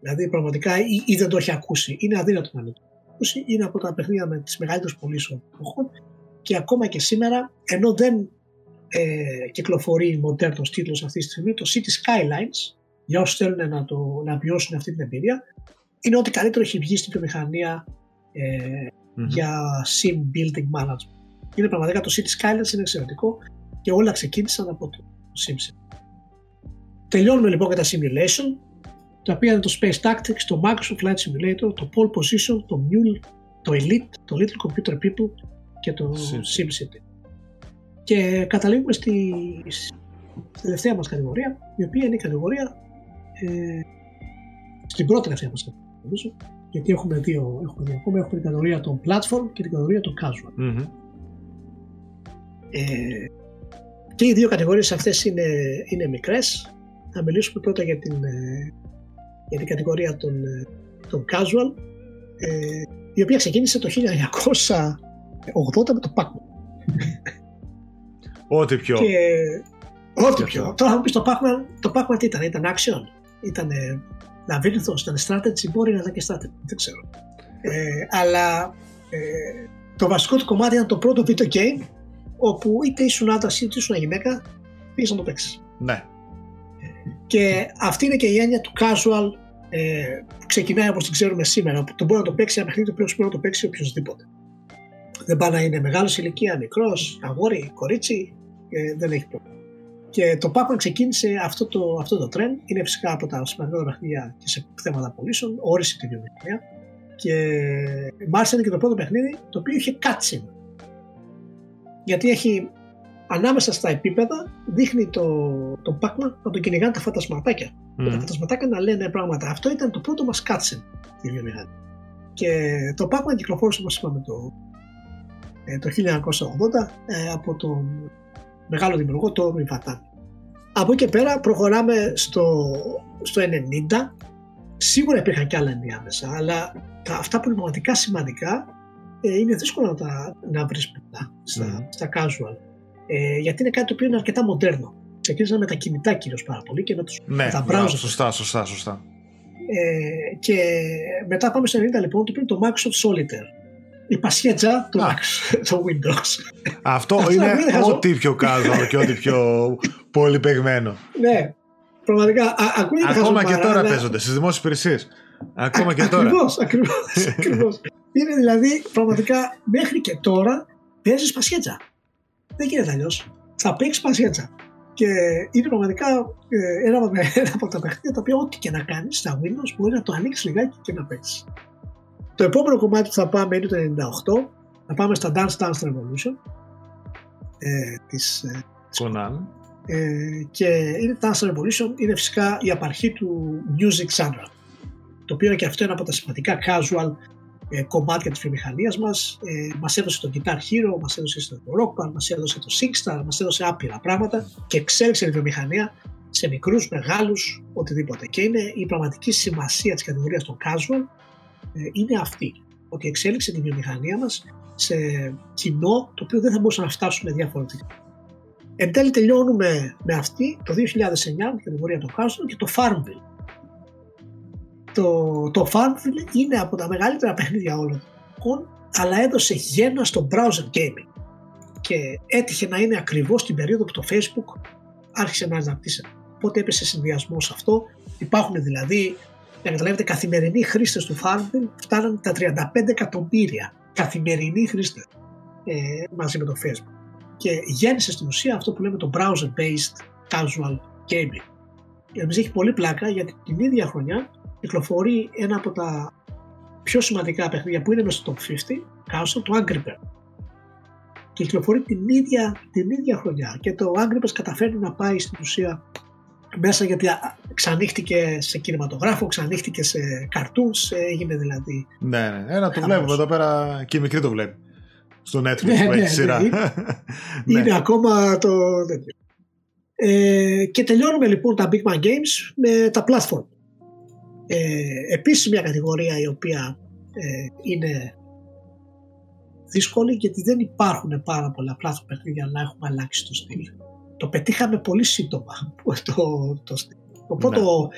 Δηλαδή πραγματικά ή, ή δεν το έχει ακούσει. Είναι αδύνατο να μην το ακούσει. Είναι από τα παιχνίδια με τις μεγαλύτερες πωλήσεις των και ακόμα και σήμερα, ενώ δεν ε, κυκλοφορεί μοντέρνο τίτλος αυτή τη στιγμή, το City Skylines, για όσους θέλουν να, το, να βιώσουν αυτή την εμπειρία, είναι ό,τι καλύτερο έχει βγει στην βιομηχανία ε, mm-hmm. για sim building management. Είναι πραγματικά το City Skylines είναι εξαιρετικό και όλα ξεκίνησαν από το SimCity. Τελειώνουμε λοιπόν και τα simulation, τα οποία είναι το Space Tactics, το Microsoft Flight Simulator, το Pole Position, το Mule, το Elite, το Little Computer People και το SimCity. Και καταλήγουμε στη, στη τελευταία μας κατηγορία, η οποία είναι η κατηγορία ε, στην πρώτη τελευταία μας κατηγορία, γιατί έχουμε δύο, έχουμε δύο ακόμα, έχουμε την κατηγορία των platform και την κατηγορία των casual. Mm-hmm. Ε, και οι δύο κατηγορίες αυτές είναι, είναι μικρές, θα μιλήσουμε πρώτα για την, ε, για την κατηγορία των, ε, των casual, ε, η οποία ξεκίνησε το 1980 με το Pac-Man. Ό,τι πιο. Και, ό,τι πιο. Τώρα θα μου πεις το Pac-Man, το Pac-Man τι ήταν, ήταν action, ήταν λαβύρινθος, ήταν strategy, μπορεί να ήταν και strategy, δεν ξέρω. Ε, αλλά ε, το βασικό του κομμάτι ήταν το πρώτο video game όπου είτε ήσουν άντρας είτε ήσουν γυναίκα πήγες να το παίξεις. Ναι. Και αυτή είναι και η έννοια του casual ε, που ξεκινάει όπως την ξέρουμε σήμερα. Το μπορεί να το παίξει ένα παιχνίδι το οποίο μπορεί να το παίξει οποιοδήποτε. Δεν πάει να είναι μεγάλος ηλικία, μικρός, αγόρι, κορίτσι, ε, δεν έχει πρόβλημα. Και το Pac-Man ξεκίνησε αυτό το, αυτό το trend. Είναι φυσικά από τα σημαντικότερα παιχνίδια και σε θέματα πωλήσεων, όρισε τη βιομηχανία. Και μάλιστα είναι και το πρώτο παιχνίδι το οποίο είχε cutscene. Γιατί έχει ανάμεσα στα επίπεδα δείχνει το, το Pac-Man να τον κυνηγάνε τα φαντασματάκια. Mm. Και τα φαντασματάκια να λένε πράγματα. Αυτό ήταν το πρώτο μας cutscene στη βιομηχανία. Και το Pac-Man κυκλοφόρησε όπως είπαμε το, ε, το 1980 ε, από τον μεγάλο δημιουργό το Ιβατάν. Από εκεί και πέρα προχωράμε στο, στο 90. Σίγουρα υπήρχαν και άλλα ενδιάμεσα, αλλά τα, αυτά που είναι πραγματικά σημαντικά ε, είναι δύσκολο να τα να βρεις μετά στα, mm. στα casual. Ε, γιατί είναι κάτι το οποίο είναι αρκετά μοντέρνο. Ξεκίνησαν με τα κινητά κυρίως πάρα πολύ και με, τους, ναι, με τα browser. σωστά, σωστά, σωστά. Ε, και μετά πάμε στο 90 λοιπόν το οποίο είναι το Microsoft Solitaire. η πασχέτσα του το Windows. Αυτό είναι ό,τι πιο casual και ό,τι πιο πολυπεγμένο. Ναι, πραγματικά. Ακόμα και τώρα παίζονται στις δημόσιες υπηρεσίες. Ακόμα και τώρα. Ακριβώς, ακριβώς. Είναι δηλαδή πραγματικά μέχρι και τώρα παίζεις πασχέτσα. Δεν γίνεται αλλιώς. Θα παίξεις πασχέτσα. Και είναι πραγματικά ε, ένα, ένα από τα παιχνίδια τα οποία ό,τι και να κάνεις στα Windows μπορεί να το ανοίξεις λιγάκι και να παίξεις. Το επόμενο κομμάτι που θα πάμε είναι το 98. Θα πάμε στα Dance Dance Revolution ε, της ε, Ε, και είναι Dance Revolution είναι φυσικά η απαρχή του music genre το οποίο είναι και αυτό ένα από τα σημαντικά casual ε, κομμάτια της βιομηχανίας μας. Ε, μας έδωσε το Guitar Hero, μας έδωσε το Rock Band, μας έδωσε το Singstar, μας έδωσε άπειρα πράγματα και εξέλιξε τη βιομηχανία σε μικρούς, μεγάλους, οτιδήποτε. Και είναι η πραγματική σημασία της κατηγορίας των casual ε, είναι αυτή. Ότι εξέλιξε τη βιομηχανία μας σε κοινό το οποίο δεν θα μπορούσε να φτάσουμε διαφορετικά. Εν τέλει τελειώνουμε με αυτή το 2009 την κατηγορία των casual και το Farmville το, το Farmville είναι από τα μεγαλύτερα παιχνίδια όλων των αλλά έδωσε γέννα στο browser gaming και έτυχε να είναι ακριβώς την περίοδο που το Facebook άρχισε να αναπτύσσεται. Οπότε έπεσε συνδυασμό σε αυτό. Υπάρχουν δηλαδή, για να καταλάβετε, καθημερινοί χρήστες του Farmville φτάναν τα 35 εκατομμύρια καθημερινοί χρήστες ε, μαζί με το Facebook. Και γέννησε στην ουσία αυτό που λέμε το browser-based casual gaming. Εμείς έχει πολύ πλάκα γιατί την ίδια χρονιά κυκλοφορεί ένα από τα πιο σημαντικά παιχνίδια που είναι μέσα στο top 50, Castle, το Angry Birds. Και κυκλοφορεί την ίδια, την ίδια χρονιά και το Angry Birds καταφέρνει να πάει στην ουσία μέσα γιατί ξανύχτηκε σε κινηματογράφο, ξανύχτηκε σε cartoons, έγινε δηλαδή. Ναι, ναι. Ένα το βλέπουμε εδώ πέρα και η μικρή το βλέπει. Στο Netflix ναι, που έχει ναι, σειρά. Ναι, είναι, είναι ακόμα το. Ε, και τελειώνουμε λοιπόν τα Big Man Games με τα platform. Ε, επίσης μια κατηγορία η οποία ε, είναι δύσκολη γιατί δεν υπάρχουν πάρα πολλά πλάθο παιχνίδια να έχουμε αλλάξει το στυλ. Το πετύχαμε πολύ σύντομα το, το στυλ. Οπότε ναι. το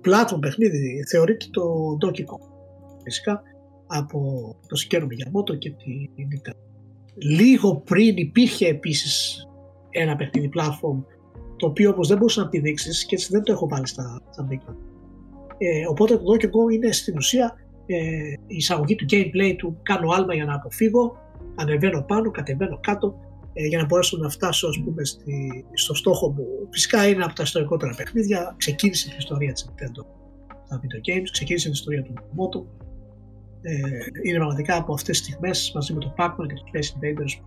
πλάτο παιχνίδι θεωρείται το Donkey Kong. Φυσικά από το Σικέρο Μιγιαμότο και τη Nintendo. Λίγο πριν υπήρχε επίσης ένα παιχνίδι platform το οποίο όμως δεν μπορούσες να πηδήξεις και έτσι δεν το έχω βάλει στα, στα Big ε, οπότε το Donkey Kong είναι στην ουσία ε, η εισαγωγή του gameplay του κάνω άλμα για να αποφύγω, ανεβαίνω πάνω, κατεβαίνω κάτω ε, για να μπορέσω να φτάσω ας πούμε, στη, στο στόχο μου. Φυσικά είναι από τα ιστορικότερα παιχνίδια, ξεκίνησε την ιστορία της Nintendo τα video games, ξεκίνησε την ιστορία του Moto. Ε, είναι πραγματικά από αυτές τις στιγμές μαζί με το Pac-Man και το Space Invaders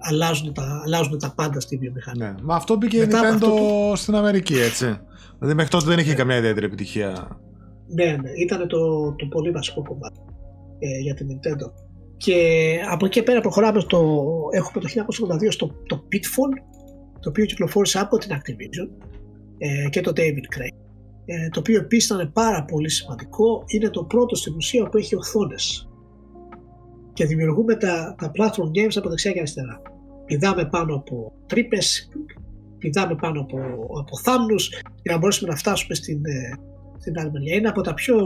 αλλάζουν τα, αλλάζουν τα πάντα στη βιομηχανία. Ναι. Μα αυτό μπήκε η Nintendo το... στην Αμερική, έτσι. Δηλαδή μέχρι τότε δεν είχε καμιά ιδιαίτερη επιτυχία. Ναι, ναι. Ήταν το, το πολύ βασικό κομμάτι ε, για την Nintendo. Και από εκεί πέρα προχωράμε στο... Έχουμε το 1982 στο το Pitfall, το οποίο κυκλοφόρησε από την Activision ε, και το David Craig. Ε, το οποίο επίσης ήταν πάρα πολύ σημαντικό. Είναι το πρώτο στην ουσία που έχει οθόνες. Και δημιουργούμε τα, τα platform games από δεξιά και αριστερά πηδάμε πάνω από τρύπες, πηδάμε πάνω από, από θάμνους για να μπορέσουμε να φτάσουμε στην, ε, στην άλλη μεριά. Είναι από τα πιο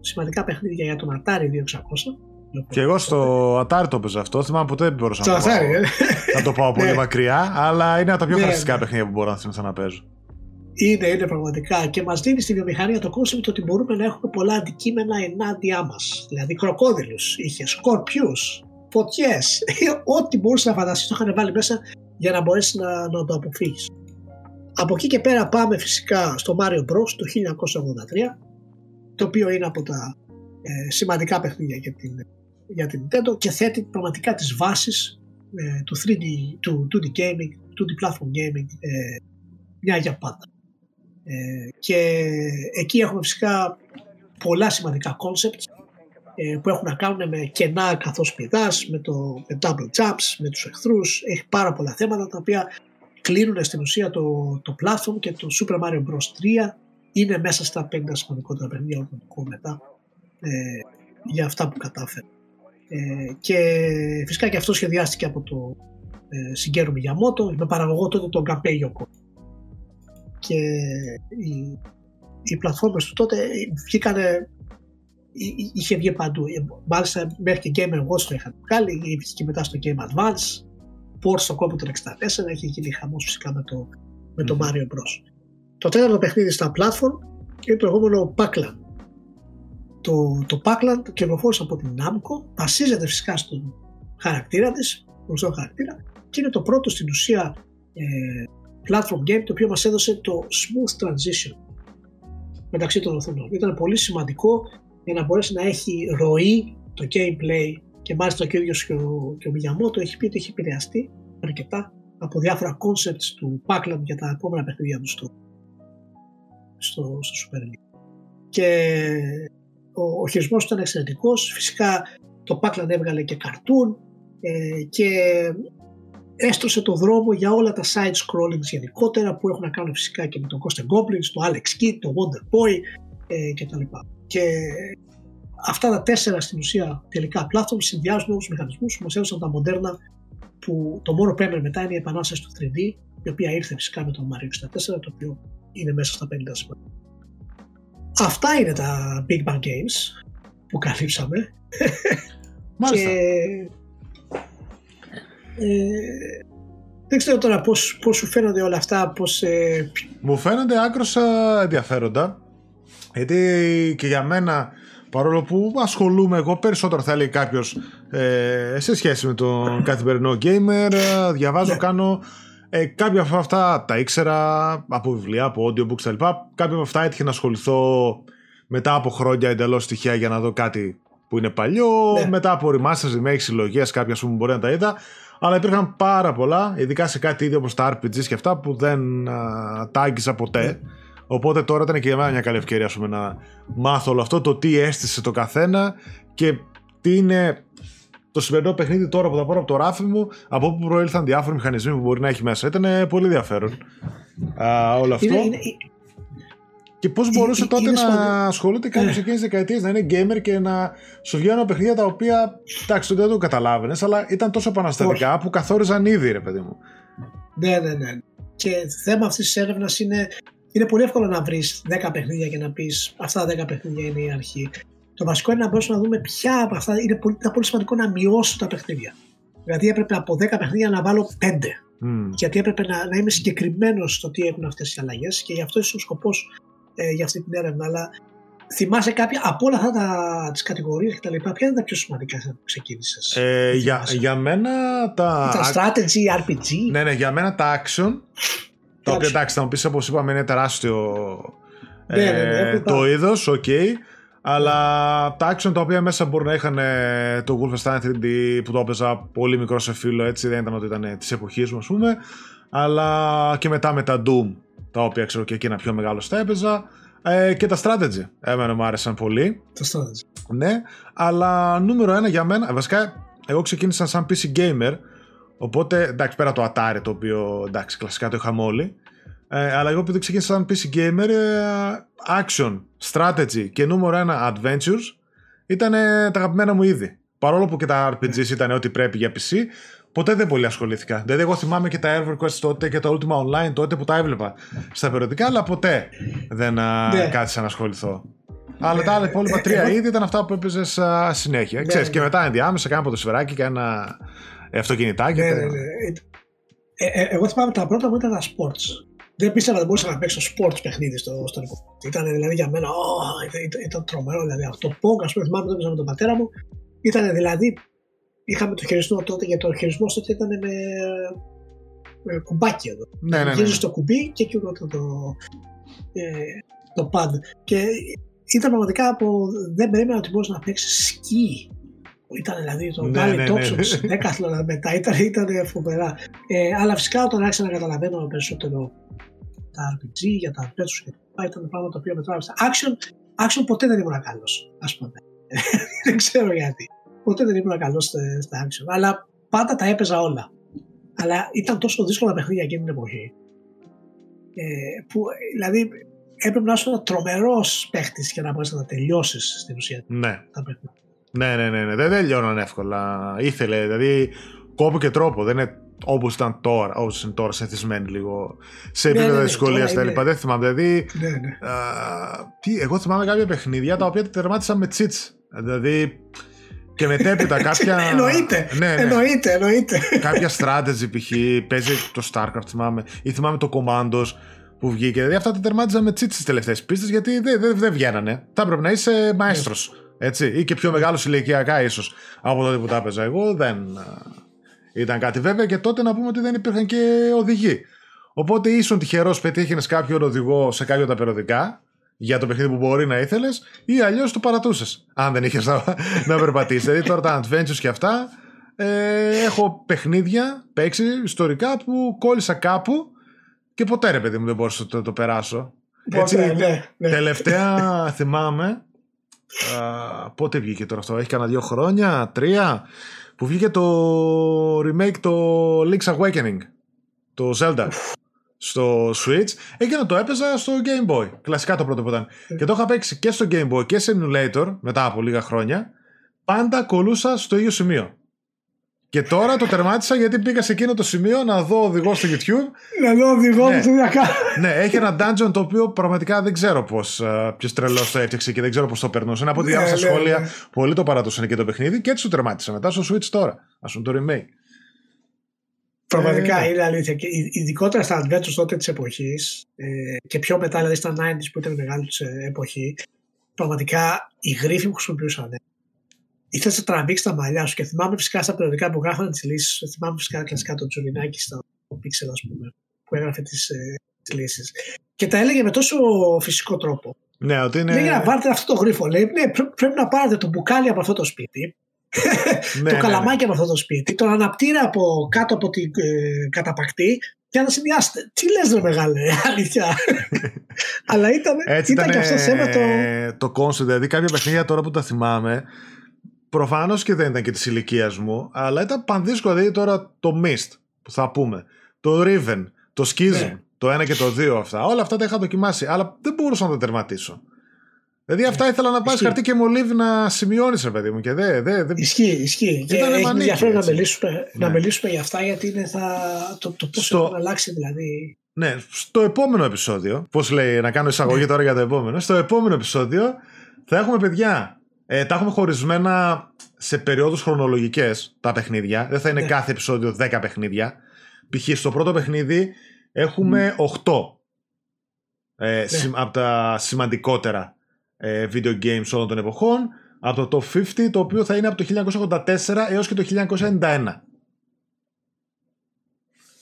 σημαντικά παιχνίδια για τον Atari 2600. Και εγώ στο Atari το έπαιζα αυτό. Θυμάμαι ποτέ δεν μπορούσα να, το πάω, ε. να το πάω πολύ ναι. μακριά, αλλά είναι από τα πιο ναι, χαρακτηριστικά ναι. παιχνίδια που μπορώ να θυμηθώ να παίζω. Είναι, είναι πραγματικά και μας δίνει στη βιομηχανία το concept ότι μπορούμε να έχουμε πολλά αντικείμενα ενάντια μας. Δηλαδή, κροκόδηλους, είχε σκορπιούς, φωτιές, ό,τι μπορούσε να φανταστείς το είχαν βάλει μέσα για να μπορέσεις να, να το αποφύγεις. Από εκεί και πέρα πάμε φυσικά στο Mario Bros το 1983 το οποίο είναι από τα ε, σημαντικά παιχνίδια για την, για την Nintendo και θέτει πραγματικά τις βάσεις ε, του 3D, του 2D gaming, 2D platform gaming ε, μια για πάντα. Ε, και εκεί έχουμε φυσικά πολλά σημαντικά concepts ε, που έχουν να κάνουν με κενά καθώς πηδάς, με, το, με double jumps, με τους εχθρούς. Έχει πάρα πολλά θέματα τα οποία κλείνουν στην ουσία το, το platform και το Super Mario Bros. 3 είναι μέσα στα πέντε σημαντικότερα παιχνίδια του μετά ε, για αυτά που κατάφερε. Ε, και φυσικά και αυτό σχεδιάστηκε από το ε, Shigeru Miyamoto με παραγωγό τότε τον Gunpei Yoko. Και οι, οι πλατφόρμες του τότε βγήκανε είχε βγει παντού. Μάλιστα μέχρι και Game Watch το είχαν βγάλει, είχε και μετά στο Game Advance. Port στο Commodore 64, έχει γίνει χαμός φυσικά με το, με το Mario Bros. Το τέταρτο παιχνίδι στα platform είναι το λεγόμενο Pac-Land. Το, το Pac-Land κυκλοφόρησε από την Namco, βασίζεται φυσικά στον χαρακτήρα της, γνωστό χαρακτήρα, και είναι το πρώτο στην ουσία ε, platform game το οποίο μας έδωσε το smooth transition μεταξύ των οθονών. Ήταν πολύ σημαντικό για να μπορέσει να έχει ροή το gameplay και μάλιστα και ο ίδιος και ο, και ο Miyamoto έχει πει ότι έχει επηρεαστεί αρκετά από διάφορα concepts του Pac-Land για τα επόμενα παιχνίδια του στο, στο, στο Super League. Και ο, ο χειρισμός ήταν εξαιρετικός. Φυσικά το Pac-Land έβγαλε και καρτούν ε, και έστρωσε το δρόμο για όλα τα side scrollings γενικότερα που έχουν να κάνουν φυσικά και με τον Ghost Goblins, το Alex Kidd, το Wonder Boy ε, κτλ. Και αυτά τα τέσσερα στην ουσία τελικά platform συνδυάζουν όλους τους μηχανισμούς που μας έδωσαν τα μοντέρνα που το μόνο που έμενε μετά είναι η επανάσταση του 3D η οποία ήρθε φυσικά με το Mario 64 το οποίο είναι μέσα στα 50 σήμερα. Αυτά είναι τα Big Bang Games που καλύψαμε. Μάλιστα. και ε, δεν ξέρω τώρα πώς, πώς σου φαίνονται όλα αυτά, πώς... Ε... Μου φαίνονται άκρως ενδιαφέροντα, γιατί και για μένα, παρόλο που ασχολούμαι εγώ περισσότερο θα λέει κάποιος ε, σε σχέση με τον καθημερινό gamer, ε, διαβάζω, ναι. κάνω ε, κάποια από αυτά τα ήξερα από βιβλία, από audiobooks κτλ. Κάποια από αυτά έτυχε να ασχοληθώ μετά από χρόνια εντελώς στοιχεία για να δω κάτι που είναι παλιό. Ναι. Μετά από remasters, remake, συλλογές, κάποια που μπορεί να τα είδα. Αλλά υπήρχαν πάρα πολλά, ειδικά σε κάτι ίδιο όπως τα RPGs και αυτά που δεν α, τα άγγιζα ποτέ. Ναι. Οπότε τώρα ήταν και για μένα μια καλή ευκαιρία πούμε, να μάθω όλο αυτό, το τι έστησε το καθένα και τι είναι το σημερινό παιχνίδι τώρα που θα πάρω από το ράφι μου, από όπου προήλθαν διάφοροι μηχανισμοί που μπορεί να έχει μέσα. Ήταν πολύ ενδιαφέρον α, όλο αυτό. Είναι, είναι, και πώς μπορούσε είναι, τότε να ασχολείται κάποιο εκείνε τις δεκαετίες, να είναι gamer και να σου βγαίνουν παιχνίδια τα οποία. Εντάξει, τότε δεν το καταλάβαινες, αλλά ήταν τόσο επαναστατικά που καθόριζαν ήδη, ρε παιδί μου. Ναι, ναι, ναι. Και θέμα αυτής της έρευνας είναι. Είναι πολύ εύκολο να βρεις 10 παιχνίδια και να πεις αυτά τα 10 παιχνίδια είναι η αρχή. Το βασικό είναι να μπορέσουμε να δούμε ποια από αυτά είναι πολύ, ήταν πολύ σημαντικό να μειώσω τα παιχνίδια. Δηλαδή έπρεπε από 10 παιχνίδια να βάλω 5. Mm. Γιατί έπρεπε να, να είμαι συγκεκριμένος στο τι έχουν αυτές οι αλλαγές και γι' αυτό είναι ο σκοπός ε, για αυτή την έρευνα. Αλλά θυμάσαι κάποια από όλα αυτά τα, τις κατηγορίες και τα λοιπά, ποια είναι τα πιο σημαντικά που ξεκίνησες; Ε, για, για μένα τα... Τα strategy, RPG. Ναι, ναι, για μένα τα action, τα οποία εντάξει θα μου πεις όπως είπαμε είναι τεράστιο ναι, ναι, ναι, ε, το είδος, οκ. Okay. Αλλά τα action τα οποία μέσα μπορεί να είχαν ε, το Wolfenstein 3D που το έπαιζα πολύ μικρό σε φίλο έτσι, δεν ήταν ότι ήταν της εποχής μου, ας πούμε. Αλλά και μετά με τα Doom, τα οποία ξέρω και εκείνα πιο μεγάλο τα έπαιζα. Ε, και τα strategy. Εμένα μου άρεσαν πολύ. Τα strategy. Ναι, αλλά νούμερο ένα για μένα, βασικά εγώ ξεκίνησα σαν PC gamer, οπότε εντάξει πέρα το Atari το οποίο εντάξει κλασικά το είχαμε όλοι, ε, αλλά εγώ επειδή ξεκίνησα σαν PC gamer, ε, action, strategy και νούμερο ένα adventures ήταν τα αγαπημένα μου είδη. Παρόλο που και τα RPGs ήταν ό,τι πρέπει για PC, ποτέ δεν πολύ ασχολήθηκα. Δηλαδή, εγώ θυμάμαι και τα EverQuest τότε και τα Ultima Online τότε που τα έβλεπα στα περιοδικά, αλλά ποτέ δεν ναι. κάθισα να ασχοληθώ. Αλλά τα άλλα υπόλοιπα τρία είδη ήταν αυτά που έπαιζες συνέχεια. Ναι, Ξέρεις, και ναι. μετά ενδιάμεσα κάνα ποδοσφαιράκι και ένα αυτοκινητάκι. Ναι, ναι, ναι. Ε, ε, εγώ θυμάμαι τα πρώτα μου ήταν τα sports δεν πίστευα ότι μπορούσα να παίξω sports παιχνίδι στο, στο Ήταν δηλαδή για μένα, oh, ήταν, ήταν, τρομερό. Δηλαδή αυτό το Pong, ας πούμε, θυμάμαι το με τον πατέρα μου. Ήταν δηλαδή, είχαμε το χειρισμό τότε, για το χειρισμό τότε ήταν με, με κουμπάκι εδώ. Ναι, ναι, ναι. ναι. το κουμπί και εκεί το, το, ε, το pad. Και ήταν πραγματικά από, δεν περίμενα ότι μπορούσε να παίξεις σκι ήταν δηλαδή το ναι, ναι, ναι, ναι. μετά, ήταν, ήταν φοβερά. Ε, αλλά φυσικά όταν άρχισα να καταλαβαίνω περισσότερο τα RPG, για τα πέτσου και τα ήταν πράγματα τα οποία με τράβηξαν. Action, action ποτέ δεν ήμουν καλός, ας πούμε. δεν ξέρω γιατί. Ποτέ δεν ήμουν καλός στα action. Αλλά πάντα τα έπαιζα όλα. Αλλά ήταν τόσο δύσκολα παιχνίδια εκείνη την εποχή. Ε, που δηλαδή έπρεπε να είσαι ένα τρομερός παίχτης για να μπορέσει να τα τελειώσεις στην ουσία. Ναι. Τα παιχνίδια. Ναι, ναι, ναι, ναι. Δεν τελειώναν εύκολα. Ήθελε, δηλαδή κόπο και τρόπο. Δεν είναι όπως ήταν τώρα, όπως είναι τώρα, συνηθισμένοι λίγο σε ναι, επίπεδο ναι, ναι, δυσκολία τα λοιπά. Δεν θυμάμαι. Δηλαδή. Ναι, ναι. τι, εγώ θυμάμαι κάποια παιχνίδια τα οποία τα τερμάτισα με τσίτς. Δηλαδή. Και μετέπειτα κάποια. εννοείται. Ναι, ναι. Εννοείται, εννοείται. κάποια strategy π.χ. παίζει το StarCraft, θυμάμαι. Ή θυμάμαι το Commandos που βγήκε. Δηλαδή αυτά τα τερμάτιζα με τσίτς στις τελευταίες πίστες γιατί δεν δε, δε βγαίνανε. Θα έπρεπε να είσαι μαέστρος. Έτσι, ή και πιο μεγάλο ηλικιακά ίσως από τότε που τα έπαιζα. Εγώ δεν ήταν κάτι βέβαια και τότε να πούμε ότι δεν υπήρχαν και οδηγοί. Οπότε ήσουν τυχερός πετύχαινες κάποιον οδηγό σε κάποια τα περιοδικά για το παιχνίδι που μπορεί να ήθελες ή αλλιώς το παρατούσες. Αν δεν είχες να, να περπατήσεις. δηλαδή τώρα τα adventures και αυτά. Ε, έχω παιχνίδια παίξει ιστορικά που κόλλησα κάπου και ποτέ ρε παιδί μου δεν μπορούσα να το, το, περάσω. Έτσι, ναι, ναι. Τελευταία θυμάμαι α, πότε βγήκε τώρα αυτό, έχει κανένα δύο χρόνια, τρία, που βγήκε το remake το Link's Awakening, το Zelda στο Switch εκεί να το έπαιζα στο Game Boy. Κλασικά το πρώτο που ήταν. Και το είχα παίξει και στο Game Boy και σε emulator μετά από λίγα χρόνια. Πάντα κολούσα στο ίδιο σημείο. Και τώρα το τερμάτισα γιατί πήγα σε εκείνο το σημείο να δω οδηγό στο YouTube. Να δω οδηγό ναι. ναι, έχει ένα dungeon το οποίο πραγματικά δεν ξέρω πώς. Ε, Ποιος τρελός το έφτιαξε και δεν ξέρω πώς το περνούσε. Από ό,τι ναι, διάβασα ναι, σχόλια, ναι. πολλοί το παρατούσαν και το παιχνίδι και έτσι το τερμάτισα μετά στο Switch τώρα. Α πούμε το remake. Πραγματικά ε, είναι αλήθεια. Και ειδικότερα στα adventures τότε της εποχής ε, και πιο μετά, δηλαδή στα 90s που ήταν μεγάλη ε, εποχή, πραγματικά οι γρήφοι που χρησιμοποιούσαν ήθελε να τραβήξει τα μαλλιά σου και θυμάμαι φυσικά στα περιοδικά που γράφανε τις λύσεις. Θυμάμαι φυσικά κλασικά τον Τζουλινάκη στο Pixel, ας πούμε, που έγραφε τις ε, λύσεις. Και τα έλεγε με τόσο φυσικό τρόπο. Ναι, ότι είναι. Λέει να πάρετε αυτό το γρίφο. Λέει, ναι, πρέπει να πάρετε το μπουκάλι από αυτό το σπίτι. ναι, το ναι, καλαμάκι ναι. από αυτό το σπίτι, τον αναπτήρα από κάτω από την ε, καταπακτή και να συνδυάσετε. Τι λες ρε μεγάλε, αλήθεια. Αλλά ήταν, Έτσι ήταν, ήταν και αυτό θέμα το... Το κόνσεπτ, δηλαδή κάποια παιχνίδια τώρα που τα θυμάμαι Προφανώς και δεν ήταν και της ηλικίας μου, αλλά ήταν πανδύσκολο. Δηλαδή τώρα το Myst που θα πούμε, το Riven, το Schism, ναι. το 1 και το 2 αυτά. Όλα αυτά τα είχα δοκιμάσει, αλλά δεν μπορούσα να τα τερματίσω. Δηλαδή αυτά ναι. ήθελα να πάρει χαρτί και μολύβι να σημειώνεις, ρε παιδί μου. Και δε, δε, δε... Ισχύει, ισχύει. Και έχει ενδιαφέρον να, μιλήσουμε, ναι. να μιλήσουμε για αυτά, γιατί είναι θα, το, το πώς Στο... θα αλλάξει δηλαδή. Ναι, στο επόμενο επεισόδιο, πώς λέει, να κάνω εισαγωγή ναι. τώρα για το επόμενο. Στο επόμενο επεισόδιο θα έχουμε παιδιά ε, τα έχουμε χωρισμένα σε περιόδους χρονολογικές τα παιχνίδια. Δεν θα είναι ναι. κάθε επεισόδιο 10 παιχνίδια. Π.χ. στο πρώτο παιχνίδι έχουμε 8 ε, ναι. από τα σημαντικότερα ε, video games όλων των εποχών. Από το top 50 το οποίο θα είναι από το 1984 έως και το 1991.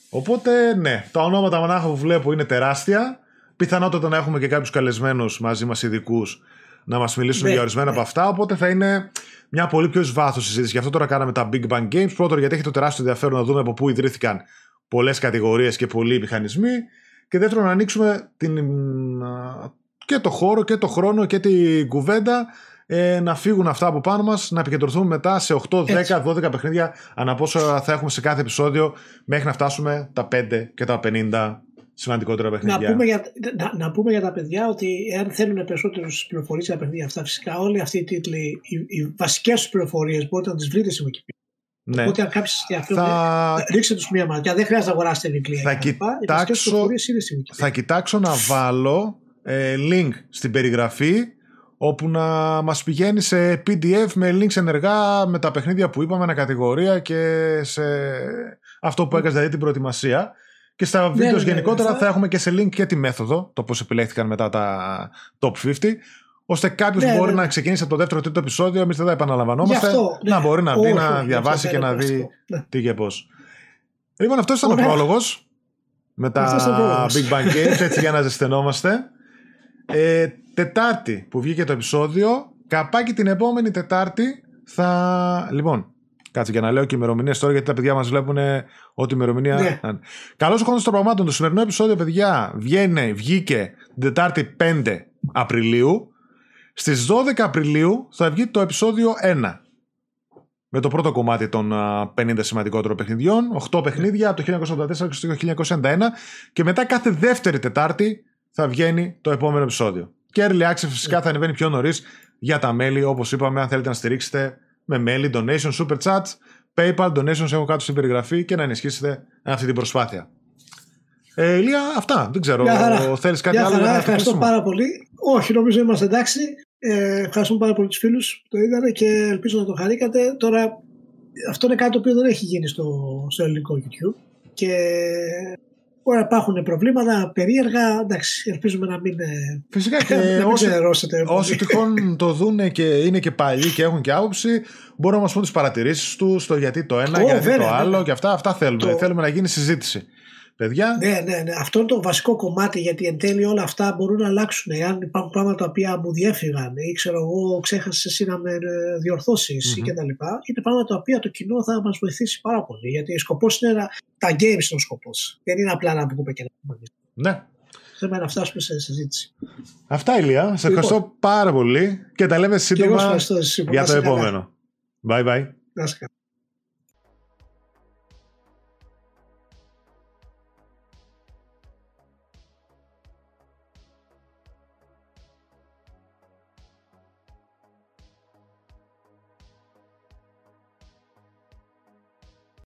Οπότε ναι, τα ονόματα μονάχα που βλέπω είναι τεράστια. Πιθανότατα να έχουμε και κάποιους καλεσμένους μαζί μας ειδικούς να μας μιλήσουν ναι, για ορισμένα από ναι. αυτά. Οπότε θα είναι μια πολύ πιο ει βάθο συζήτηση. Γι' αυτό τώρα κάναμε τα Big Bang Games. Πρώτον, γιατί έχει το τεράστιο ενδιαφέρον να δούμε από πού ιδρύθηκαν πολλές κατηγορίες και πολλοί μηχανισμοί. Και δεύτερον, να ανοίξουμε την, και το χώρο και το χρόνο και την κουβέντα ε, να φύγουν αυτά από πάνω μας, να επικεντρωθούμε μετά σε 8, 10, 12 παιχνίδια ανά πόσο θα έχουμε σε κάθε επεισόδιο μέχρι να φτάσουμε τα 5 και τα 50 σημαντικότερα παιχνίδια. Να πούμε, για, να, να πούμε για τα παιδιά ότι εάν θέλουν περισσότερες πληροφορίες για τα παιχνίδια αυτά, φυσικά όλοι αυτοί οι τίτλοι, οι, οι βασικές τους πληροφορίες μπορείτε να τις βρείτε στη Wikipedia. Ναι. Οπότε αν κάποιοι σας ενδιαφέρουν, θα... ρίξτε τους μία ματιά. Δεν χρειάζεται να αγοράσετε βιβλία. Θα, κοιτάξω... θα κοιτάξω να βάλω ε, link στην περιγραφή όπου να μας πηγαίνει σε PDF με links ενεργά με τα παιχνίδια που είπαμε, ανακατηγορία και σε αυτό που έκανες δηλαδή την προετοιμασία. Και στα ναι, βίντεος ναι, ναι, γενικότερα θα... θα έχουμε και σε link και τη μέθοδο, το πώς επιλέχθηκαν μετά τα top 50, ώστε κάποιος μπορεί να ξεκινήσει από το δεύτερο τρίτο επεισόδιο, εμείς δεν τα επαναλαμβανόμαστε, να μπορεί να μπει, να διαβάσει και να δει τι και πώς. Λοιπόν, αυτός ήταν ο πρόλογος με τα Big Bang Games, έτσι για να ζεσθενόμαστε. Ε, τετάρτη που βγήκε το επεισόδιο, καπάκι την επόμενη Τετάρτη θα. Λοιπόν, Κάτσε για να λέω και ημερομηνίες τώρα, γιατί τα παιδιά μας βλέπουν ότι η ημερομηνία. Ναι. Καλώς ο χρόνο των πραγμάτων. Το σημερινό επεισόδιο, παιδιά, βγαίνει, βγήκε την Τετάρτη 5 Απριλίου. Στις 12 Απριλίου θα βγει το επεισόδιο 1. Με το πρώτο κομμάτι των 50 σημαντικότερων παιχνιδιών. 8 παιχνίδια από το 1984 και το 1991. Και μετά κάθε δεύτερη Τετάρτη θα βγαίνει το επόμενο επεισόδιο. Και Early Access φυσικά θα ανεβαίνει πιο νωρίς για τα μέλη. Όπως είπαμε, αν θέλετε να στηρίξετε με μέλη, donation, super chat. PayPal, donations έχω κάτω στην περιγραφή και να ενισχύσετε αυτή την προσπάθεια. Ε, Ηλία, αυτά. Δεν ξέρω. Θέλεις κάτι άλλο να Ευχαριστώ πάρα πολύ. Όχι, νομίζω είμαστε εντάξει. Ε, ευχαριστούμε πάρα πολύ τους φίλους που το είδανε και ελπίζω να το χαρήκατε. Τώρα, αυτό είναι κάτι το οποίο δεν έχει γίνει στο, στο ελληνικό YouTube. Και Μπορεί να υπάρχουν προβλήματα περίεργα. Εντάξει, ελπίζουμε να μην. Ε, Φυσικά και όσοι, όσοι τυχόν το δουν και είναι και παλιοί και έχουν και άποψη, μπορούν να μας πούν τις παρατηρήσεις τους, το γιατί το ένα, oh, γιατί το άλλο και αυτά. Αυτά θέλουμε. Θέλουμε να γίνει συζήτηση παιδιά. Ναι, ναι, ναι. Αυτό είναι το βασικό κομμάτι γιατί εν τέλει όλα αυτά μπορούν να αλλάξουν. Αν υπάρχουν πράγματα τα οποία μου διέφυγαν ή ξέρω εγώ, ξέχασες εσύ να με ε, διορθωσει mm-hmm. ή κτλ. Είναι πράγματα τα οποία το κοινό θα μας βοηθήσει πάρα πολύ. Γιατί ο σκοπός είναι να. Τα games είναι ο σκοπός. Δεν είναι απλά να πούμε και να πούμε. Ναι. Θέλουμε να φτάσουμε σε συζήτηση. Αυτά, Ηλία. Σε λοιπόν. ευχαριστώ πάρα πολύ και τα λέμε σύντομα για το επόμενο. Bye bye. Να